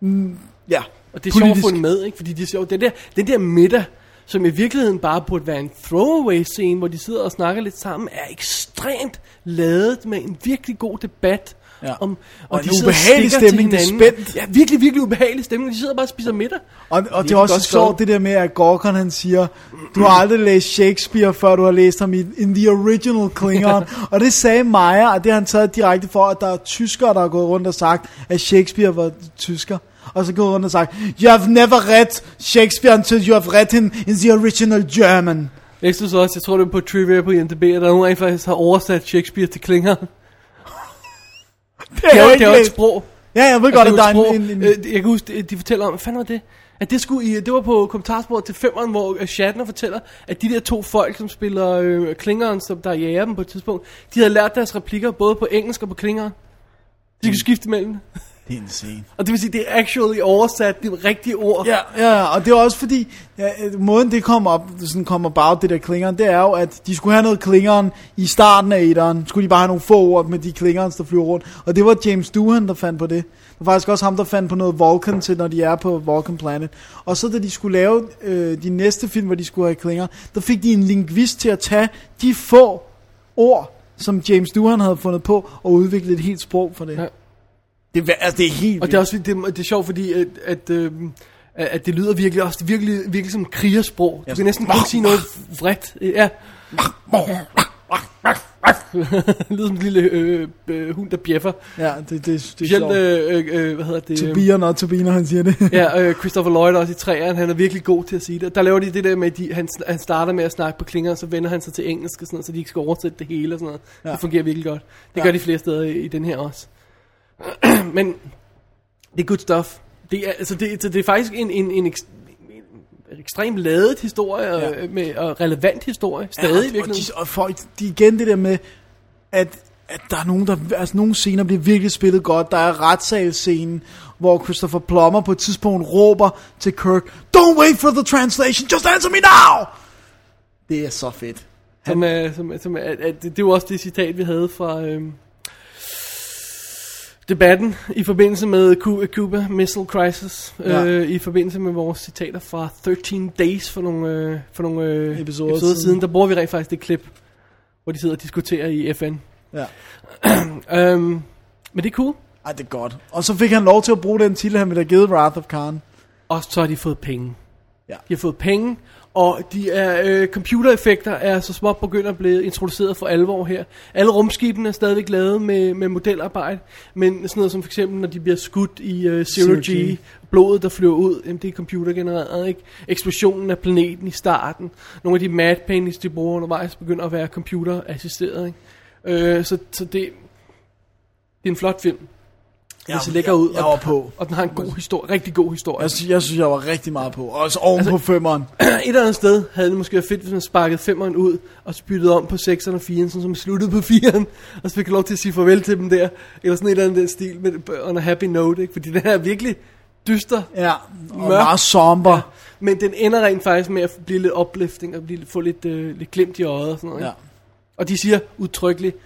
mm, ja, Og det er sjovt at få den med, ikke? Fordi det er sjovt. Den der, den der middag, som i virkeligheden bare burde være en throwaway scene, hvor de sidder og snakker lidt sammen, er ekstremt ladet med en virkelig god debat. Ja. Om, Og en de sidder ubehagelig stemning, det er hinanden. spændt. Ja, virkelig, virkelig ubehagelig stemning. De sidder bare og spiser middag. Og, og det Virkelig er også sjovt skrevet. det der med, at Gorkon han siger, du har aldrig læst Shakespeare, før du har læst ham i in the original Klingon. og det sagde Maja, og det har han taget direkte for, at der er tyskere, der har gået rundt og sagt, at Shakespeare var tysker. Og så gået rundt og sagt, you have never read Shakespeare until you have read him in the original German. Jeg synes også, jeg tror det er på trivia på IMDb, at der er nogen, faktisk har oversat Shakespeare til klinger. Det er, jo- ikke det er jo et sprog. Ja, jeg ved Altså, godt, at det der er en, en, en, Øh, Jeg kan huske, de- fortæller om, hvad fanden var det? At det, skulle i, det var på kommentarsporet til femmeren, hvor øh, Shatner fortæller, at de der to folk, som spiller øh, klingeren, som der jager dem på et tidspunkt, de havde lært deres replikker både på engelsk og på klingeren. De kan skifte mellem. Det er insane. Og det vil sige, det er actually oversat de rigtige ord. Ja, ja, og det er også fordi, ja, måden det kommer op, sådan kommer about det der klingeren, det er jo, at de skulle have noget klingeren i starten af etteren, skulle de bare have nogle få ord med de klingeren, der flyver rundt. Og det var James Doohan, der fandt på det. Det var faktisk også ham, der fandt på noget Vulcan til, når de er på Vulcan Planet. Og så da de skulle lave øh, de næste film, hvor de skulle have klinger, der fik de en lingvist til at tage de få ord, som James Doohan havde fundet på, og udvikle et helt sprog for det. Ja. Det, er, altså, det er helt Og det er også det, det er sjovt, fordi at, at, øh, at at det lyder virkelig også det virkelig, virkelig som krigersprog. Du kan næsten kun sige noget vredt. Ja. det lyder som en lille øh, øh, hund, der bjeffer. Ja, det, det, det er sjovt. øh, øh, hvad hedder det? To øh, be or not to be, når han siger det. Ja, øh, Christopher Lloyd også i træerne, han er virkelig god til at sige det. Der laver de det der med, at de, han, han starter med at snakke på klinger, og så vender han sig til engelsk, og sådan noget, så de ikke skal oversætte det hele og sådan noget. Ja. Det fungerer virkelig godt. Det Ja. gør de flere steder i, i den her også. Men det er good stuff. Det er, altså det, det er faktisk en, en, en, ekst, en ekstremt ladet historie, ja. med, og relevant historie, stadig ja, og, virkelig. og, de, og folk, de igen det der med, at, at der er nogen, der, altså nogle scener bliver virkelig spillet godt. Der er retssalsscenen, hvor Christopher Plummer på et tidspunkt råber til Kirk, Don't wait for the translation, just answer me now! Det er så fedt. Som, er, som, som er, at, det, det jo også det citat, vi havde fra øhm, debatten i forbindelse med Cu- Cuba Missile Crisis. Ja. Øh, I forbindelse med vores citater fra 13 Days for nogle, øh, for nogle øh, Episoder episoder siden. siden. Der bruger vi rent faktisk det klip, hvor de sidder og diskuterer i FN. Ja. øhm, men det er cool. Ej, det er godt. Og så fik han lov til at bruge den titel, han ville have givet Wrath of Khan. Og så har de fået penge. Ja. De har fået penge, og de er, øh, computereffekter er så småt begyndt at blive introduceret for alvor her. Alle rumskibene er stadigvæk lavet med, med modelarbejde, men sådan noget som for eksempel, når de bliver skudt i øh, Zero, Zero G, G. blodet der flyver ud, jamen, det er computergenereret, ikke? Eksplosionen af planeten i starten, nogle af de mad paintings, de bruger undervejs, begynder at være computerassisteret, ikke? Øh, så, så det, det er en flot film. Den ser lækker ud, jeg og, var på. og den har en god historie, rigtig god historie. Jeg, sy- jeg synes, jeg var rigtig meget på. Også oven altså, på femmeren. et eller andet sted havde det måske været fedt, hvis man sparkede femeren ud, og spyttede om på 6'eren og 4'eren, sådan som sluttede på 4'eren, og så fik jeg lov til at sige farvel til dem der, eller sådan et eller andet den stil, med, on a happy note, ikke? fordi den her er virkelig dyster, Ja, og Mørk. meget somber. Ja. men den ender rent faktisk med at blive lidt uplifting, og blive, få lidt, øh, lidt glimt i øjet og sådan noget. Ja. Og de siger udtrykkeligt,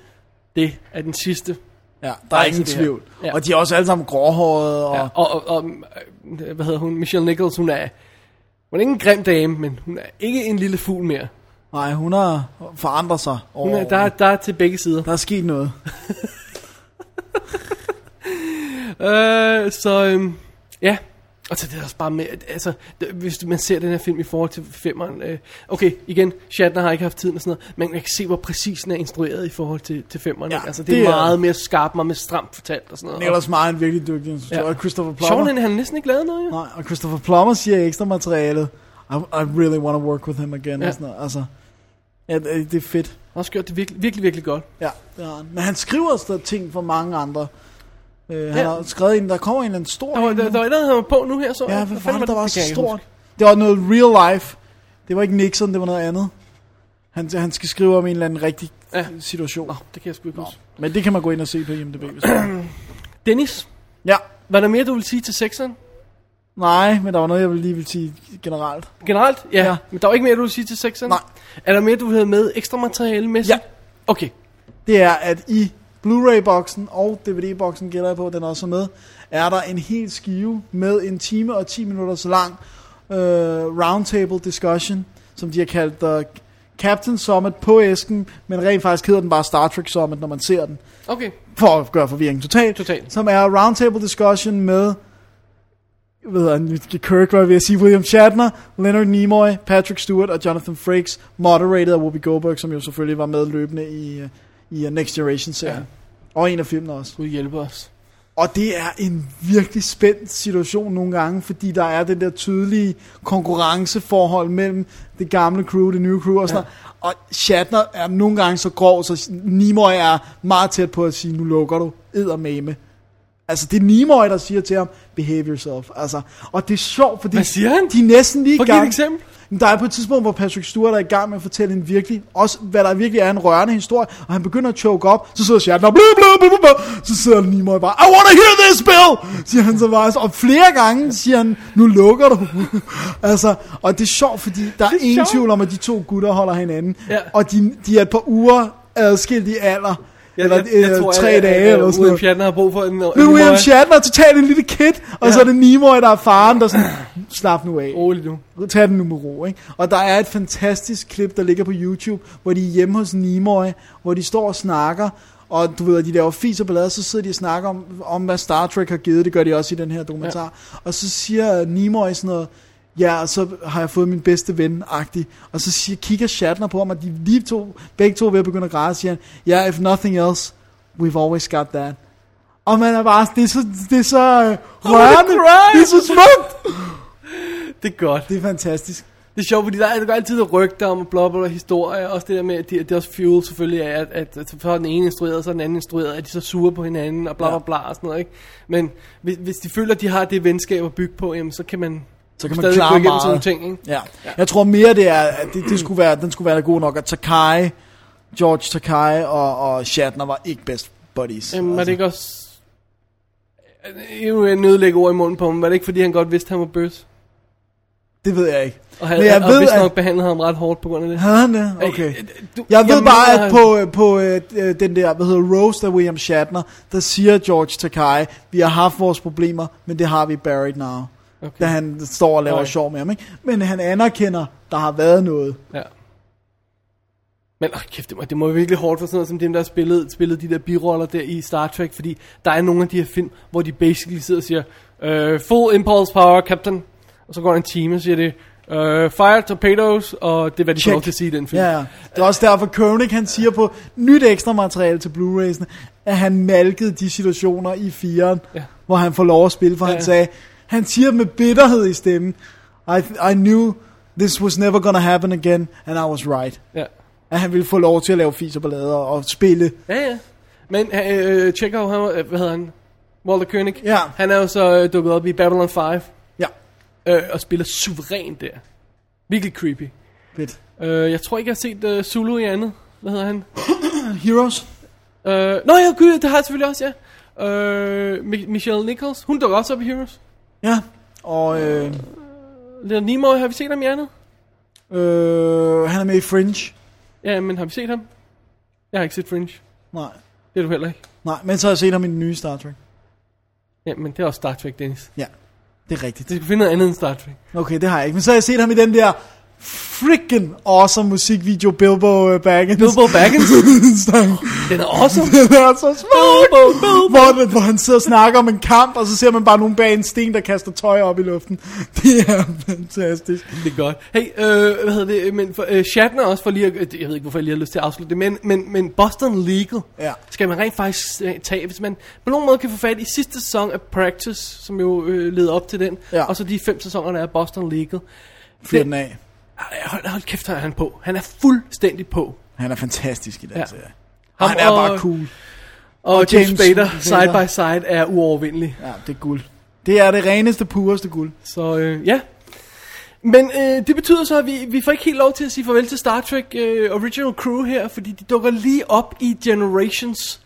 det er den sidste. Ja, der Nej, er ingen det her. tvivl. Ja. Og de er også alle sammen gråhårede. Og, Ja, og, og, og, hvad hedder hun, Michelle Nichols, hun er, hun er ikke en grim dame, men hun er ikke en lille fugl mere. Nej, hun har forandret sig. Hun er, der, er- der er til begge sider. der er sket noget. Øh, så øhm, ja, og så det er også bare med, at, altså, hvis man ser den her film i forhold til femmeren, øh, okay, igen, Shatner har ikke haft tiden og sådan noget, men man kan se, hvor præcis den er instrueret i forhold til, til femmeren, Ja, ikke? altså det, det er er- meget mere skarpt, meget mere stramt fortalt og sådan noget. Nicholas Meyer er en virkelig dygtig instruktør. Ja. Og Christopher Plummer. Sjovt, han næsten ikke lavet noget, jo. Nej, og Christopher Plummer siger ekstra materialet, I, I really want to work with him again. Ja. Ja. Sådan noget. Altså, Ja, det det er fedt. Han har også gjort det virkelig, virkelig, virkelig godt. Ja, det har han. Men han skriver også ting for mange andre. Øh, han Ja. har skrevet en, der kommer en eller anden stor Der var, der, der var et eller andet, han på nu her, så Ja, hvad fanden var det, der var Det så stort? Det var noget real life. Det var ikke Nixon, det var noget andet. Han, han skal skrive om en eller anden rigtig Ja. situation. Nå, det kan jeg sgu ikke huske. Men det kan man gå ind og se på IMDb. Hvis. Dennis, ja, var der mere, du ville sige til sexeren? nej, men der var noget, jeg ville lige vil sige generelt. Generelt? Ja. ja. Men der var ikke mere, du ville sige til sexeren? Nej. Er der mere, du have med ekstra materiale med? Ja. Okay. Det er, at i Blu-ray-boksen og DVD-boksen, gætter jeg på, den er også med, er der en hel skive med en time og 10 minutter så lang øh, roundtable discussion, som de har kaldt uh, Captain Summit på æsken, men rent faktisk hedder den bare Star Trek Summit, når man ser den, Okay. for at gøre forvirringen total. Total. Som er roundtable discussion med hedder han, Kirk, var jeg ved at sige, William Shatner, Leonard Nimoy, Patrick Stewart og Jonathan Frakes, moderated af Whoopi Goldberg, som jo selvfølgelig var med løbende i, øh, i Next Generation-serien. Ja. Og en af filmene også. Gud hjælpe os. Og det er en virkelig spændt situation nogle gange, fordi der er den der tydelige konkurrenceforhold mellem det gamle crew, det nye crew og sådan ja. Og Shatner er nogle gange så grov, så Nimoy er meget tæt på at sige, nu lukker du eddermame. Altså, det er Nimoy, der siger til ham, behave yourself. Altså, og det er sjovt, fordi Hvad siger han? de er næsten lige i give et gang. eksempel. Der er på et tidspunkt, hvor Patrick Stewart er i gang med at fortælle en virkelig, også hvad der virkelig er en rørende historie, og han begynder at choke op, så sidder Shatner, blah, blah, blah, blah. så sidder Nimoy bare, I wanna hear this, Bill, siger han så bare, og flere gange siger han, nu lukker du. altså, og det er sjovt, fordi der er, er ingen tvivl om, at de to gutter holder hinanden, Ja. og de, de er et par uger adskilt i alder, eller øh, tre at, dage, at, eller at, sådan William. Shatner har brug for en... Nu er William Shatner er totalt en lille kid, og Ja. så er det Nimoy, der er faren, der sådan, slap nu af. Rolig nu. Tag den nu med ro, ikke? Og der er et fantastisk klip, der ligger på YouTube, hvor de er hjemme hos Nimoy, hvor de står og snakker, og du ved, at de laver fis og ballade, så sidder de og snakker om, om, hvad Star Trek har givet, det gør de også i den her dokumentar. Ja. Og så siger Nimoy sådan noget, ja, og så har jeg fået min bedste ven, agtig. Og så siger, kigger Shatner på ham, og de lige to, begge to er ved at begynde at græde, og siger han, ja, yeah, if nothing else, we've always got that. Og man er bare, det er så, det er så øh, rørende, cry. det er så smukt. Det er godt. Det er fantastisk. Det er sjovt, fordi der er, der går altid rygter om bla bla bla historier, også det der med, at det, det er også fuel selvfølgelig at, at, at så er den ene instrueret, og så er den anden instrueret, at de så sure på hinanden, og bla bla bla og sådan noget, ikke? Men hvis, hvis de føler, at de har det venskab at bygge på, jamen, så kan man, Så kan man stadig klare meget. sådan nogle ting, ikke? Ja. Jeg tror mere det er, at det, det skulle være, den skulle være god nok, at Takai, George Takai og, og Shatner var ikke best buddies. Jamen, var det ikke også... Nu er jeg nødlægge ord i munden på ham. Var det ikke, fordi han godt vidste, at han var bøs? Det ved jeg ikke. Og, havde, Men jeg og ved, vist at- nok behandlet ham ret hårdt på grund af det. Havde han det? Okay. Øh, du- Jeg ved jeg bare, mener, at på, øh, på øh, øh, den der, hvad hedder Roast af William Shatner, der siger George Takai, vi har haft vores problemer, men det har vi buried now. Okay. Da han står og laver Okay. sjov med ham, ikke? Men han anerkender, der har været noget. Ja. Men åh, kæft, det må, det må være virkelig hårdt for sådan noget som dem, der har spillet, spillet de der biroller der i Star Trek, fordi der er nogle af de her film, hvor de basically sidder og siger, uh, full impulse power, captain, og så går en time og siger det, uh, fire torpedoes, og det er hvad de får til at sige i den film. Ja, ja. Det er også derfor, Koenig han siger på nyt ekstra materiale til Blu-rays'ene, at han malkede de situationer i firen, Ja. hvor han får lov at spille, for ja. ja. han sagde, han siger med bitterhed i stemmen, I, I knew this was never gonna happen again, and I was right. Ja, At han ville få lov til at lave fis og ballader og spille. ja. ja. Men øh, Chekhov, han, var- øh, hvad hedder han? Walter Koenig. Ja. Han er jo så øh, dukket op i Babylon 5, Ja, øh, og spiller suverænt der. Virkelig creepy. fedt. Øh, jeg tror ikke, jeg har set øh, Zulu i andet. Hvad hedder han? Heroes? Øh, nå ja, gud, det har jeg selvfølgelig også, ja. Øh, Mi- Michelle Nichols, hun dukker også op i Heroes. Ja, og øh, Leonard Nimoy, har vi set ham i andet? øh, han er med i Fringe. Ja, men har vi set ham? Jeg har ikke set Fringe. Nej, Det er du heller ikke. nej, men så har jeg set ham i den nye Star Trek. Ja, men det er også Star Trek, Dennis. Ja, det er rigtigt. Det skal finde noget andet end Star Trek. Okay, det har jeg ikke. Men så har jeg set ham i den der freaking awesome musikvideo, Bilbo uh, Baggins. Bilbo Baggins? Den er awesome. Den er så smuk. Hvor, hvor han sidder og snakker om en kamp, og så ser man bare nogen bag en sten, der kaster tøj op i luften. Det er fantastisk. Det er godt. Hey, øh, hvad hedder det? Men for, øh, Shatner også for lige at, jeg ved ikke, hvorfor jeg lige har lyst til at afslutte det, men, men, men Boston Legal Ja. skal man rent faktisk øh, tage, hvis man på nogen måde kan få fat i sidste sæson af Practice, som jo øh, leder op til den, Ja. og så de fem sæsoner, der er Boston Legal. Fyr den af. Hold, hold kæft, han er han på. Han er fuldstændig på. Han er fantastisk i den Ja. serie. Ham Han er og- bare cool. Og, Og James, James Spader, Spader. side by side, er uovervindelig. Ja, det er guld. Det er det reneste, pureste guld. Så øh, ja. Men øh, det betyder så, at vi, vi får ikke helt lov til at sige farvel til Star Trek øh, Original Crew her, fordi de dukker lige op i Generations.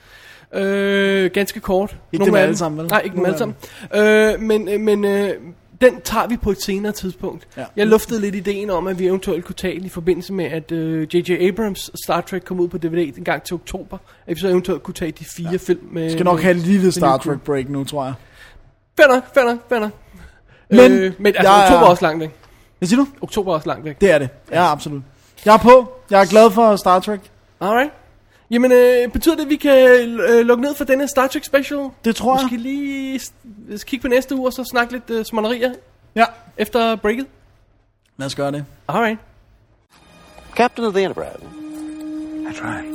Øh, ganske kort. Ikke Nogle dem alle sammen, vel? Nej, ikke dem Nogle alle af sammen. Øh, men øh, men øh, den tager vi på et senere tidspunkt. Ja. Jeg luftede lidt ideen om, at vi eventuelt kunne tage den i forbindelse med, at øh, J.J. Abrams Star Trek kom ud på DVD en gang til oktober. At vi så eventuelt kunne tage de fire ja. film med... Jeg skal nok med, have et lille Star. Trek break nu, tror jeg. Fair nok, fair nok, fair nok. Men øh, men altså, jeg er- oktober er også langt væk. Hvad siger du? Oktober er også langt væk. Det er det. Ja, absolut. Jeg er på. Jeg er glad for Star Trek. Alright. Jamen, øh, betyder det, at vi kan øh, lukke ned for denne Star Trek special? Det tror jeg. Måske lige s- s- kigge på næste uge, og så snakke lidt øh, smånerier Ja. efter breaket? Lad os gøre det. Alright. Captain of the Enterprise. That's right.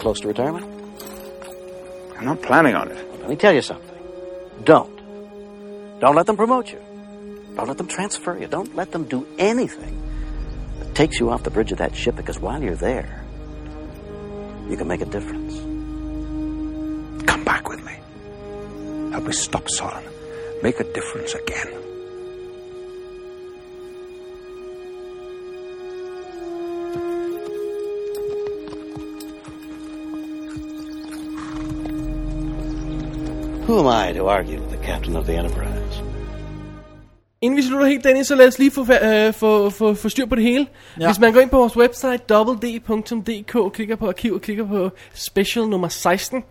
Close to retirement? I'm not planning on it. Let me tell you something. Don't. Don't let them promote you. Don't let them transfer you. Don't let them do anything that takes you off the bridge of that ship because while you're there, you can make a difference. Come back with me. Help me stop Solon. Make a difference again. Who am I to argue with the captain of the Enterprise? Inden vi slutter helt, Dennis, så lad os lige få, øh, få, få, få styr på det hele. Ja. Hvis man går ind på vores website, www.dk, klikker på arkiv og klikker på special nummer 16,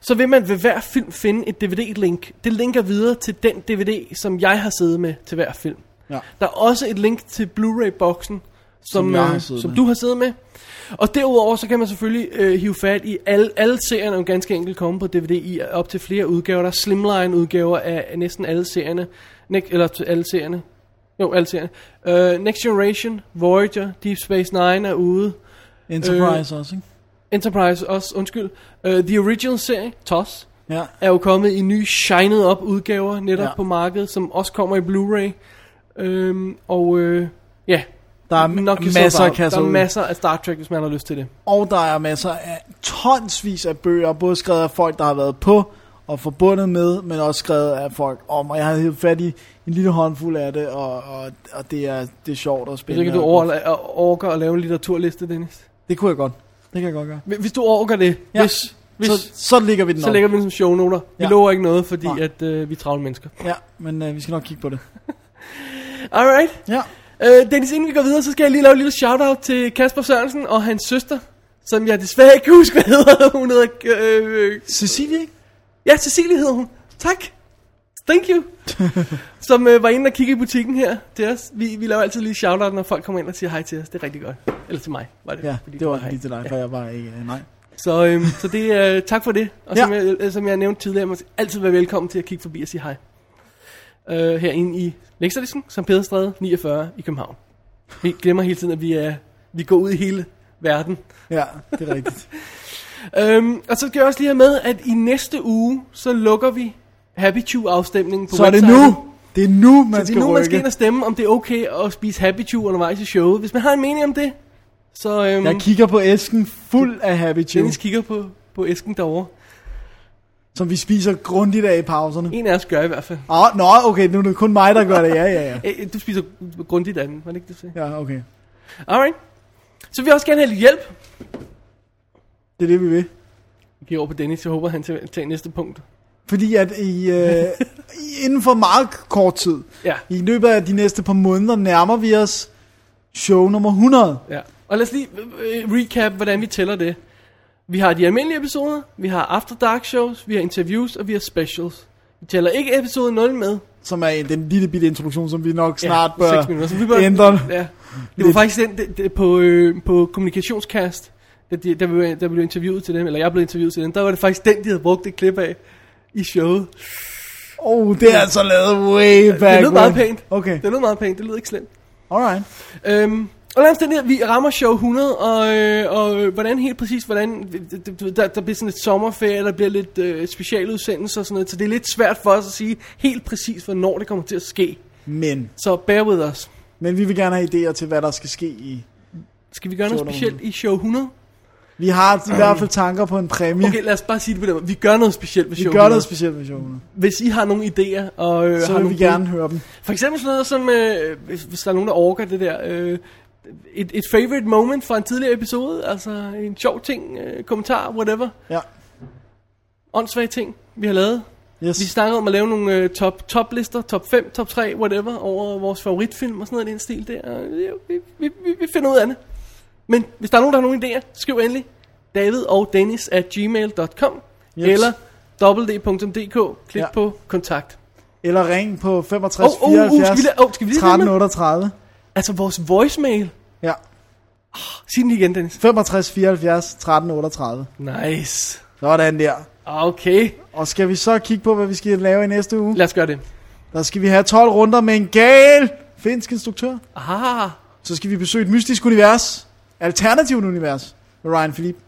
så vil man ved hver film finde et DVD-link. Det linker videre til den DVD, som jeg har siddet med til hver film. Ja. Der er også et link til Blu-ray-boksen, som, Som øh, som med. du har siddet med. Og derudover så kan man selvfølgelig øh, hive fat i alle, alle serierne, er jo ganske enkelt komme på DVD i op til flere udgaver. Der er slimline udgaver af næsten alle serierne. Ne- eller til alle serierne. Jo, alle serierne. Uh, Next Generation, Voyager, Deep Space Nine er ude. Enterprise også, ikke? Enterprise også, undskyld. Uh, The Original serie, TOS, Ja. er jo kommet i nye shined up udgaver netop ja. På markedet, som også kommer i Blu-ray. Øhm, og øh, ja, Der er nok masser af Der er masser af Star Trek, hvis man har lyst til det. Og der er masser af tonsvis af bøger, både skrevet af folk, der har været på og forbundet med, men også skrevet af folk om. Og jeg har hævet fat i en lille håndfuld af det, og, og, og det, er, det er sjovt og Hvis spændende. ikke du over, orker at lave en litteraturliste, Dennis. Det kunne jeg godt. Det kan jeg godt gøre. Hvis du orker det, Ja. hvis, hvis, Så, så ligger vi den så op. lægger vi den som shownoter. Vi Ja. lover ikke noget, fordi Nej. at, øh, vi er travle mennesker. Ja, men øh, vi skal nok kigge på det. Alright. Ja. Øh, Dennis, inden vi går videre, så skal jeg lige lave et lille shout-out til Kasper Sørensen og hans søster, som jeg desværre ikke kan huske, hvad hedder. Hun hedder... Øh, Cecilie, ikke? Ja, Cecilie hedder hun. Tak. Thank you. som øh, var inde og kigge i butikken her til os. Vi, vi laver altid lige shout-out, når folk kommer ind og siger hej til os. Det er rigtig godt. Eller til mig, var det. Ja, fordi det var hej. lige til dig, for jeg var ikke... øh, Nej. Så, øhm, så det er øh, tak for det. Og Ja. som, jeg, øh, som jeg nævnte tidligere, må altid være velkommen til at kigge forbi og sige hej. Øh, herinde i Lægsterdisken, som Pederstræde 49 i København. Vi glemmer hele tiden, at vi er vi går ud i hele verden. Ja, det er rigtigt. Øhm, og så skal jeg også lige have med, at i næste uge, så lukker vi Happy Chew afstemningen på Så er det nu. Det er nu, man Så det skal er nu, man rykke. skal ind og stemme, om det er okay at spise Happy Chew undervejs i showet. Hvis man har en mening om det, så øhm, Jeg kigger på æsken fuld af Happy Chew, Dennis kigger på, på æsken derovre. som vi spiser grundigt af i pauserne. En af os gør i hvert fald. Åh, oh, nå, okay, nu er det kun mig, der gør det. Ja, ja, ja. Øh, Du spiser grundigt af den, var det ikke det, du sagde? Ja, okay. Alright. Så vil jeg også gerne have lidt hjælp. Det er det, vi vil. Vi giver over på Dennis, jeg håber, han tager, næste punkt. Fordi at i, øh, inden for meget kort tid, Ja, i løbet af de næste par måneder, nærmer vi os show nummer 100. ja. Og lad os lige øh, recap, hvordan vi tæller det. Vi har de almindelige episoder, vi har After Dark shows, vi har interviews, og vi har specials. Vi tæller ikke episode 0 med. Som er den lille bitte introduktion, som vi nok snart ja, bør minutter. Så vi bør, ændre. Ja. Det var Lidt. faktisk den, det, det, på, øh, på kommunikationskast, der, de- blev, der blev interviewet til dem, eller jeg blev interviewet til dem, der var det faktisk den, de havde brugt et klip af i showet. Oh, det er altså lavet way back det lød meget pænt. Okay, Det lød meget pænt, det lød ikke slemt. alright. Øhm, og lad os den her, vi rammer show 100, og, øh, og øh, hvordan helt præcis, hvordan, der, der bliver sådan et sommerferie, der bliver lidt øh, specialudsendelser og sådan noget, så det er lidt svært for os at sige helt præcis, hvornår det kommer til at ske. Men Så bear with us. Men vi vil gerne have idéer til, hvad der skal ske i... Skal vi gøre noget specielt i show 100? Vi har i hvert fald tanker på en præmie. Okay, lad os bare sige det på den måde. Vi gør noget specielt ved vi show gør 100. noget specielt med show 100. Hvis I har nogle idéer, og øh, Så har vil vi gerne høre dem. For eksempel sådan noget som, øh, hvis, hvis der er nogen, der orker det der, øh, et, et favorite moment fra en tidligere episode, altså en sjov ting, øh, kommentar, whatever. Ja. Åndssvage ting, vi har lavet. Yes. Vi snakkede om at lave nogle øh, top, top lister, top 5, top 3, whatever, over vores favoritfilm og sådan noget i den stil der. Øh, vi, vi, vi, vi finder ud af det. Men hvis der er nogen, der har nogle idéer, skriv endelig. David og Dennis at gmail.com Yes. eller www.dk. Klik Ja. på kontakt. Eller ring på 65 Åh, åh, åh, 74 skal vi åh, skal vi lige 13 filme? 38. Altså vores voicemail. Ja. Sig den igen, Dennis. 65 74 13 38. Nice. Sådan der. Okay, Og skal vi så kigge på, hvad vi skal lave i næste uge? lad os gøre det. Der skal vi have 12 runder med en gal finsk instruktør. Ah, Så skal vi besøge et mystisk univers. Alternativt univers med Ryan Philippe.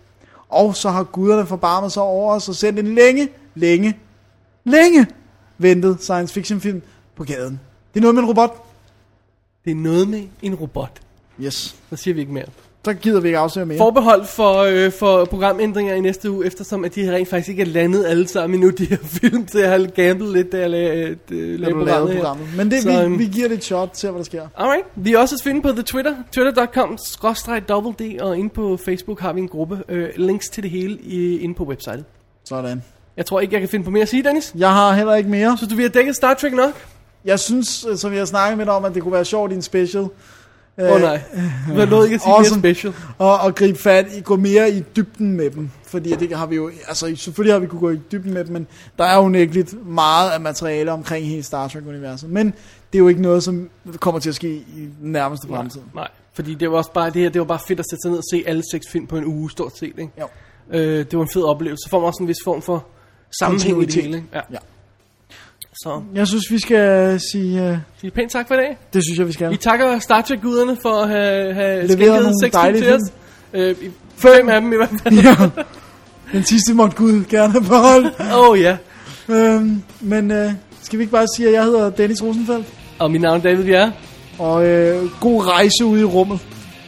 Og så har guderne forbarmet sig over os og sendt en længe, længe, længe ventet science fiction film på gaden. Det er noget med en robot. det er noget med en robot. Yes. Så siger vi ikke mere. Så gider vi ikke afsløre mere. Forbehold for, øh, for programændringer i næste uge, eftersom at de rent faktisk ikke er landet alle sammen endnu, de her film, så jeg har gamblet lidt, da jeg øh, da lavede du lavede programmet her. programmet. Men det, Så, vi, øhm, vi giver det et shot, ser hvad der sker. Alright, vi er også at finde på The Twitter, twitter.com, D, og inde på Facebook har vi en gruppe. Øh, links til det hele i, inde på websitet. Sådan. Jeg tror ikke, jeg kan finde på mere at sige, Dennis. Jeg har heller ikke mere. Så du vi har dækket Star Trek nok? Jeg synes, øh, som jeg har snakket med dig om, at det kunne være sjovt i en special. Åh oh, nej, har lovet ikke at sige awesome. mere special. Og, og gribe fat i, gå mere i dybden med dem. Fordi det har vi jo, altså selvfølgelig har vi kunne gå i dybden med dem, men der er jo unægteligt meget af materiale omkring hele Star Trek-universet. Men det er jo ikke noget, som kommer til at ske i den nærmeste fremtid. Nej, fordi det var også bare det her, det var bare fedt at sætte sig ned og se alle seks film på en uge, stort set, ikke? Jo. Øh, det var en fed oplevelse. Så får man også en vis form for sammenhæng i det hele, ikke? Ja. Ja. Så, Jeg synes, vi skal sige, uh, sig pænt tak for i dag. det synes jeg, vi skal. Vi takker Star Trek-guderne for at have, have Leveret skænket nogle seks film dejlige til os. film. Øh, i- fem af dem i hvert fald. ja. Den sidste måtte Gud gerne beholde. Åh oh, ja. øhm, men uh, skal vi ikke bare sige, at jeg hedder Dennis Rosenfeldt? Og mit navn er David Bjerre. Og øh, god rejse ud i rummet.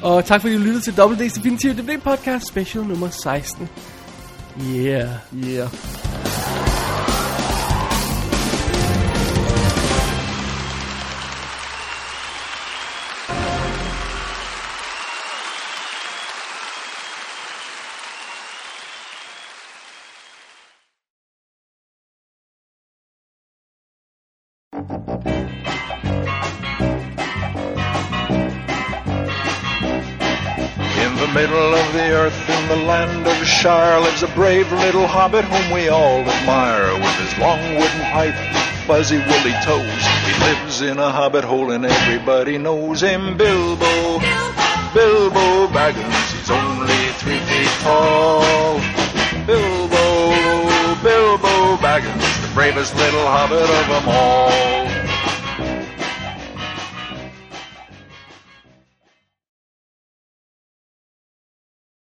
Og tak fordi du lyttede til WD's Definitive DVD Podcast Special nummer 16. Yeah. Yeah. Brave little hobbit whom we all admire. With his long wooden pipe, fuzzy woolly toes, he lives in a hobbit hole and everybody knows him. Bilbo, Bilbo Baggins, he's only three feet tall. Bilbo, Bilbo Baggins, the bravest little hobbit of them all.